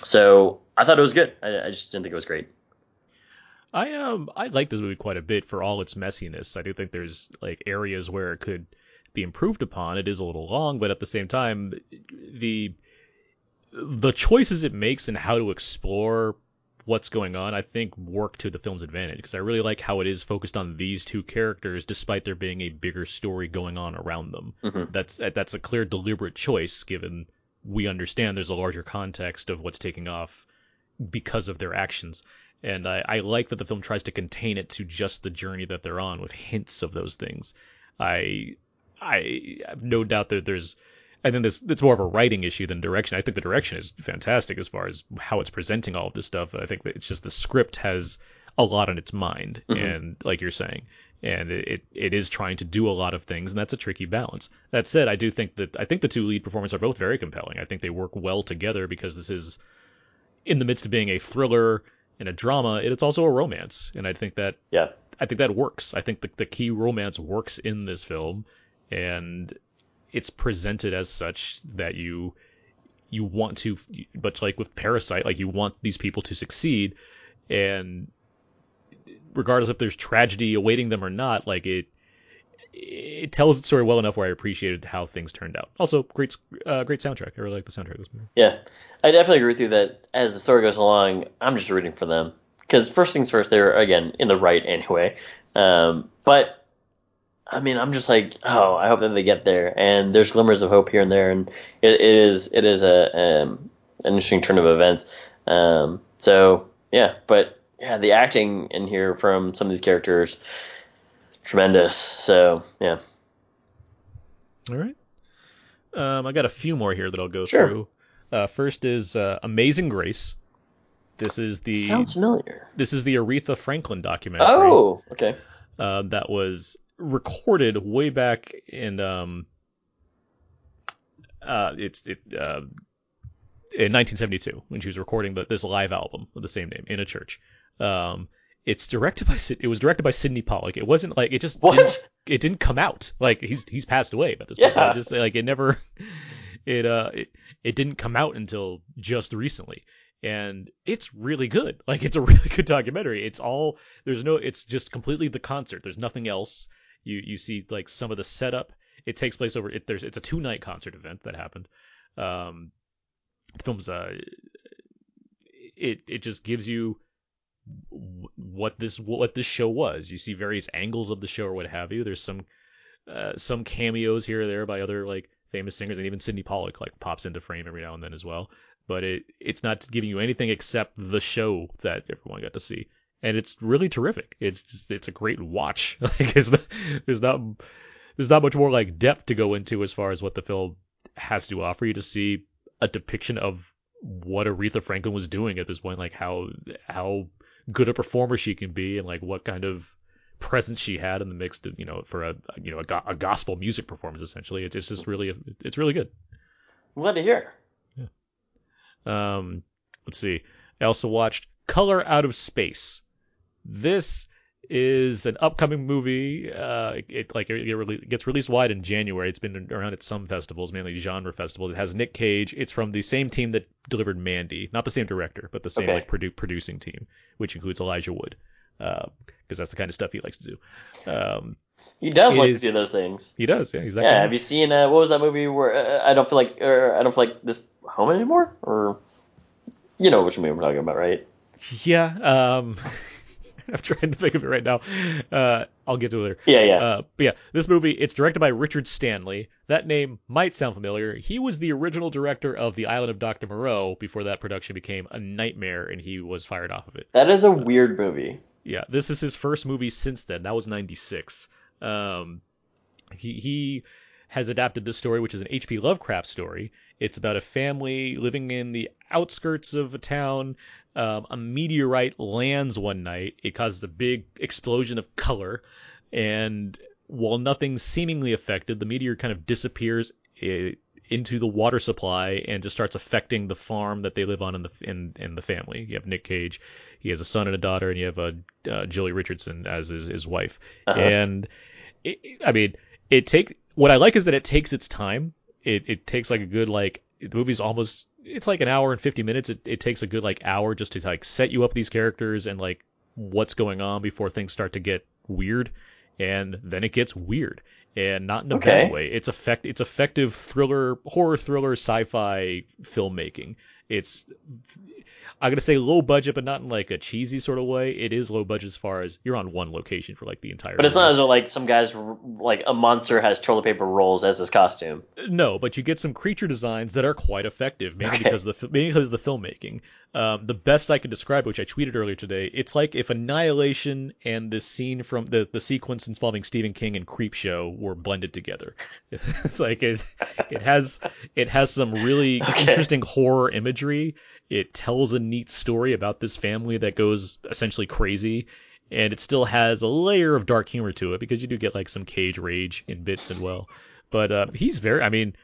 [SPEAKER 1] so I thought it was good. I, I just didn't think it was great.
[SPEAKER 2] I um I like this movie quite a bit for all its messiness. I do think there's like areas where it could be improved upon. It is a little long, but at the same time, the the choices it makes and how to explore what's going on, I think work to the film's advantage because I really like how it is focused on these two characters, despite there being a bigger story going on around them.
[SPEAKER 1] Mhm.
[SPEAKER 2] That's that's a clear, deliberate choice, given we understand there's a larger context of what's taking off because of their actions. And I, I like that the film tries to contain it to just the journey that they're on with hints of those things. I I have no doubt that there's I think this it's more of a writing issue than direction. I think the direction is fantastic as far as how it's presenting all of this stuff. I think that it's just the script has a lot on its mind,
[SPEAKER 1] Mhm.
[SPEAKER 2] and like you're saying, and it, it is trying to do a lot of things, and that's a tricky balance. That said, I do think that I think the two lead performers are both very compelling. I think they work well together because this is in the midst of being a thriller and a drama, it's also a romance, and I think that
[SPEAKER 1] Yeah.
[SPEAKER 2] I think that works. I think the, the key romance works in this film, and it's presented as such that you you want to, but like with Parasite, like you want these people to succeed, and regardless if there's tragedy awaiting them or not, like it it tells its story well enough where I appreciated how things turned out. Also, great uh, great soundtrack. I really like the soundtrack this movie.
[SPEAKER 1] Yeah, I definitely agree with you that as the story goes along, I'm just rooting for them because first things first, they're again in the right anyway. Um, but I mean, I'm just like, oh, I hope that they get there, and there's glimmers of hope here and there, and it, it is it is a um, an interesting turn of events. Um, so yeah, but yeah, the acting in here from some of these characters, tremendous. So yeah,
[SPEAKER 2] All right. Um, I got a few more here that I'll go
[SPEAKER 1] Sure.
[SPEAKER 2] through. Uh, first is uh, Amazing Grace. This is the
[SPEAKER 1] sounds familiar.
[SPEAKER 2] this is the Aretha Franklin documentary.
[SPEAKER 1] Oh, okay.
[SPEAKER 2] uh, that was recorded way back in um uh it's it uh in 1972 when she was recording the, this live album with the same name in a church. Um it's directed by it was directed by Sidney Pollack. It wasn't like it just
[SPEAKER 1] What?
[SPEAKER 2] didn't, it didn't come out. Like he's he's passed away by this point.
[SPEAKER 1] Yeah.
[SPEAKER 2] It just like it never it uh it, it didn't come out until just recently and it's really good. Like it's a really good documentary. It's all there's no it's just completely the concert. There's nothing else. You you see like some of the setup. It takes place over it there's it's a two night concert event that happened. Um the film's uh it it just gives you what this what this show was. You see various angles of the show or what have you. There's some uh, some cameos here or there by other like famous singers, and even Sidney Pollack like pops into frame every now and then as well. But it it's not giving you anything except the show that everyone got to see, and it's really terrific. It's just it's a great watch. like it's not, there's not there's not much more like depth to go into as far as what the film has to offer you to see a depiction of what Aretha Franklin was doing at this point, like how how good a performer she can be, and like what kind of presence she had in the mix, to, you know, for a you know a, go- a gospel music performance. Essentially, it's just really it's really good.
[SPEAKER 1] I'm glad to hear.
[SPEAKER 2] Um, let's see. I also watched Color Out of Space. This is an upcoming movie. Uh, it like it, rele- gets released wide in January. It's been around at some festivals, mainly genre festivals. It has Nick Cage. It's from the same team that delivered Mandy, not the same director, but the same
[SPEAKER 1] Okay.
[SPEAKER 2] like produ- producing team, which includes Elijah Wood, because that's the kind of stuff he likes to do. Um,
[SPEAKER 1] He does like
[SPEAKER 2] is-
[SPEAKER 1] to do those things.
[SPEAKER 2] he does. Yeah, he's that
[SPEAKER 1] Yeah, have you seen uh, what was that movie where uh, I don't feel like or I don't feel like this home anymore? Or you know which movie we're talking about, right?
[SPEAKER 2] Yeah. Um, I'm trying to think of it right now. Uh, I'll get to it later.
[SPEAKER 1] Yeah, yeah.
[SPEAKER 2] Uh, but yeah, this movie it's directed by Richard Stanley. That name might sound familiar. He was the original director of The Island of Dr. Moreau before that production became a nightmare and he was fired off of it.
[SPEAKER 1] That is a weird movie.
[SPEAKER 2] Yeah, this is his first movie since then. That was '96. Um, he he has adapted this story, which is an H.P. Lovecraft story. It's about a family living in the outskirts of a town. Um, a meteorite lands one night. It causes a big explosion of color, and while nothing's seemingly affected, the meteor kind of disappears eh, into the water supply and just starts affecting the farm that they live on in the in in the family. You have Nick Cage, he has a son and a daughter, and you have uh, uh, Joely Richardson as his his wife.
[SPEAKER 1] Uh-huh.
[SPEAKER 2] And it- I mean, it take what I like is that it takes its time. It it takes like a good like the movie's almost it's like an hour and 50 minutes. It it takes a good like hour just to like set you up these characters and like what's going on before things start to get weird and then it gets weird and not in a
[SPEAKER 1] Okay.
[SPEAKER 2] bad way. It's effect it's effective thriller, horror thriller, sci-fi filmmaking, it's I'm gonna say low budget, but not in like a cheesy sort of way. It is low budget as far as you're on one location for like the entire.
[SPEAKER 1] But it's not as though like some guys like a monster has toilet paper rolls as his costume.
[SPEAKER 2] No, but you get some creature designs that are quite effective, mainly
[SPEAKER 1] Okay.
[SPEAKER 2] because of the mainly because of the filmmaking. Um, the best I could describe, which I tweeted earlier today, it's like if Annihilation and the scene from the the sequence involving Stephen King and Creepshow were blended together. it's like it it has it has some really
[SPEAKER 1] Okay.
[SPEAKER 2] interesting horror imagery. It tells a neat story about this family that goes essentially crazy, and it still has a layer of dark humor to it because you do get like some cage rage in bits as well. But uh, he's very, I mean,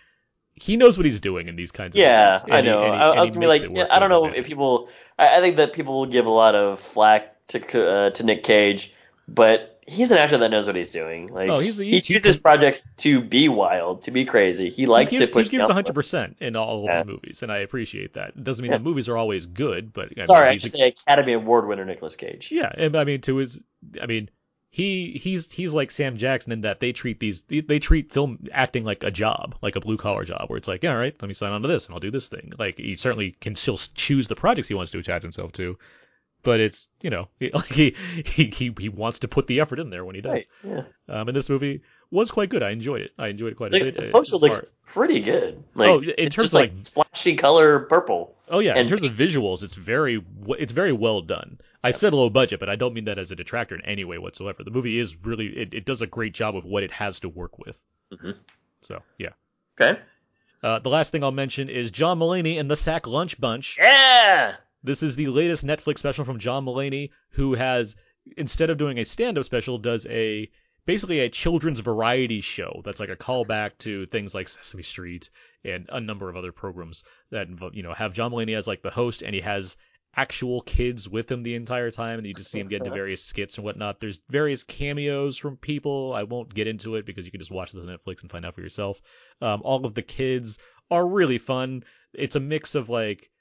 [SPEAKER 2] he knows what he's doing in these kinds of
[SPEAKER 1] Yeah. I
[SPEAKER 2] and he-
[SPEAKER 1] know.
[SPEAKER 2] and he-
[SPEAKER 1] I,
[SPEAKER 2] and
[SPEAKER 1] I was gonna be like, yeah, I don't know if people. I, I think that people will give a lot of flack to uh, to Nick Cage, but he's an actor that knows what he's doing. Like
[SPEAKER 2] Oh, he's-
[SPEAKER 1] he,
[SPEAKER 2] he-
[SPEAKER 1] chooses projects to be wild, to be crazy. He likes
[SPEAKER 2] he gives,
[SPEAKER 1] to push.
[SPEAKER 2] he gives 100
[SPEAKER 1] envelope.
[SPEAKER 2] percent in all of
[SPEAKER 1] Yeah.
[SPEAKER 2] his movies, and I appreciate that. It doesn't mean
[SPEAKER 1] Yeah.
[SPEAKER 2] the movies are always good, but I mean,
[SPEAKER 1] Sorry, I should
[SPEAKER 2] a-
[SPEAKER 1] say Academy Award winner Nicolas Cage.
[SPEAKER 2] Yeah, and I mean to his, I mean he he's he's like Sam Jackson in that they treat these they, they treat film acting like a job, like a blue collar job, where it's like, yeah, all right, let me sign on to this and I'll do this thing. Like he certainly can still choose the projects he wants to attach himself to, but it's you know he like he he he, he wants to put the effort in there when he does.
[SPEAKER 1] Right. Yeah.
[SPEAKER 2] Um, and this movie was quite good. I enjoyed it. I enjoyed it quite a bit.
[SPEAKER 1] the poster looks pretty good. Like,
[SPEAKER 2] Oh, in terms
[SPEAKER 1] just
[SPEAKER 2] of,
[SPEAKER 1] like,
[SPEAKER 2] like-
[SPEAKER 1] splashy color purple.
[SPEAKER 2] Oh yeah, in
[SPEAKER 1] And-
[SPEAKER 2] terms of visuals, it's very it's very well done. I said low budget, but I don't mean that as a detractor in any way whatsoever. The movie is really it, it does a great job of what it has to work with.
[SPEAKER 1] Mm-hmm.
[SPEAKER 2] So yeah.
[SPEAKER 1] Okay.
[SPEAKER 2] Uh, the last thing I'll mention is John Mulaney and the Sack Lunch Bunch.
[SPEAKER 1] Yeah.
[SPEAKER 2] This is the latest Netflix special from John Mulaney, who has instead of doing a stand-up special, does a basically a children's variety show that's like a callback to things like Sesame Street and a number of other programs that you know have John Mulaney as like the host, and he has actual kids with him the entire time, and you just see him get into various skits and whatnot. There's various cameos from people. I won't get into it because you can just watch this on Netflix and find out for yourself. Um, all of the kids are really fun. It's a mix of like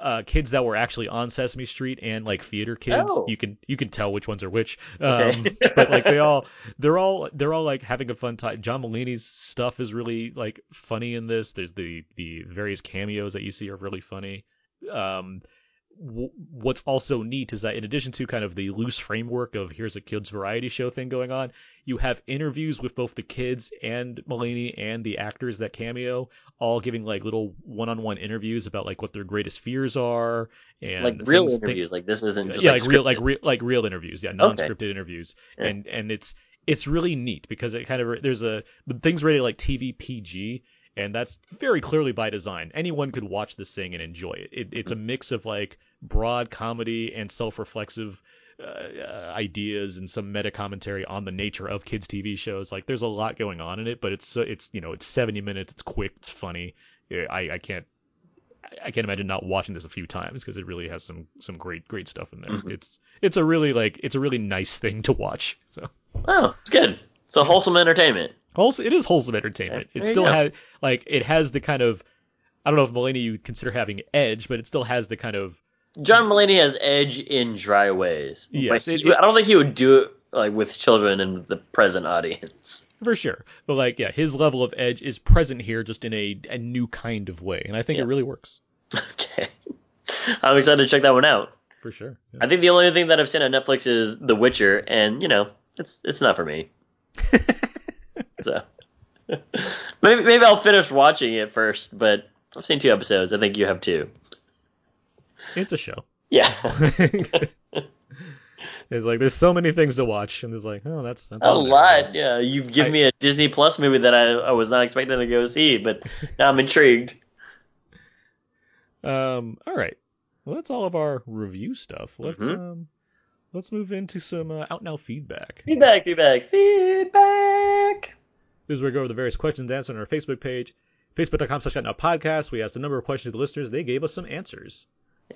[SPEAKER 2] uh, kids that were actually on Sesame Street and like theater kids.
[SPEAKER 1] Oh.
[SPEAKER 2] You can you can tell which ones are which. Um,
[SPEAKER 1] Okay.
[SPEAKER 2] but like they all they're all they're all like having a fun time. John Mulaney's stuff is really like funny in this. There's the the various cameos that you see are really funny. Um, w- what's also neat is that in addition to kind of the loose framework of here's a kids variety show thing going on, you have interviews with both the kids and Mulaney and the actors that cameo, all giving like little one-on-one interviews about like what their greatest fears are and
[SPEAKER 1] like real interviews. like this isn't just
[SPEAKER 2] yeah,
[SPEAKER 1] like,
[SPEAKER 2] like, real, like real, like real interviews. Yeah, non-scripted interviews,
[SPEAKER 1] Yeah.
[SPEAKER 2] and and it's it's really neat because it kind of there's a the thing's rated like TV PG, and that's very clearly by design. Anyone could watch this thing and enjoy it. it it's a mix of like broad comedy and self-reflexive. Uh, uh, ideas and some meta commentary on the nature of kids TV shows. Like, there's a lot going on in it, but it's it's you know it's 70 minutes. It's quick. It's funny. I I can't I can't imagine not watching this a few times because it really has some some great great stuff in there.
[SPEAKER 1] Mhm.
[SPEAKER 2] It's it's a really like it's a really nice thing to watch. So
[SPEAKER 1] Oh, it's good. It's a wholesome entertainment.
[SPEAKER 2] also it is wholesome entertainment. It still has like it has the kind of I don't know if Mulaney you consider having edge, but it still has the kind of
[SPEAKER 1] John Mulaney has edge in dry ways.
[SPEAKER 2] Yes, it-
[SPEAKER 1] I don't think he would do it like with children and the present audience.
[SPEAKER 2] for sure. But like yeah, his level of edge is present here just in a a new kind of way, and I think
[SPEAKER 1] Yeah.
[SPEAKER 2] it really works
[SPEAKER 1] Okay. I'm excited to check that one out.
[SPEAKER 2] for sure. Yeah.
[SPEAKER 1] I think the only thing that I've seen on Netflix is The Witcher, and you know, it's it's not for me. so maybe maybe I'll finish watching it first, but I've seen two episodes. I think you have two.
[SPEAKER 2] It's a show.
[SPEAKER 1] Yeah.
[SPEAKER 2] It's like there's so many things to watch, and it's like, oh, that's that's
[SPEAKER 1] a lot. Yeah, you've given
[SPEAKER 2] I-
[SPEAKER 1] me a Disney Plus movie that I, I was not expecting to go see, but now I'm intrigued.
[SPEAKER 2] Um. All right. Well, that's all of our review stuff. Let's
[SPEAKER 1] Mhm.
[SPEAKER 2] um, let's move into some uh, out now feedback.
[SPEAKER 1] Feedback, feedback, feedback.
[SPEAKER 2] This is where we go over the various questions answered on our Facebook page, facebook.com slash out podcast. We asked a number of questions to the listeners. They gave us some answers.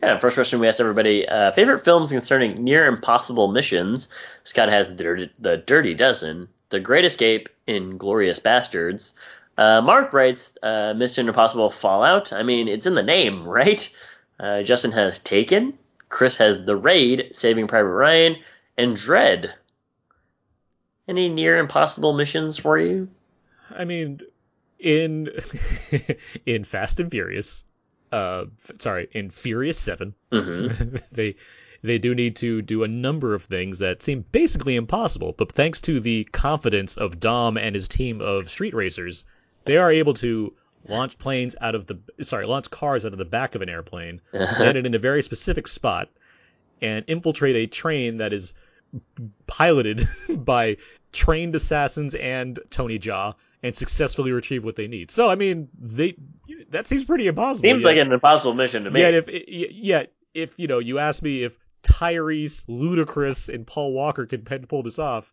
[SPEAKER 1] Yeah, first question we asked everybody uh, favorite films concerning near impossible missions. Scott has the Dirty, the Dirty Dozen, The Great Escape, Inglorious Bastards. Uh, Mark writes uh, Mission Impossible Fallout. I mean, it's in the name, right? Uh, Justin has Taken. Chris has The Raid, Saving Private Ryan, and Dredd. Any near impossible missions for you?
[SPEAKER 2] I mean, in in Fast and Furious, uh, sorry, in Furious 7
[SPEAKER 1] Mhm.
[SPEAKER 2] they they do need to do a number of things that seem basically impossible, but thanks to the confidence of Dom and his team of street racers, they are able to launch planes out of the sorry, launch cars out of the back of an airplane, land it in a very specific spot, and infiltrate a train that is piloted by trained assassins and Tony Jaa and successfully retrieve what they need. So I mean, they that seems pretty impossible.
[SPEAKER 1] Seems
[SPEAKER 2] yet-
[SPEAKER 1] like an impossible mission to me.
[SPEAKER 2] Yet if yet if you know you ask me if Tyrese, Ludacris, and Paul Walker could pull this off,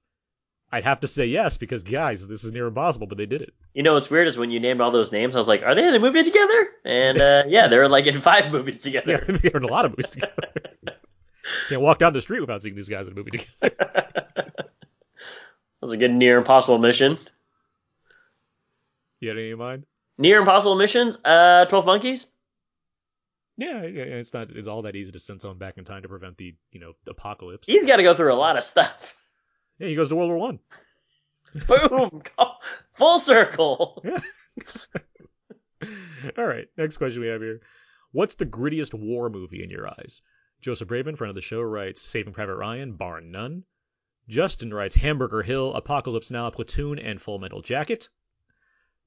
[SPEAKER 2] I'd have to say yes because guys, this is near impossible, but they did it.
[SPEAKER 1] You know what's weird is when you named all those names, I was like, are they in a movie together? And uh, yeah, they're like in five movies together.
[SPEAKER 2] Yeah, they're in a lot of movies together. Can't walk down the street without seeing these guys in a movie together.
[SPEAKER 1] That was a good near impossible mission.
[SPEAKER 2] You had any in mind?
[SPEAKER 1] Near impossible missions? Uh, Twelve Monkeys.
[SPEAKER 2] Yeah, yeah, yeah, it's not. It's all that easy to send someone back in time to prevent the you know apocalypse.
[SPEAKER 1] He's got to go through a lot of stuff.
[SPEAKER 2] Yeah, he goes to World War One.
[SPEAKER 1] Boom! Full circle.
[SPEAKER 2] All right, next question we have here. What's the grittiest war movie in your eyes? Joseph Braben, friend of the show, writes Saving Private Ryan, bar none. Justin writes Hamburger Hill, Apocalypse Now, Platoon, and Full Metal Jacket.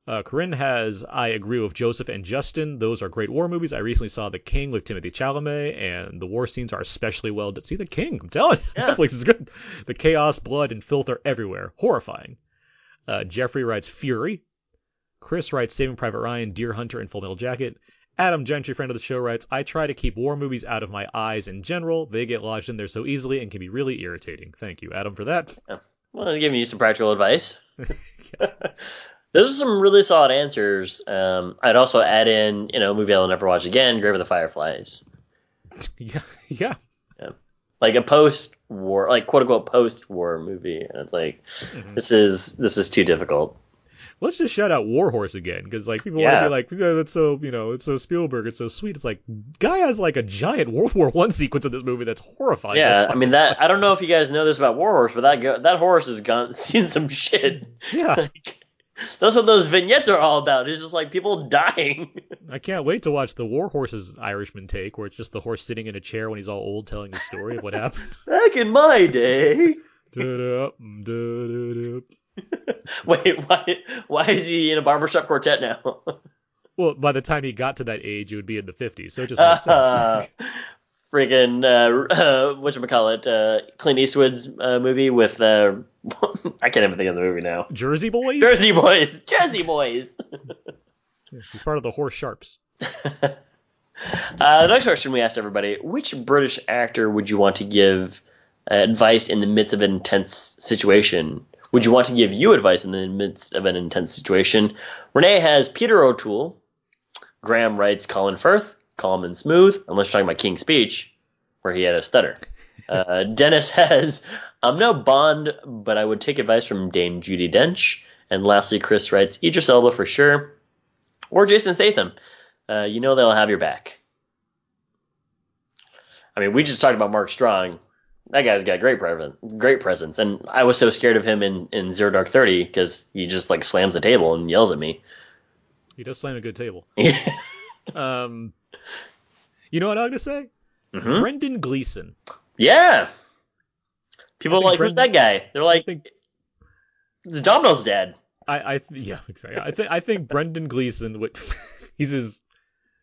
[SPEAKER 2] Uh, Corinne has I agree with Joseph and Justin. Those are great war movies. I recently saw The King with Timothée Chalamet, and the war scenes are especially well done. See The King, I'm telling you,
[SPEAKER 1] Yeah.
[SPEAKER 2] Netflix is good. The chaos, blood, and filth are everywhere. Horrifying. Uh, Jeffrey writes Fury. Chris writes Saving Private Ryan, Deer Hunter, and Full Metal Jacket. Adam Gentry, friend of the show, writes I try to keep war movies out of my eyes in general. They get lodged in there so easily and can be really irritating. Thank you, Adam, for that.
[SPEAKER 1] Well, I'm giving you some practical advice. Those are some really solid answers. Um, I'd also add in, you know, a movie I'll never watch again, Grave of the Fireflies.
[SPEAKER 2] Yeah, yeah.
[SPEAKER 1] Like a post-war, like quote unquote post-war movie, and it's like,
[SPEAKER 2] Mm-hmm.
[SPEAKER 1] this is this is too difficult.
[SPEAKER 2] Let's just shout out Warhorse again, because like people want to be like, yeah, that's so you know, it's so Spielberg, it's so sweet. It's like guy has like a giant World War One sequence in this movie that's horrifying.
[SPEAKER 1] Yeah, I mean that. I don't know if you guys know this about Warhorse, but that go, that horse has gone seen some shit.
[SPEAKER 2] Yeah,
[SPEAKER 1] That's what those vignettes are all about. It's just like people dying.
[SPEAKER 2] I can't wait to watch the War Horse's Irishman take, where it's just the horse sitting in a chair when he's all old, telling the story of what happened.
[SPEAKER 1] Back in my day. Wait, why why is he in a barbershop quartet now?
[SPEAKER 2] Well, by the time he got to that age, it would be in the 50s, so it just makes sense.
[SPEAKER 1] Uh, Friggin' uh, uh, whatchamacallit, uh, Clint Eastwood's uh, movie with uh, I can't even think of the movie now.
[SPEAKER 2] Jersey Boys?
[SPEAKER 1] Jersey Boys, Jersey Boys.
[SPEAKER 2] He's part of the Horse Sharps.
[SPEAKER 1] Uh, the next question we asked everybody: Which British actor would you want to give uh, advice in the midst of an intense situation? Would you want to give you advice in the midst of an intense situation? Renee has Peter O'Toole. Graham writes Colin Firth, calm and smooth, unless you're talking about King's Speech, where he had a stutter. Uh, Dennis has I'm no Bond, but I would take advice from Dame Judi Dench. And lastly, Chris writes Idris Elba for sure, or Jason Statham. Uh, you know they'll have your back. I mean, we just talked about Mark Strong. That guy's got great presence, great presence, and I was so scared of him in, in Zero Dark Thirty because he just like slams the table and yells at me.
[SPEAKER 2] He does slam a good table.
[SPEAKER 1] Yeah.
[SPEAKER 2] Um, you know what I'm gonna say?
[SPEAKER 1] Mhm.
[SPEAKER 2] Brendan Gleeson.
[SPEAKER 1] Yeah. People are
[SPEAKER 2] think
[SPEAKER 1] like, who's that guy? They're like,
[SPEAKER 2] think-
[SPEAKER 1] it's Domino's dad.
[SPEAKER 2] I, I yeah, exactly. I think I think Brendan Gleeson would. he's his.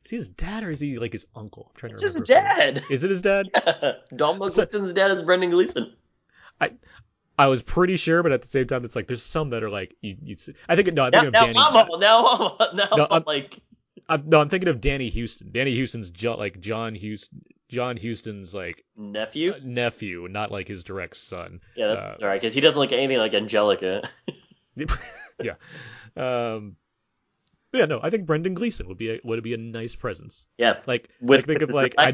[SPEAKER 2] Is he his dad or is he like his uncle? I'm trying to
[SPEAKER 1] It's his dad.
[SPEAKER 2] Is it his dad?
[SPEAKER 1] Domino
[SPEAKER 2] So-
[SPEAKER 1] Gleeson's dad is Brendan Gleeson.
[SPEAKER 2] I I was pretty sure, but at the same time, it's like there's some that are like you. you I think no, I'm
[SPEAKER 1] Now,
[SPEAKER 2] thinking
[SPEAKER 1] now
[SPEAKER 2] Danny.
[SPEAKER 1] Now, now
[SPEAKER 2] No,
[SPEAKER 1] I'm- like,
[SPEAKER 2] I'm, no, I'm thinking of Danny Huston. Danny Huston's jo- like John Huston. John Huston's like
[SPEAKER 1] nephew.
[SPEAKER 2] Uh, nephew, not like his direct son.
[SPEAKER 1] Yeah, that's uh, all right because he doesn't look anything like Anjelica.
[SPEAKER 2] yeah. Um. Yeah, no, I think Brendan Gleeson would be a, would be a nice presence.
[SPEAKER 1] Yeah,
[SPEAKER 2] Like,
[SPEAKER 1] with
[SPEAKER 2] like think
[SPEAKER 1] with
[SPEAKER 2] of like I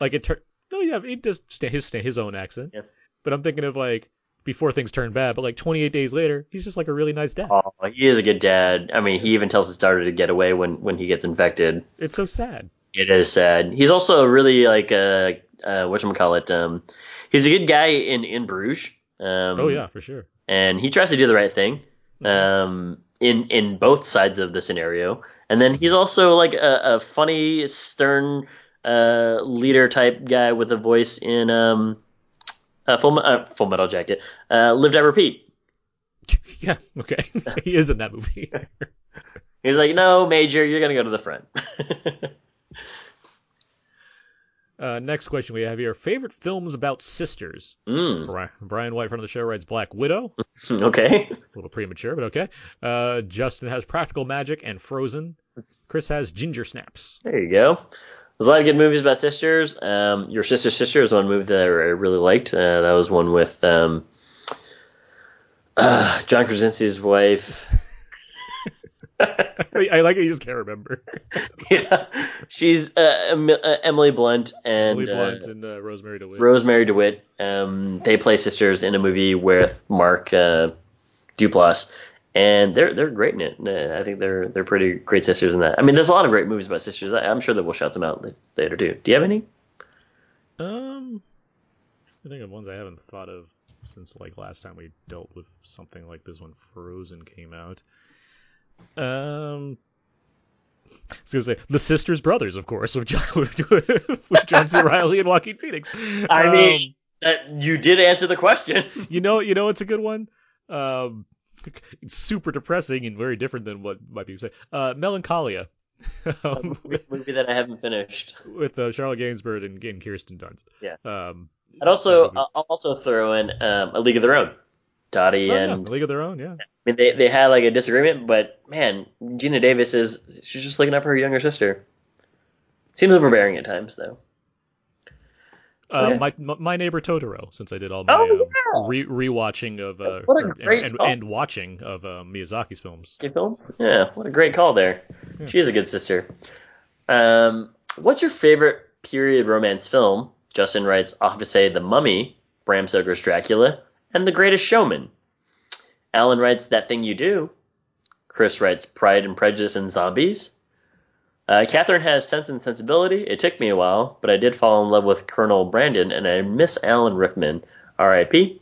[SPEAKER 2] like it. Tur- no, yeah, he does his his own accent.
[SPEAKER 1] Yeah.
[SPEAKER 2] But I'm thinking of like before things turn bad, but like 28 days later, he's just like a really nice dad.
[SPEAKER 1] Oh, he is a good dad. I mean, he even tells his daughter to get away when when he gets infected.
[SPEAKER 2] It's so sad.
[SPEAKER 1] It is sad. He's also a really like a uh, uh whatchamacallit, um he's a good guy in in Bruges. Um
[SPEAKER 2] oh yeah, for sure.
[SPEAKER 1] and he tries to do the right thing um in in both sides of the scenario And then he's also like a, a funny, stern uh, leader type guy with a voice in um, uh, Full, uh, Full Metal Jacket. Uh, Live That Repeat.
[SPEAKER 2] yeah, okay. he is in that movie.
[SPEAKER 1] He's like, no, Major, you're gonna go to the front.
[SPEAKER 2] Uh, next question we have here: favorite films about sisters.
[SPEAKER 1] Mm.
[SPEAKER 2] Brian, Brian White, friend of the show, writes Black Widow.
[SPEAKER 1] okay.
[SPEAKER 2] A little premature, but okay. Uh, Justin has Practical Magic and Frozen. Chris has Ginger Snaps.
[SPEAKER 1] There you go. There's a lot of good movies about sisters. Um, Your Sister's Sister is one movie that I really liked. Uh, that was one with um, uh, John Krasinski's wife.
[SPEAKER 2] I like it. You just can't remember.
[SPEAKER 1] yeah, she's uh, uh, Emily Blunt and
[SPEAKER 2] Emily Blunt
[SPEAKER 1] uh,
[SPEAKER 2] and uh, Rosemarie DeWitt.
[SPEAKER 1] Rosemarie DeWitt. Um, they play sisters in a movie with Mark uh, Duplass, and they're they're great in it. Uh, I think they're they're pretty great sisters in that. I mean, there's a lot of great movies about sisters. I, I'm sure that we'll shout some out later too. Do you have any?
[SPEAKER 2] Um, I think of ones I haven't thought of since like last time we dealt with something like this when Frozen came out. Um, I was gonna say the Sisters Brothers, of course, with John, with John C. Reilly and Joaquin Phoenix.
[SPEAKER 1] I
[SPEAKER 2] Um,
[SPEAKER 1] mean, that you did answer the question.
[SPEAKER 2] you know, you know, it's a good one. Um, it's super depressing and very different than what might be say. Uh, Melancholia. um,
[SPEAKER 1] movie, that I haven't finished.
[SPEAKER 2] with uh, Charlotte Gainsbourg and, and Kirsten Dunst.
[SPEAKER 1] Yeah.
[SPEAKER 2] Um,
[SPEAKER 1] I'd also I'll also throw in um, a League of Their Own. Dottie
[SPEAKER 2] oh, yeah,
[SPEAKER 1] and
[SPEAKER 2] League of Their Own, yeah.
[SPEAKER 1] I mean they they had like a disagreement, but man, Geena Davis is she's just looking out for her younger sister. Seems overbearing at times though.
[SPEAKER 2] Uh,
[SPEAKER 1] Okay.
[SPEAKER 2] my, my neighbor Totoro, since I did all my
[SPEAKER 1] Oh,
[SPEAKER 2] um, re rewatching of uh,
[SPEAKER 1] What a
[SPEAKER 2] or-
[SPEAKER 1] great
[SPEAKER 2] and, and watching of uh, Miyazaki's films.
[SPEAKER 1] Films. Yeah, what a great call there. She is a good sister. Um, what's your favorite period romance film? Justin writes, I'll have to say The Mummy, Bram Stoker's Dracula, and The Greatest Showman. Alan writes That Thing You Do. Chris writes Pride and Prejudice and Zombies. Uh, Catherine has Sense and Sensibility. It took me a while, but I did fall in love with Colonel Brandon, and I miss Alan Rickman. R.I.P.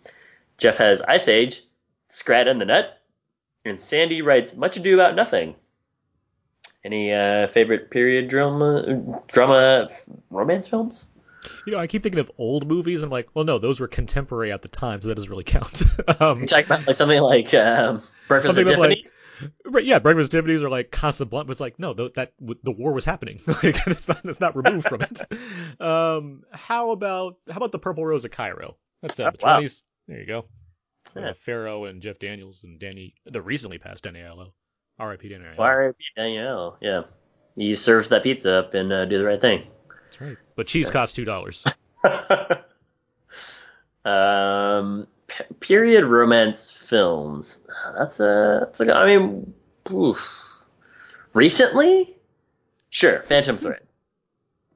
[SPEAKER 1] Jeff has Ice Age, Scrat and the Nut, and Sandy writes Much Ado About Nothing. Any uh, favorite period drama, drama romance films?
[SPEAKER 2] You know, I keep thinking of old movies. I'm like, well, no, those were contemporary at the time, so that doesn't really count. um,
[SPEAKER 1] talk about like something like um, Breakfast at
[SPEAKER 2] Something like-
[SPEAKER 1] Tiffany's.
[SPEAKER 2] Right, yeah, Breakfast at Tiffany's or like Casablanca. But it's like, no, th- that the war was happening. like, it's not, it's not removed from it. Um, how about how about the Purple Rose of Cairo? That's uh,
[SPEAKER 1] Oh,
[SPEAKER 2] the
[SPEAKER 1] wow.
[SPEAKER 2] twenties. There you go.
[SPEAKER 1] Yeah.
[SPEAKER 2] Uh, Farrow and Jeff Daniels and Danny, the recently passed Danny Aiello. R.I.P. Danny Aiello.
[SPEAKER 1] R.I.P. Danielle. Yeah, he serves that pizza up and uh, do the right thing.
[SPEAKER 2] That's right. But cheese costs two dollars.
[SPEAKER 1] um, period romance films. That's a that's a good. I mean, oof. Recently, sure. Phantom Thread.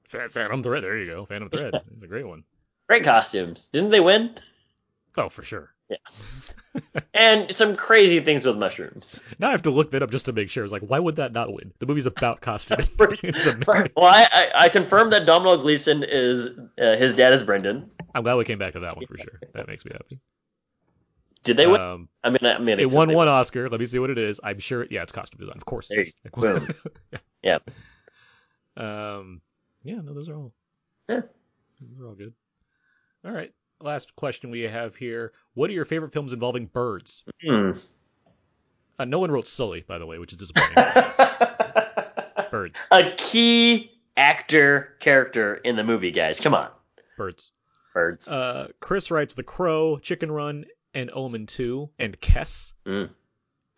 [SPEAKER 2] Phantom Thread. There you go. Phantom Thread. It's a great one.
[SPEAKER 1] Great costumes. Didn't they win?
[SPEAKER 2] Oh, for sure. Yeah.
[SPEAKER 1] and some crazy things with mushrooms.
[SPEAKER 2] Now I have to look that up just to make sure. It's like, why would that not win? The movie's about costuming. it's amazing.
[SPEAKER 1] Well, I, I, I confirmed that Domhnall Gleeson is uh, his dad is Brendan.
[SPEAKER 2] I'm glad we came back to that one for sure. That makes me happy.
[SPEAKER 1] Did they win?
[SPEAKER 2] Um,
[SPEAKER 1] I mean, I mean,
[SPEAKER 2] it won one Oscar. Let me see what it is. I'm sure. Yeah, it's costume design. Of course.
[SPEAKER 1] There
[SPEAKER 2] It
[SPEAKER 1] you
[SPEAKER 2] is.
[SPEAKER 1] Boom. Yeah.
[SPEAKER 2] Um. Yeah. No, those are all.
[SPEAKER 1] Yeah.
[SPEAKER 2] Those are all good. All right. Last question we have here. What are your favorite films involving birds?
[SPEAKER 1] Hmm.
[SPEAKER 2] Uh, no one wrote Sully, by the way, which is disappointing. birds.
[SPEAKER 1] A key actor character in the movie, guys. Come on,
[SPEAKER 2] Birds.
[SPEAKER 1] birds.
[SPEAKER 2] Uh, Chris writes The Crow, Chicken Run, and Omen 2, and Kes.
[SPEAKER 1] Mm.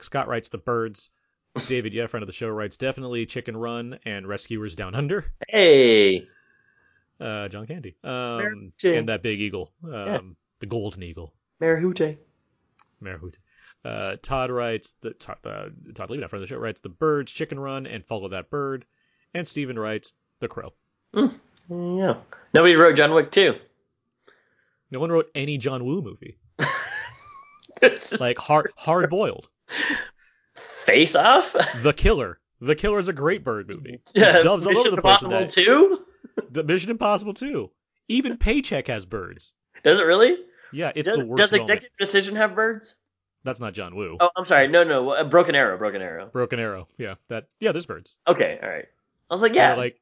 [SPEAKER 2] Scott writes The Birds. David, yeah, friend of the show, writes definitely Chicken Run and Rescuers Down Under.
[SPEAKER 1] Hey,
[SPEAKER 2] Uh, John Candy. Um, and that big eagle. Um,
[SPEAKER 1] Yeah.
[SPEAKER 2] The golden eagle.
[SPEAKER 1] Marahute.
[SPEAKER 2] Merhute. Uh, Todd writes, the, Todd, uh, Todd Levy, friend of the show, writes The Birds, Chicken Run, and Follow That Bird. And Steven writes The Crow.
[SPEAKER 1] Yeah. Nobody wrote John Wick too.
[SPEAKER 2] No one wrote any John Woo movie.
[SPEAKER 1] It's just
[SPEAKER 2] Like hard hard boiled.
[SPEAKER 1] Face Off.
[SPEAKER 2] The Killer. The Killer is a great bird movie.
[SPEAKER 1] Yeah,
[SPEAKER 2] There's doves all
[SPEAKER 1] Mission
[SPEAKER 2] over the place.
[SPEAKER 1] Impossible two.
[SPEAKER 2] The Mission Impossible 2. Even Paycheck has birds.
[SPEAKER 1] Does it really?
[SPEAKER 2] Yeah, it's
[SPEAKER 1] does,
[SPEAKER 2] the worst
[SPEAKER 1] does
[SPEAKER 2] moment.
[SPEAKER 1] Executive Decision have birds?
[SPEAKER 2] That's not John Woo.
[SPEAKER 1] Oh, I'm sorry. No, no. uh, Broken Arrow. Broken Arrow.
[SPEAKER 2] Broken Arrow. Yeah, that. Yeah, there's birds.
[SPEAKER 1] Okay, all right. I was like, yeah,
[SPEAKER 2] like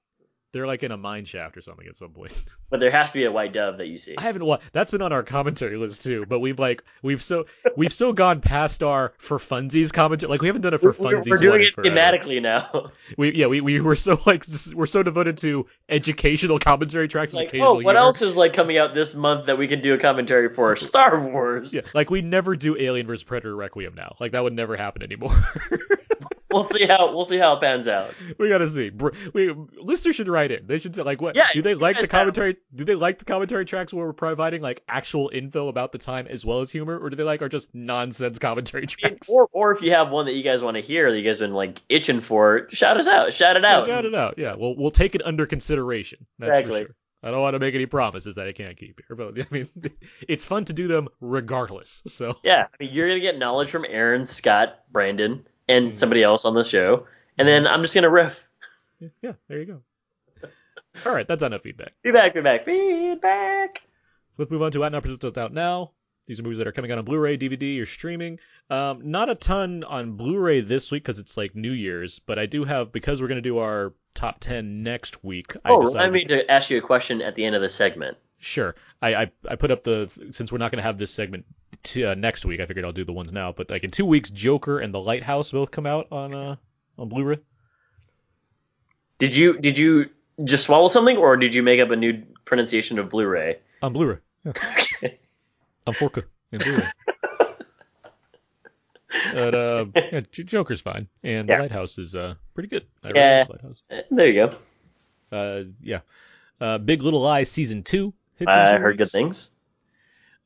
[SPEAKER 2] they're like in a mine shaft or something at some point.
[SPEAKER 1] but there has to be a white dove that you see.
[SPEAKER 2] I haven't watched. That's been on our commentary list too. But we've like we've so we've so gone past our for funsies commentary. Like we haven't done it for
[SPEAKER 1] We're,
[SPEAKER 2] funsies.
[SPEAKER 1] we're doing it
[SPEAKER 2] forever.
[SPEAKER 1] thematically now.
[SPEAKER 2] We yeah we, we were so like we're so devoted to educational commentary tracks
[SPEAKER 1] like, oh, what else is like coming out this month that we can do a commentary for? Star Wars.
[SPEAKER 2] Yeah, like we never do Alien vs Predator Requiem now. Like that would never happen anymore.
[SPEAKER 1] We'll see how we'll see how it pans out.
[SPEAKER 2] we gotta see. We listeners should write in. They should say like what?
[SPEAKER 1] Yeah,
[SPEAKER 2] do they like the
[SPEAKER 1] guys have-
[SPEAKER 2] commentary? Do they like the commentary tracks where we're providing like actual info about the time as well as humor, or do they like our just nonsense commentary tracks?
[SPEAKER 1] Or or if you have one that you guys want to hear that you guys been like itching for, shout us out. Shout it
[SPEAKER 2] Yeah,
[SPEAKER 1] out.
[SPEAKER 2] shout it out. Yeah, we'll we'll take it under consideration. That's
[SPEAKER 1] Exactly.
[SPEAKER 2] for sure. I don't want to make any promises that I can't keep here, but I mean, it's fun to do them regardless. So
[SPEAKER 1] Yeah, I mean you're gonna get knowledge from Aaron, Scott, Brandon, and
[SPEAKER 2] Mm-hmm.
[SPEAKER 1] somebody else on the show, and then I'm just gonna riff.
[SPEAKER 2] yeah, there you go. All right, that's enough feedback.
[SPEAKER 1] Feedback, feedback, feedback.
[SPEAKER 2] Let's move on to Out Now Presents What's Out Now. These are movies that are coming out on Blu-ray, DVD, or streaming. Um, not a ton on Blu-ray this week because it's like New Year's, but I do have because we're going to do our top ten next week. I
[SPEAKER 1] Oh,
[SPEAKER 2] decided-
[SPEAKER 1] remind me to ask you a question at the end of the segment.
[SPEAKER 2] Sure. I, I I put up the since we're not going to have this segment to, uh, next week. I figured I'll do the ones now. But like in two weeks, Joker and The Lighthouse both come out on uh on Blu-ray.
[SPEAKER 1] Did you did you just swallow something, or did you make up a new pronunciation of Blu-ray?
[SPEAKER 2] On Blu-ray. Yeah. on 4K and Blu-ray. but uh, yeah, Joker's fine, and
[SPEAKER 1] Yeah.
[SPEAKER 2] The Lighthouse is uh pretty good. I really
[SPEAKER 1] Yeah.
[SPEAKER 2] like The Lighthouse.
[SPEAKER 1] Eh, There you go.
[SPEAKER 2] Uh, yeah. Uh, Big Little Lies season two.
[SPEAKER 1] I heard good things.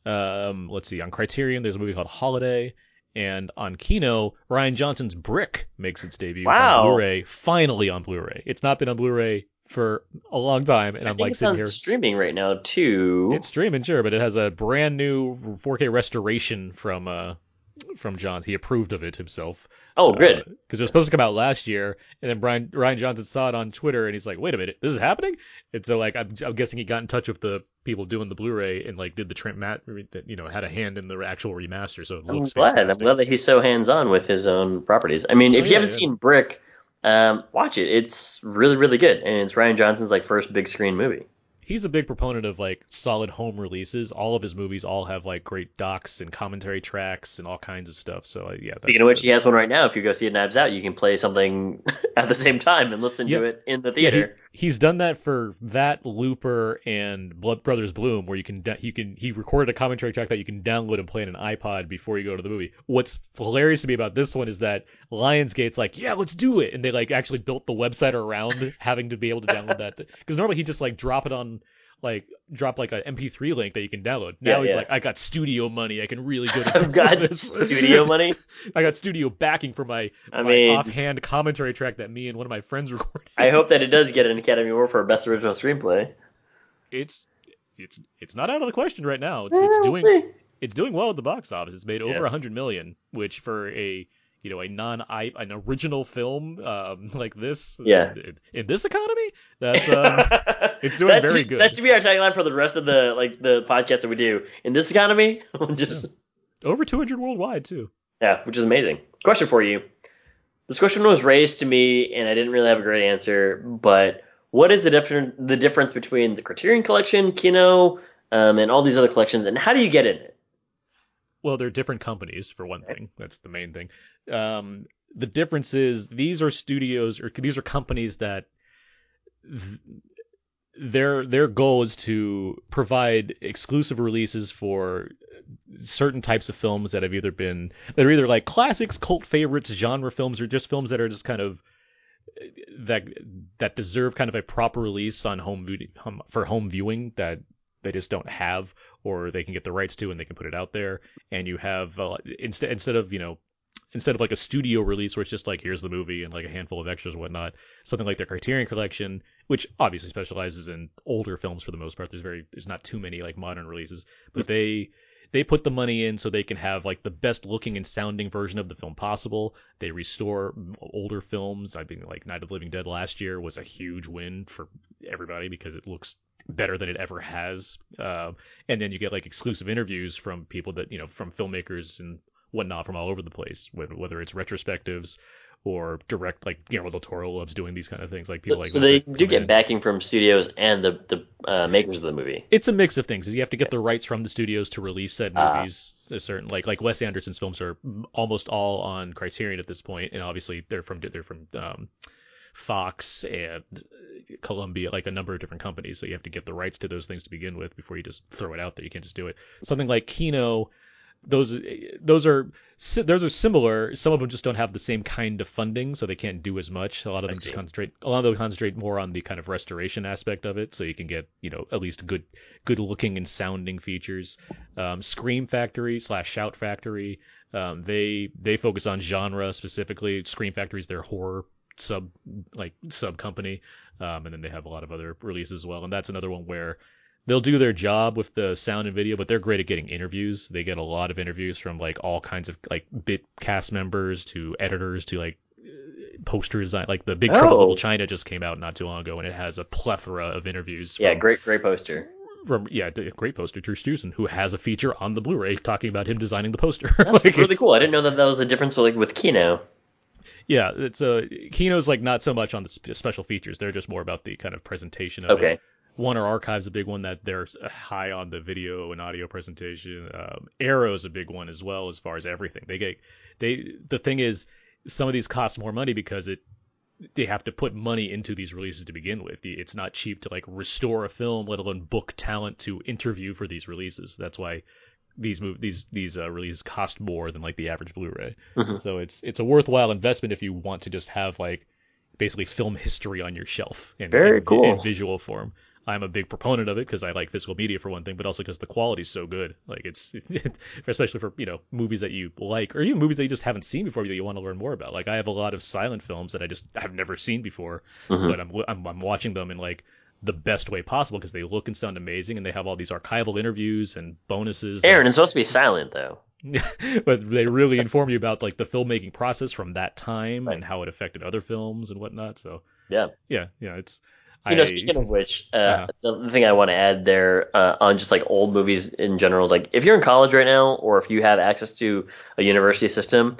[SPEAKER 2] Um, let's see. On Criterion, there's a movie called Holiday, and on Kino, Rian Johnson's Brick makes its debut
[SPEAKER 1] Wow.
[SPEAKER 2] on Blu-ray. Finally on Blu-ray. It's not been on Blu-ray for a long time, and
[SPEAKER 1] I
[SPEAKER 2] I'm like
[SPEAKER 1] it's
[SPEAKER 2] sitting here.
[SPEAKER 1] streaming right now too.
[SPEAKER 2] It's streaming, sure, but it has a brand new 4K restoration from uh from Johns. He approved of it himself.
[SPEAKER 1] Oh, good.
[SPEAKER 2] Because it was supposed to come out last year, and then Brian Rian Johnson saw it on Twitter, and he's like, "Wait a minute, this is happening!" And so, like, I'm, I'm guessing he got in touch with the people doing the Blu-ray and like did the trim mat, you know, had a hand in the actual remaster, so it
[SPEAKER 1] I'm
[SPEAKER 2] looks
[SPEAKER 1] glad.
[SPEAKER 2] fantastic.
[SPEAKER 1] I'm glad that he's so hands on with his own properties. I mean,
[SPEAKER 2] Oh,
[SPEAKER 1] if you haven't
[SPEAKER 2] yeah.
[SPEAKER 1] seen Brick, um, watch it. It's really, really good, and it's Rian Johnson's like first big screen movie.
[SPEAKER 2] He's a big proponent of like solid home releases. All of his movies all have like great docs and commentary tracks and all kinds of stuff. So uh, yeah,
[SPEAKER 1] Speaking of which, he has one right now. If you go see it Knives Out, you can play something at the same time and listen to it in the
[SPEAKER 2] Yeah,
[SPEAKER 1] theater.
[SPEAKER 2] he, he's done that for that Looper and Blood Brothers Bloom, where you can you can he recorded a commentary track that you can download and play on an iPod before you go to the movie. What's hilarious to me about this one is that Lionsgate's like, yeah, let's do it, and they like actually built the website around having to be able to download that because normally he just like drop it on like drop like an MP3 link that you can download. Now
[SPEAKER 1] Yeah,
[SPEAKER 2] he's
[SPEAKER 1] yeah.
[SPEAKER 2] like, I got studio money, I can really go to
[SPEAKER 1] I've got
[SPEAKER 2] this.
[SPEAKER 1] studio money.
[SPEAKER 2] I got studio backing for my,
[SPEAKER 1] I
[SPEAKER 2] my
[SPEAKER 1] mean-
[SPEAKER 2] offhand commentary track that me and one of my friends recorded.
[SPEAKER 1] I hope that it does get an Academy Award for Best Original Screenplay.
[SPEAKER 2] it's it's it's not out of the question right now. It's
[SPEAKER 1] Eh,
[SPEAKER 2] it's
[SPEAKER 1] we'll
[SPEAKER 2] doing
[SPEAKER 1] see.
[SPEAKER 2] it's doing well at the box office. It's made over a hundred million, which for a you know a non I an original film um, like this,
[SPEAKER 1] Yeah.
[SPEAKER 2] in, in this economy, that's um, it's doing
[SPEAKER 1] That
[SPEAKER 2] very
[SPEAKER 1] should-
[SPEAKER 2] good.
[SPEAKER 1] That should be our tagline for the rest of the like the podcast that we do in this economy. Just
[SPEAKER 2] over two hundred worldwide too.
[SPEAKER 1] yeah, which is amazing. Question for you. This question was raised to me, and I didn't really have a great answer. But what is the different the difference between the Criterion Collection, Kino, um, and all these other collections, and how do you get in it?
[SPEAKER 2] Well, they're different companies for one thing. That's the main thing. Um, the difference is these are studios or these are companies that th- their their goal is to provide exclusive releases for certain types of films that have either been that are either like classics, cult favorites, genre films, or just films that are just kind of that that deserve kind of a proper release on home for home viewing that they just don't have or they can get the rights to and they can put it out there. And you have uh, instead instead of you know instead of like a studio release where it's just like here's the movie and like a handful of extras and whatnot something like their criterion collection which obviously specializes in older films for the most part. There's very there's not too many like modern releases but they they put the money in so they can have like the best looking and sounding version of the film possible. They restore older films. I mean like night of the living dead last year was a huge win for everybody because it looks better than it ever has um, and then you get like exclusive interviews from people that you know from filmmakers and whatnot from all over the place, whether whether it's retrospectives or direct like Guillermo del Toro loves doing these kind of things. Like people
[SPEAKER 1] so,
[SPEAKER 2] like
[SPEAKER 1] so they do get in. backing from studios and the the uh, makers of the movie.
[SPEAKER 2] It's a mix of things. You have to get the rights from the studios to release said movies. Uh, a certain like like Wes Anderson's films are almost all on Criterion at this point, and obviously they're from they're from um, Fox and Columbia, like a number of different companies. So you have to get the rights to those things to begin with before you just throw it out there. You can't just do it. Something like Kino those those are those are similar. Some of them just don't have the same kind of funding, so they can't do as much. A lot of them just concentrate. A lot of them concentrate more on the kind of restoration aspect of it, so you can get you know at least good good looking and sounding features. Um, Scream Factory slash Shout Factory. Um, they they focus on genre specifically. Scream Factory is their horror sub like sub company, um, and then they have a lot of other releases as well. And that's another one where they'll do their job with the sound and video, but they're great at getting interviews. They get a lot of interviews from like all kinds of like bit cast members to editors to like poster design. Like the Big Trouble in Little China just came out not too long ago, and it has a plethora of interviews.
[SPEAKER 1] From, yeah, great, great poster.
[SPEAKER 2] From yeah, great poster. Drew Struzan, who has a feature on the Blu-ray talking about him designing the poster.
[SPEAKER 1] That's like, really cool. I didn't know that that was a difference like with Kino.
[SPEAKER 2] Yeah, it's a uh, Kino's like not so much on the special features. They're just more about the kind of presentation of
[SPEAKER 1] okay.
[SPEAKER 2] it. Warner Archive's a big one that they're high on the video and audio presentation. Um, Arrow's a big one as well as far as everything. They get they the thing is some of these cost more money because it they have to put money into these releases to begin with. It's not cheap to like restore a film, let alone book talent to interview for these releases. That's why these move these these uh, releases cost more than like the average Blu-ray.
[SPEAKER 1] Mm-hmm.
[SPEAKER 2] So it's it's a worthwhile investment if you want to just have like basically film history on your shelf in,
[SPEAKER 1] Very
[SPEAKER 2] in,
[SPEAKER 1] cool.
[SPEAKER 2] in visual form. I'm a big proponent of it because I like physical media for one thing, but also because the quality's so good. Like it's, especially for you know movies that you like, or even movies that you just haven't seen before that you want to learn more about. Like I have a lot of silent films that I just have never seen before,
[SPEAKER 1] mm-hmm.
[SPEAKER 2] but I'm, I'm I'm watching them and like the best way possible because they look and sound amazing, and they have all these archival interviews and bonuses.
[SPEAKER 1] Aaron, that... it's supposed to be silent though.
[SPEAKER 2] but they really inform you about like the filmmaking process from that time
[SPEAKER 1] right.
[SPEAKER 2] and how it affected other films and whatnot. So
[SPEAKER 1] yeah,
[SPEAKER 2] yeah, yeah, it's
[SPEAKER 1] you know, speaking of which, uh, uh-huh. the thing I want to add there uh, on just like old movies in general is like if you're in college right now or if you have access to a university system,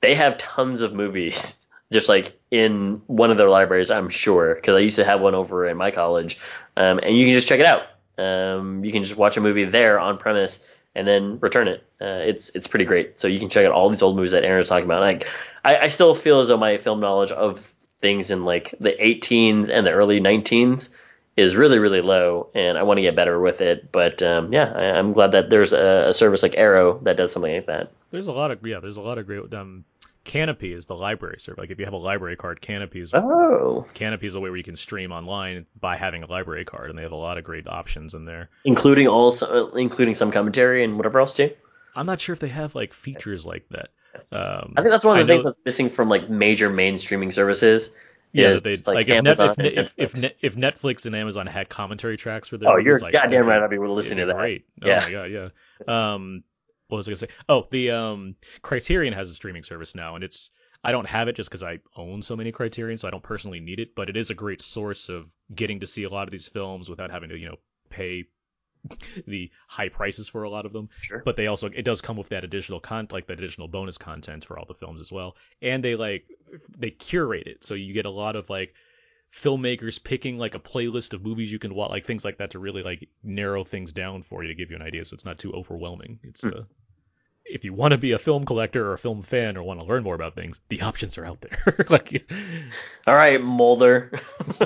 [SPEAKER 1] they have tons of movies just like in one of their libraries, I'm sure, because I used to have one over in my college, um, and you can just check it out. Um, you can just watch a movie there on premise and then return it. Uh, it's it's pretty great. So you can check out all these old movies that Aaron was talking about. Like I, I still feel as though my film knowledge of things in like the 18s and the early 19s is really really low and i want to get better with it but um, yeah I, am glad that there's a, a, service like arrow that does something like that
[SPEAKER 2] there's a lot of yeah there's a lot of great um Kanopy is the library service like if you have a library card Kanopy is
[SPEAKER 1] oh
[SPEAKER 2] Kanopy is a way where you can stream online by having a library card and they have a lot of great options in there
[SPEAKER 1] including also including some commentary and whatever else too
[SPEAKER 2] i'm not sure if they have like features like that um,
[SPEAKER 1] I think that's one of the things that's missing from like major mainstreaming services.
[SPEAKER 2] Yeah,
[SPEAKER 1] is
[SPEAKER 2] they,
[SPEAKER 1] like,
[SPEAKER 2] like if, if,
[SPEAKER 1] if,
[SPEAKER 2] if, if, Netflix and Amazon had commentary tracks for their
[SPEAKER 1] oh, you're
[SPEAKER 2] like,
[SPEAKER 1] goddamn right. I'd be listening to that.
[SPEAKER 2] Great. Oh
[SPEAKER 1] yeah.
[SPEAKER 2] my god, yeah. Um, what was I gonna say? Oh, the um, Criterion has a streaming service now, and it's I don't have it just because I own so many Criterion, so I don't personally need it. But it is a great source of getting to see a lot of these films without having to you know pay the high prices for a lot of them.
[SPEAKER 1] Sure.
[SPEAKER 2] But they also it does come with that additional content, like that additional bonus content for all the films as well. And they like they curate it, so you get a lot of like filmmakers picking like a playlist of movies you can watch, like things like that, to really like narrow things down for you to give you an idea, so it's not too overwhelming. It's mm. uh, if you want to be a film collector or a film fan or want to learn more about things, the options are out there. like,
[SPEAKER 1] all right, Mulder.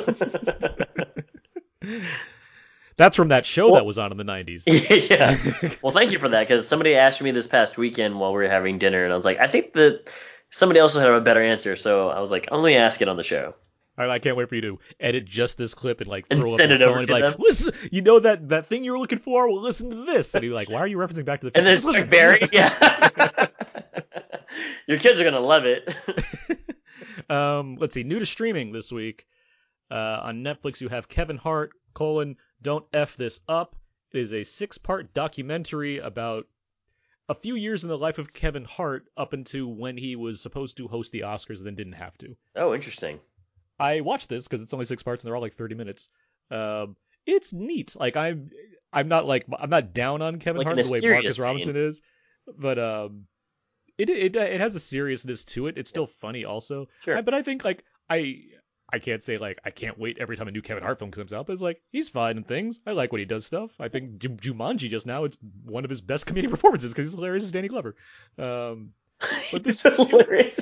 [SPEAKER 2] That's from that show well, that was on in the 90s.
[SPEAKER 1] Yeah. well, thank you for that because somebody asked me this past weekend while we were having dinner, and I was like, I think that somebody else had a better answer, so I was like, I'm going to ask it on the show.
[SPEAKER 2] Right, I can't wait for you to edit just this clip and like
[SPEAKER 1] and
[SPEAKER 2] throw
[SPEAKER 1] send
[SPEAKER 2] up
[SPEAKER 1] it over
[SPEAKER 2] and
[SPEAKER 1] to
[SPEAKER 2] be like,
[SPEAKER 1] them.
[SPEAKER 2] listen, you know that that thing you were looking for? Well, listen to this. And you're like, why are you referencing back to the?
[SPEAKER 1] And then Chuck Berry, yeah. Your kids are gonna love it.
[SPEAKER 2] um, let's see, new to streaming this week uh, on Netflix. You have Kevin Hart colon don't F This Up. It is a six part documentary about a few years in the life of Kevin Hart up until when he was supposed to host the Oscars and then didn't have to.
[SPEAKER 1] Oh, interesting.
[SPEAKER 2] I watched this because it's only six parts and they're all like 30 minutes. Um, it's neat. Like I'm, I'm not like I'm not down on Kevin
[SPEAKER 1] like
[SPEAKER 2] Hart the way Marcus
[SPEAKER 1] vein.
[SPEAKER 2] Robinson is, but um, it it it has a seriousness to it. It's still funny also.
[SPEAKER 1] Sure.
[SPEAKER 2] I- but I think like I I can't say like I can't wait every time a new Kevin Hart film comes out. But it's like he's fine in things. I like when he does stuff. I think Ju- Jumanji just now it's one of his best comedic performances because he's hilarious as Danny Glover. Um, but this
[SPEAKER 1] He's hilarious.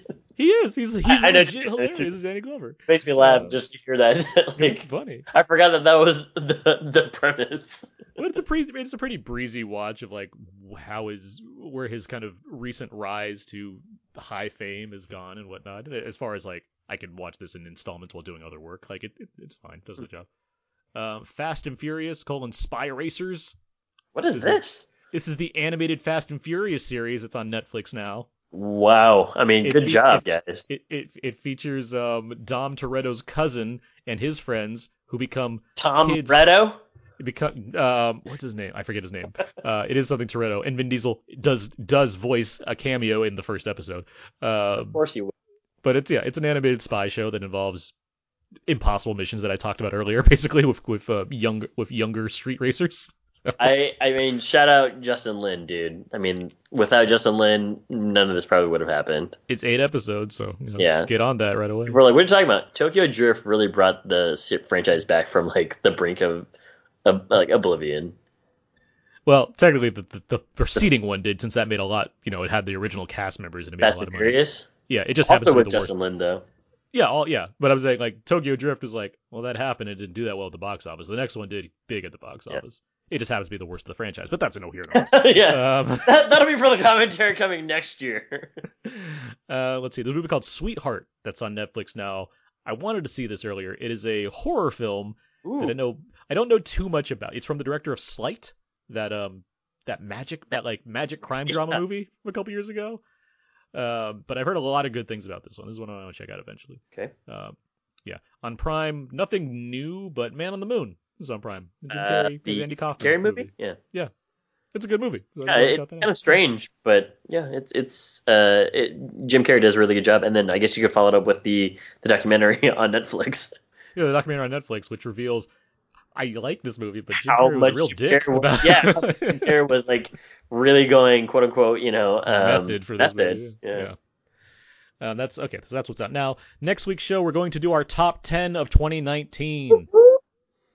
[SPEAKER 2] he is. He's he's
[SPEAKER 1] I know
[SPEAKER 2] legit
[SPEAKER 1] you-
[SPEAKER 2] hilarious as Danny Glover.
[SPEAKER 1] Makes me laugh
[SPEAKER 2] Uh,
[SPEAKER 1] just to hear that. like,
[SPEAKER 2] it's funny.
[SPEAKER 1] I forgot that that was the the premise.
[SPEAKER 2] But it's a pretty it's a pretty breezy watch of like how his where his kind of recent rise to high fame has gone and whatnot. As far as like I can watch this in installments while doing other work, like it, it it's fine, does the job. Um, Fast and Furious: colon Spy Racers.
[SPEAKER 1] What is
[SPEAKER 2] This is-
[SPEAKER 1] this?
[SPEAKER 2] This is the animated Fast and Furious series. It's on Netflix now.
[SPEAKER 1] Wow. I mean,
[SPEAKER 2] It-
[SPEAKER 1] good
[SPEAKER 2] it-
[SPEAKER 1] job, guys.
[SPEAKER 2] It it it features um, Dom Toretto's cousin and his friends who become
[SPEAKER 1] Tom
[SPEAKER 2] kids-
[SPEAKER 1] Retto.
[SPEAKER 2] become um what's his name? I forget his name. Uh, it is something Toretto, and Vin Diesel does does voice a cameo in the first episode. Uh,
[SPEAKER 1] Of course you would.
[SPEAKER 2] but it's yeah, it's an animated spy show that involves impossible missions that I talked about earlier, basically with with uh, young with younger street racers.
[SPEAKER 1] I I mean, shout out Justin Lin, dude. I mean, without Justin Lin, none of this probably would have happened.
[SPEAKER 2] It's eight episodes, so you know,
[SPEAKER 1] Yeah.
[SPEAKER 2] get on that right away.
[SPEAKER 1] We're like, what are you talking about? Tokyo Drift really brought the franchise back from like the brink of, of like oblivion.
[SPEAKER 2] Well, technically, the, the the preceding one did, since that made a lot. You know, it had the original cast members and it made
[SPEAKER 1] Fast
[SPEAKER 2] a lot of money.
[SPEAKER 1] Furious.
[SPEAKER 2] Yeah, it just
[SPEAKER 1] Also with
[SPEAKER 2] the worst.
[SPEAKER 1] Justin Lin though.
[SPEAKER 2] Yeah, all yeah. But I'm saying like Tokyo Drift was like, well, that happened. It didn't do that well at the box office. The next one did big at the box
[SPEAKER 1] Yeah.
[SPEAKER 2] office. It just happens to be the worst of the franchise. But that's a no here there.
[SPEAKER 1] yeah,
[SPEAKER 2] um,
[SPEAKER 1] that, that'll be for the commentary coming next year.
[SPEAKER 2] uh, let's see. There's a movie called Sweetheart that's on Netflix now. I wanted to see this earlier. It is a horror film that I know I don't know too much about. It's from the director of Sleight, that um that magic that like magic crime drama
[SPEAKER 1] Yeah.
[SPEAKER 2] movie from a couple years ago. Um, but I've heard a lot of good things about this one. This is one I want to check out eventually.
[SPEAKER 1] Okay.
[SPEAKER 2] Um, yeah, on Prime, nothing new, but Man on the Moon is on Prime. Jim
[SPEAKER 1] Uh,
[SPEAKER 2] Carrey,
[SPEAKER 1] the
[SPEAKER 2] Andy Kaufman
[SPEAKER 1] Carrey movie? Yeah.
[SPEAKER 2] Yeah, it's a good movie. So
[SPEAKER 1] Yeah, it's
[SPEAKER 2] shout that out.
[SPEAKER 1] kind of strange, but yeah, it's it's uh, it, Jim Carrey does a really good job, and then I guess you could follow it up with the the documentary on Netflix.
[SPEAKER 2] Yeah, the documentary on Netflix, which reveals I like this movie, but Jim
[SPEAKER 1] How
[SPEAKER 2] Carrey was
[SPEAKER 1] much
[SPEAKER 2] real
[SPEAKER 1] Jim
[SPEAKER 2] dick
[SPEAKER 1] Carrey was,
[SPEAKER 2] about
[SPEAKER 1] yeah, how much Jim Carrey was like really going quote unquote, you know, um,
[SPEAKER 2] method for this
[SPEAKER 1] method.
[SPEAKER 2] movie.
[SPEAKER 1] Yeah.
[SPEAKER 2] Yeah. Um, that's okay. So that's what's out now. Next week's show, we're going to do our top ten of 2019.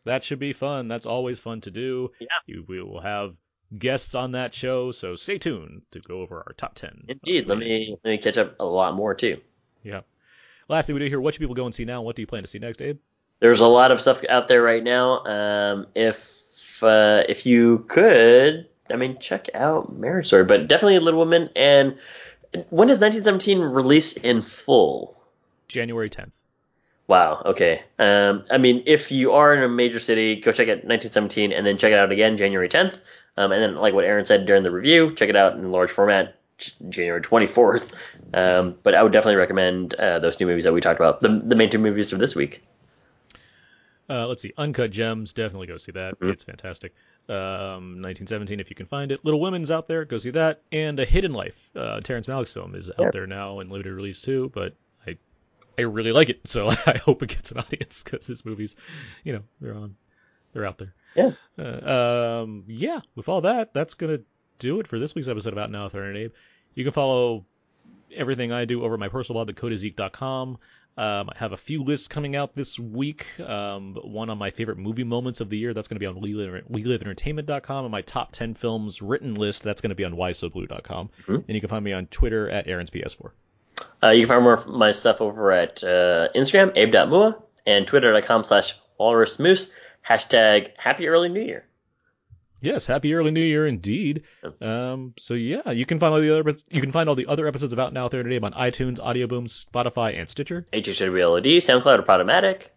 [SPEAKER 2] That should be fun. That's always fun to do.
[SPEAKER 1] Yeah.
[SPEAKER 2] You- We will have guests on that show, so stay tuned to go over our top ten.
[SPEAKER 1] Indeed, let me let me catch up a lot more too.
[SPEAKER 2] Yeah. Lastly, we do hear what should people go and see now. What do you plan to see next, Abe?
[SPEAKER 1] There's a lot of stuff out there right now. Um, if uh, if you could, I mean, check out Marriage Story, but definitely Little Women. And when does 1917 release in full?
[SPEAKER 2] January 10th.
[SPEAKER 1] Wow. Okay. Um, I mean, if you are in a major city, go check out 1917, and then check it out again January 10th. Um, and then, like what Aaron said during the review, check it out in large format January 24th. Um, but I would definitely recommend uh, those new movies that we talked about, the the main two movies of this week.
[SPEAKER 2] Uh, let's see. Uncut Gems. Definitely go see that.
[SPEAKER 1] Mhm.
[SPEAKER 2] It's fantastic. Um, 1917, if you can find it. Little Women's out there. Go see that. And A Hidden Life. Uh, Terrence Malick's film is out
[SPEAKER 1] Yeah.
[SPEAKER 2] there now in limited release too. But I, really like it. So I hope it gets an audience because his movies, you know, they're on, they're out there.
[SPEAKER 1] Yeah.
[SPEAKER 2] Uh, um, yeah. With all that, that's gonna do it for this week's episode about Now Authority and Abe. You can follow everything I do over at my personal blog, thecodezeek.com. Um, I have a few lists coming out this week. Um, one on my favorite movie moments of the year. That's going to be on We Live, we Live Entertainment.com. And my top 10 films written list. That's going to be on WhySoBlu.com.
[SPEAKER 1] Mhm.
[SPEAKER 2] And you can find me on Twitter at Aaron's PS4.
[SPEAKER 1] Uh, you can find more of my stuff over at uh, Instagram, abe.mua, and twitter.com slash walrusmoose, hashtag happy early new year.
[SPEAKER 2] Yes, happy early new year indeed. Um, so yeah, you can find all the other you can find all the other episodes of Out Now There Today on iTunes, Audio Boom, Spotify, and Stitcher.
[SPEAKER 1] HHWLOD, SoundCloud, or Podomatic,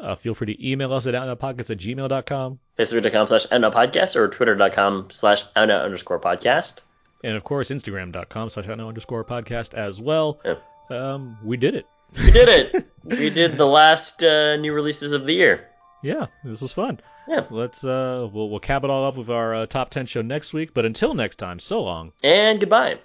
[SPEAKER 2] Uh, feel free to email us at outnowpodcast at gmail.com.
[SPEAKER 1] Facebook.com slash outnowpodcast, or Twitter.com slash outnow underscore podcast.
[SPEAKER 2] And of course, Instagram.com slash outnow underscore podcast as well.
[SPEAKER 1] Yeah.
[SPEAKER 2] Um, we did it.
[SPEAKER 1] We did it! we did the last uh, new releases of the year.
[SPEAKER 2] Yeah, this was fun.
[SPEAKER 1] Yeah.
[SPEAKER 2] Let's uh, we'll we'll cap it all off with our uh, top ten show next week. But until next time, so long.
[SPEAKER 1] And goodbye.